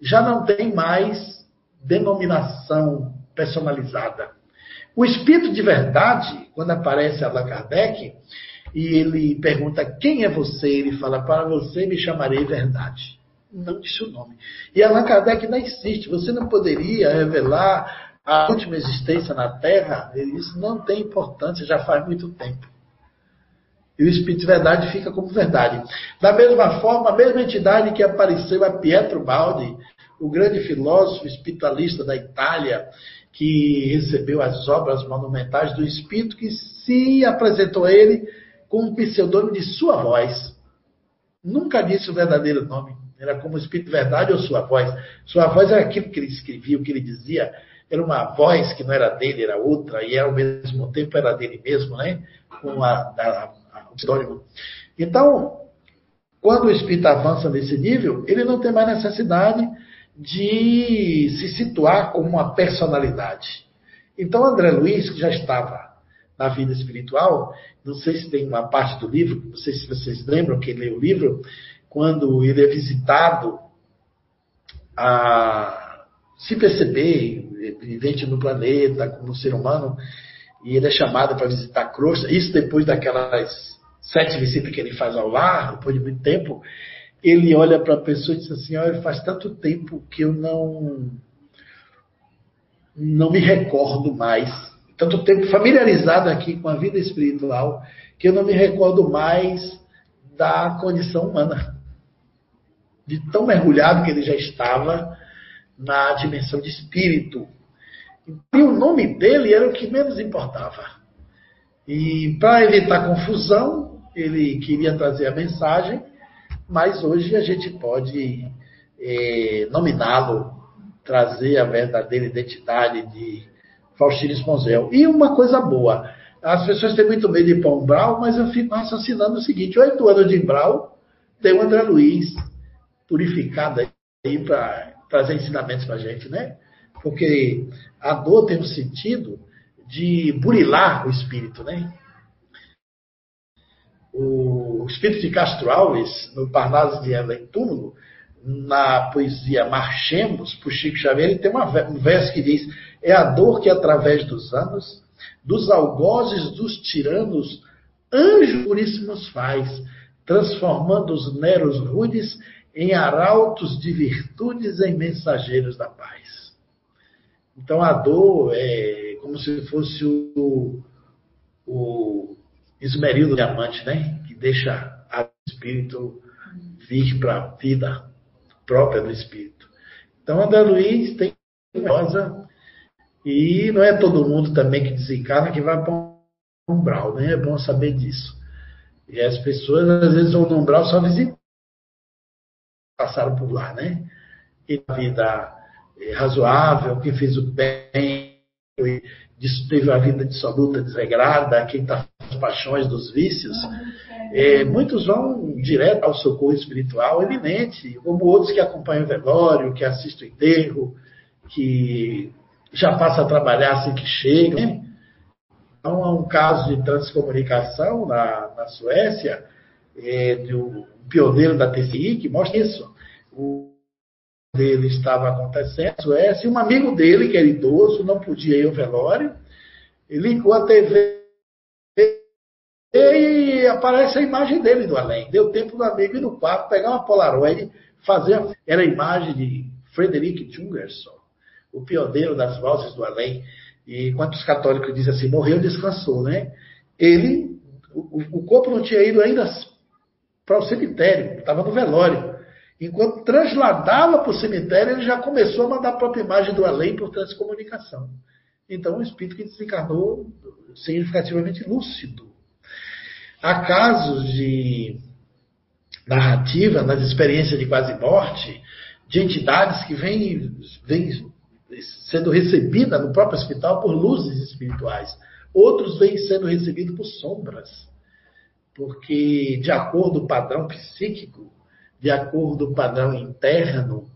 já não têm mais denominação personalizada. O Espírito de verdade, quando aparece Allan Kardec, e ele pergunta quem é você, ele fala, para você me chamarei verdade. Não disse o nome. E Allan Kardec não insiste, você não poderia revelar a última existência na Terra, isso não tem importância, já faz muito tempo. E o Espírito de Verdade fica como verdade. Da mesma forma, a mesma entidade que apareceu a Pietro Baldi, o grande filósofo espiritualista da Itália, que recebeu as obras monumentais do Espírito, que se apresentou a ele com o pseudônimo de Sua Voz. Nunca disse o verdadeiro nome. Era como Espírito Verdade ou Sua Voz. Sua Voz era aquilo que ele escrevia, o que ele dizia. Era uma voz que não era dele, era outra, e ao mesmo tempo era dele mesmo, né? Com a, a, a, o pseudônimo. Então, quando o espírito avança nesse nível, ele não tem mais necessidade de se situar como uma personalidade. Então, André Luiz, que já estava na vida espiritual, não sei se tem uma parte do livro, não sei se vocês lembram que ele leu o livro, quando ele é visitado a se perceber vivente no planeta, como ser humano, e ele é chamado para visitar crosta, isso depois daquelas sete visitas que ele faz ao lar, depois de muito tempo, ele olha para a pessoa e diz assim: Olha, faz tanto tempo que eu não, não me recordo mais. Tanto tempo familiarizado aqui com a vida espiritual, que eu não me recordo mais da condição humana. De tão mergulhado que ele já estava na dimensão de espírito. E o nome dele era o que menos importava. E para evitar confusão, ele queria trazer a mensagem, mas hoje a gente pode é, nominá-lo, trazer a verdadeira identidade de Faustino Esponzel. E uma coisa boa, as pessoas têm muito medo de para Umbral, mas eu fico raciocinando o seguinte: oito anos de Umbral, tem o André Luiz purificado aí para trazer ensinamentos para a gente, né? Porque a dor tem um sentido de burilar o espírito, né? o espírito de Castro Alves, no Parnaso de Ela em Túmulo, na poesia Marchemos, por Chico Xavier, ele tem uma, um verso que diz: É a dor que, através dos anos, dos algozes dos tiranos, anjos puríssimos faz, transformando os neros rudes em arautos de virtudes, em mensageiros da paz. Então a dor é como se fosse o, o esmeril diamante, né? Que deixa o espírito vir para a vida própria do espírito. Então, André Luiz tem rosa e não é todo mundo também que desencarna que vai para um umbral, né? É bom saber disso. E as pessoas, às vezes, vão no umbral só visitar, passaram por lá, né? E a vida é razoável, quem fez o bem, teve a vida dissoluta, desregrada, quem está as paixões dos vícios, é, muitos vão direto ao socorro espiritual eminente, como outros que acompanham o velório, que assistem o enterro, que já passa a trabalhar assim que chega. Né? Então, há um caso de transcomunicação na, na Suécia, é, um pioneiro da TCI, que mostra isso. O dele estava acontecendo na Suécia, e um amigo dele, que era idoso, não podia ir ao velório, ele ligou a TV e aparece a imagem dele do além. Deu tempo do amigo ir no quarto, pegar uma Polaroid, fazer. Era a imagem de Frederick Jungerson, o pioneiro das vozes do além. E quantos católicos dizem assim, morreu, descansou, né? Ele, o, o corpo não tinha ido ainda para o cemitério, estava no velório. Enquanto transladava para o cemitério, ele já começou a mandar a própria imagem do além por transcomunicação. Então, um espírito que desencarnou significativamente lúcido. Há casos de narrativa, nas experiências de quase morte, de entidades que vêm, vêm sendo recebidas no próprio hospital por luzes espirituais. Outros vêm sendo recebidos por sombras. Porque, de acordo com o padrão psíquico, de acordo com o padrão interno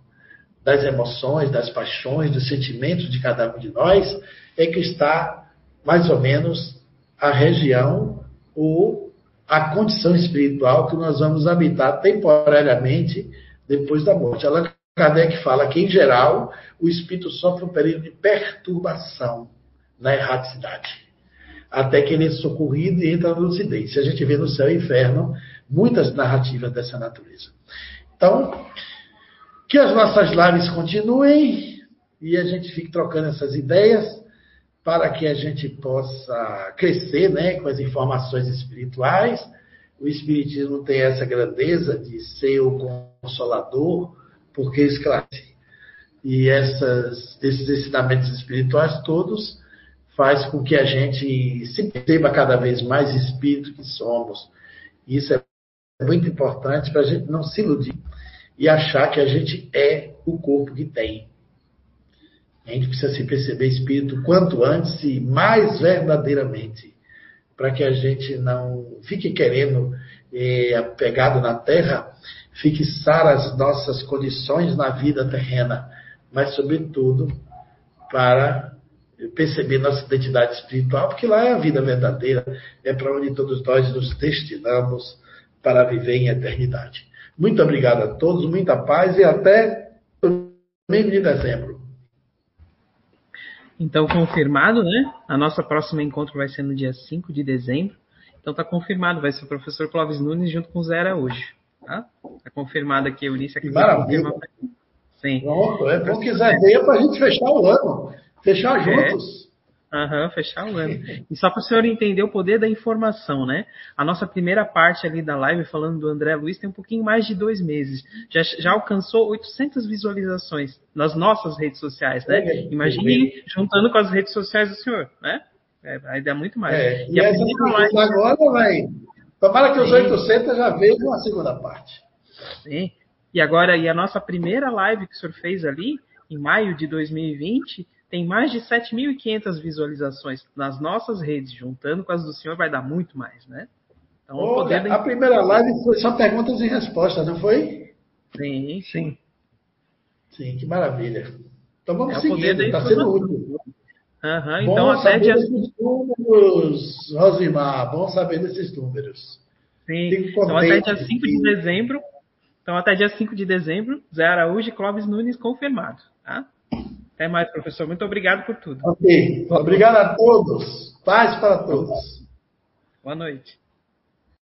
das emoções, das paixões, dos sentimentos de cada um de nós, é que está mais ou menos a região ou a condição espiritual que nós vamos habitar temporariamente depois da morte. Allan Kardec fala que, em geral, o espírito sofre um período de perturbação na erraticidade, até que ele é socorrido e entra na lucidez. A gente vê no céu e inferno muitas narrativas dessa natureza. Então, que as nossas lives continuem e a gente fique trocando essas ideias para que a gente possa crescer né, com as informações espirituais. O Espiritismo tem essa grandeza de ser o consolador, porque esclarece. e essas, esses ensinamentos espirituais todos faz com que a gente se perceba cada vez mais espírito que somos. Isso é muito importante para a gente não se iludir e achar que a gente é o corpo que tem. A gente precisa se perceber espírito quanto antes e mais verdadeiramente, para que a gente não fique querendo, eh, apegado na terra, fixar as nossas condições na vida terrena, mas, sobretudo, para perceber nossa identidade espiritual, porque lá é a vida verdadeira, é para onde todos nós nos destinamos para viver em eternidade. Muito obrigado a todos, muita paz e até domingo de dezembro. Então, confirmado, né? A nossa próxima encontro vai ser no dia 5 de dezembro. Então, está confirmado, vai ser o professor Clóvis Nunes junto com o Zé hoje. Tá? Tá confirmado aqui, Eunice. Aqui Maravilha. Sim. Pronto, é bom que Zé veio para a gente fechar o ano. Fechar é. juntos. Aham, uhum, fechar o ano. E só para o senhor entender o poder da informação, né? A nossa primeira parte ali da live, falando do André Luiz, tem um pouquinho mais de dois meses. Já, já alcançou 800 visualizações nas nossas redes sociais, né? É, Imagine é. juntando com as redes sociais do senhor, né? É, vai dar muito mais. É, e, e a live... agora vai. Tomara que os Sim. 800 já vejam a segunda parte. Sim. E agora, e a nossa primeira live que o senhor fez ali, em maio de 2020, tem mais de 7.500 visualizações nas nossas redes, juntando com as do senhor, vai dar muito mais, né? Então, poder a primeira live foi só perguntas e respostas, não foi? Sim, sim. Sim, que maravilha. Então vamos é seguir, está sendo útil. Uhum, então, até dia... desses números, Rosimar, bom saber desses números. Sim, então até dia 5 de dezembro, então até dia 5 de dezembro, Zé Araújo e Clóvis Nunes confirmado, tá? Até mais, professor. Muito obrigado por tudo. Ok. Obrigado a todos. Paz para todos. Boa noite.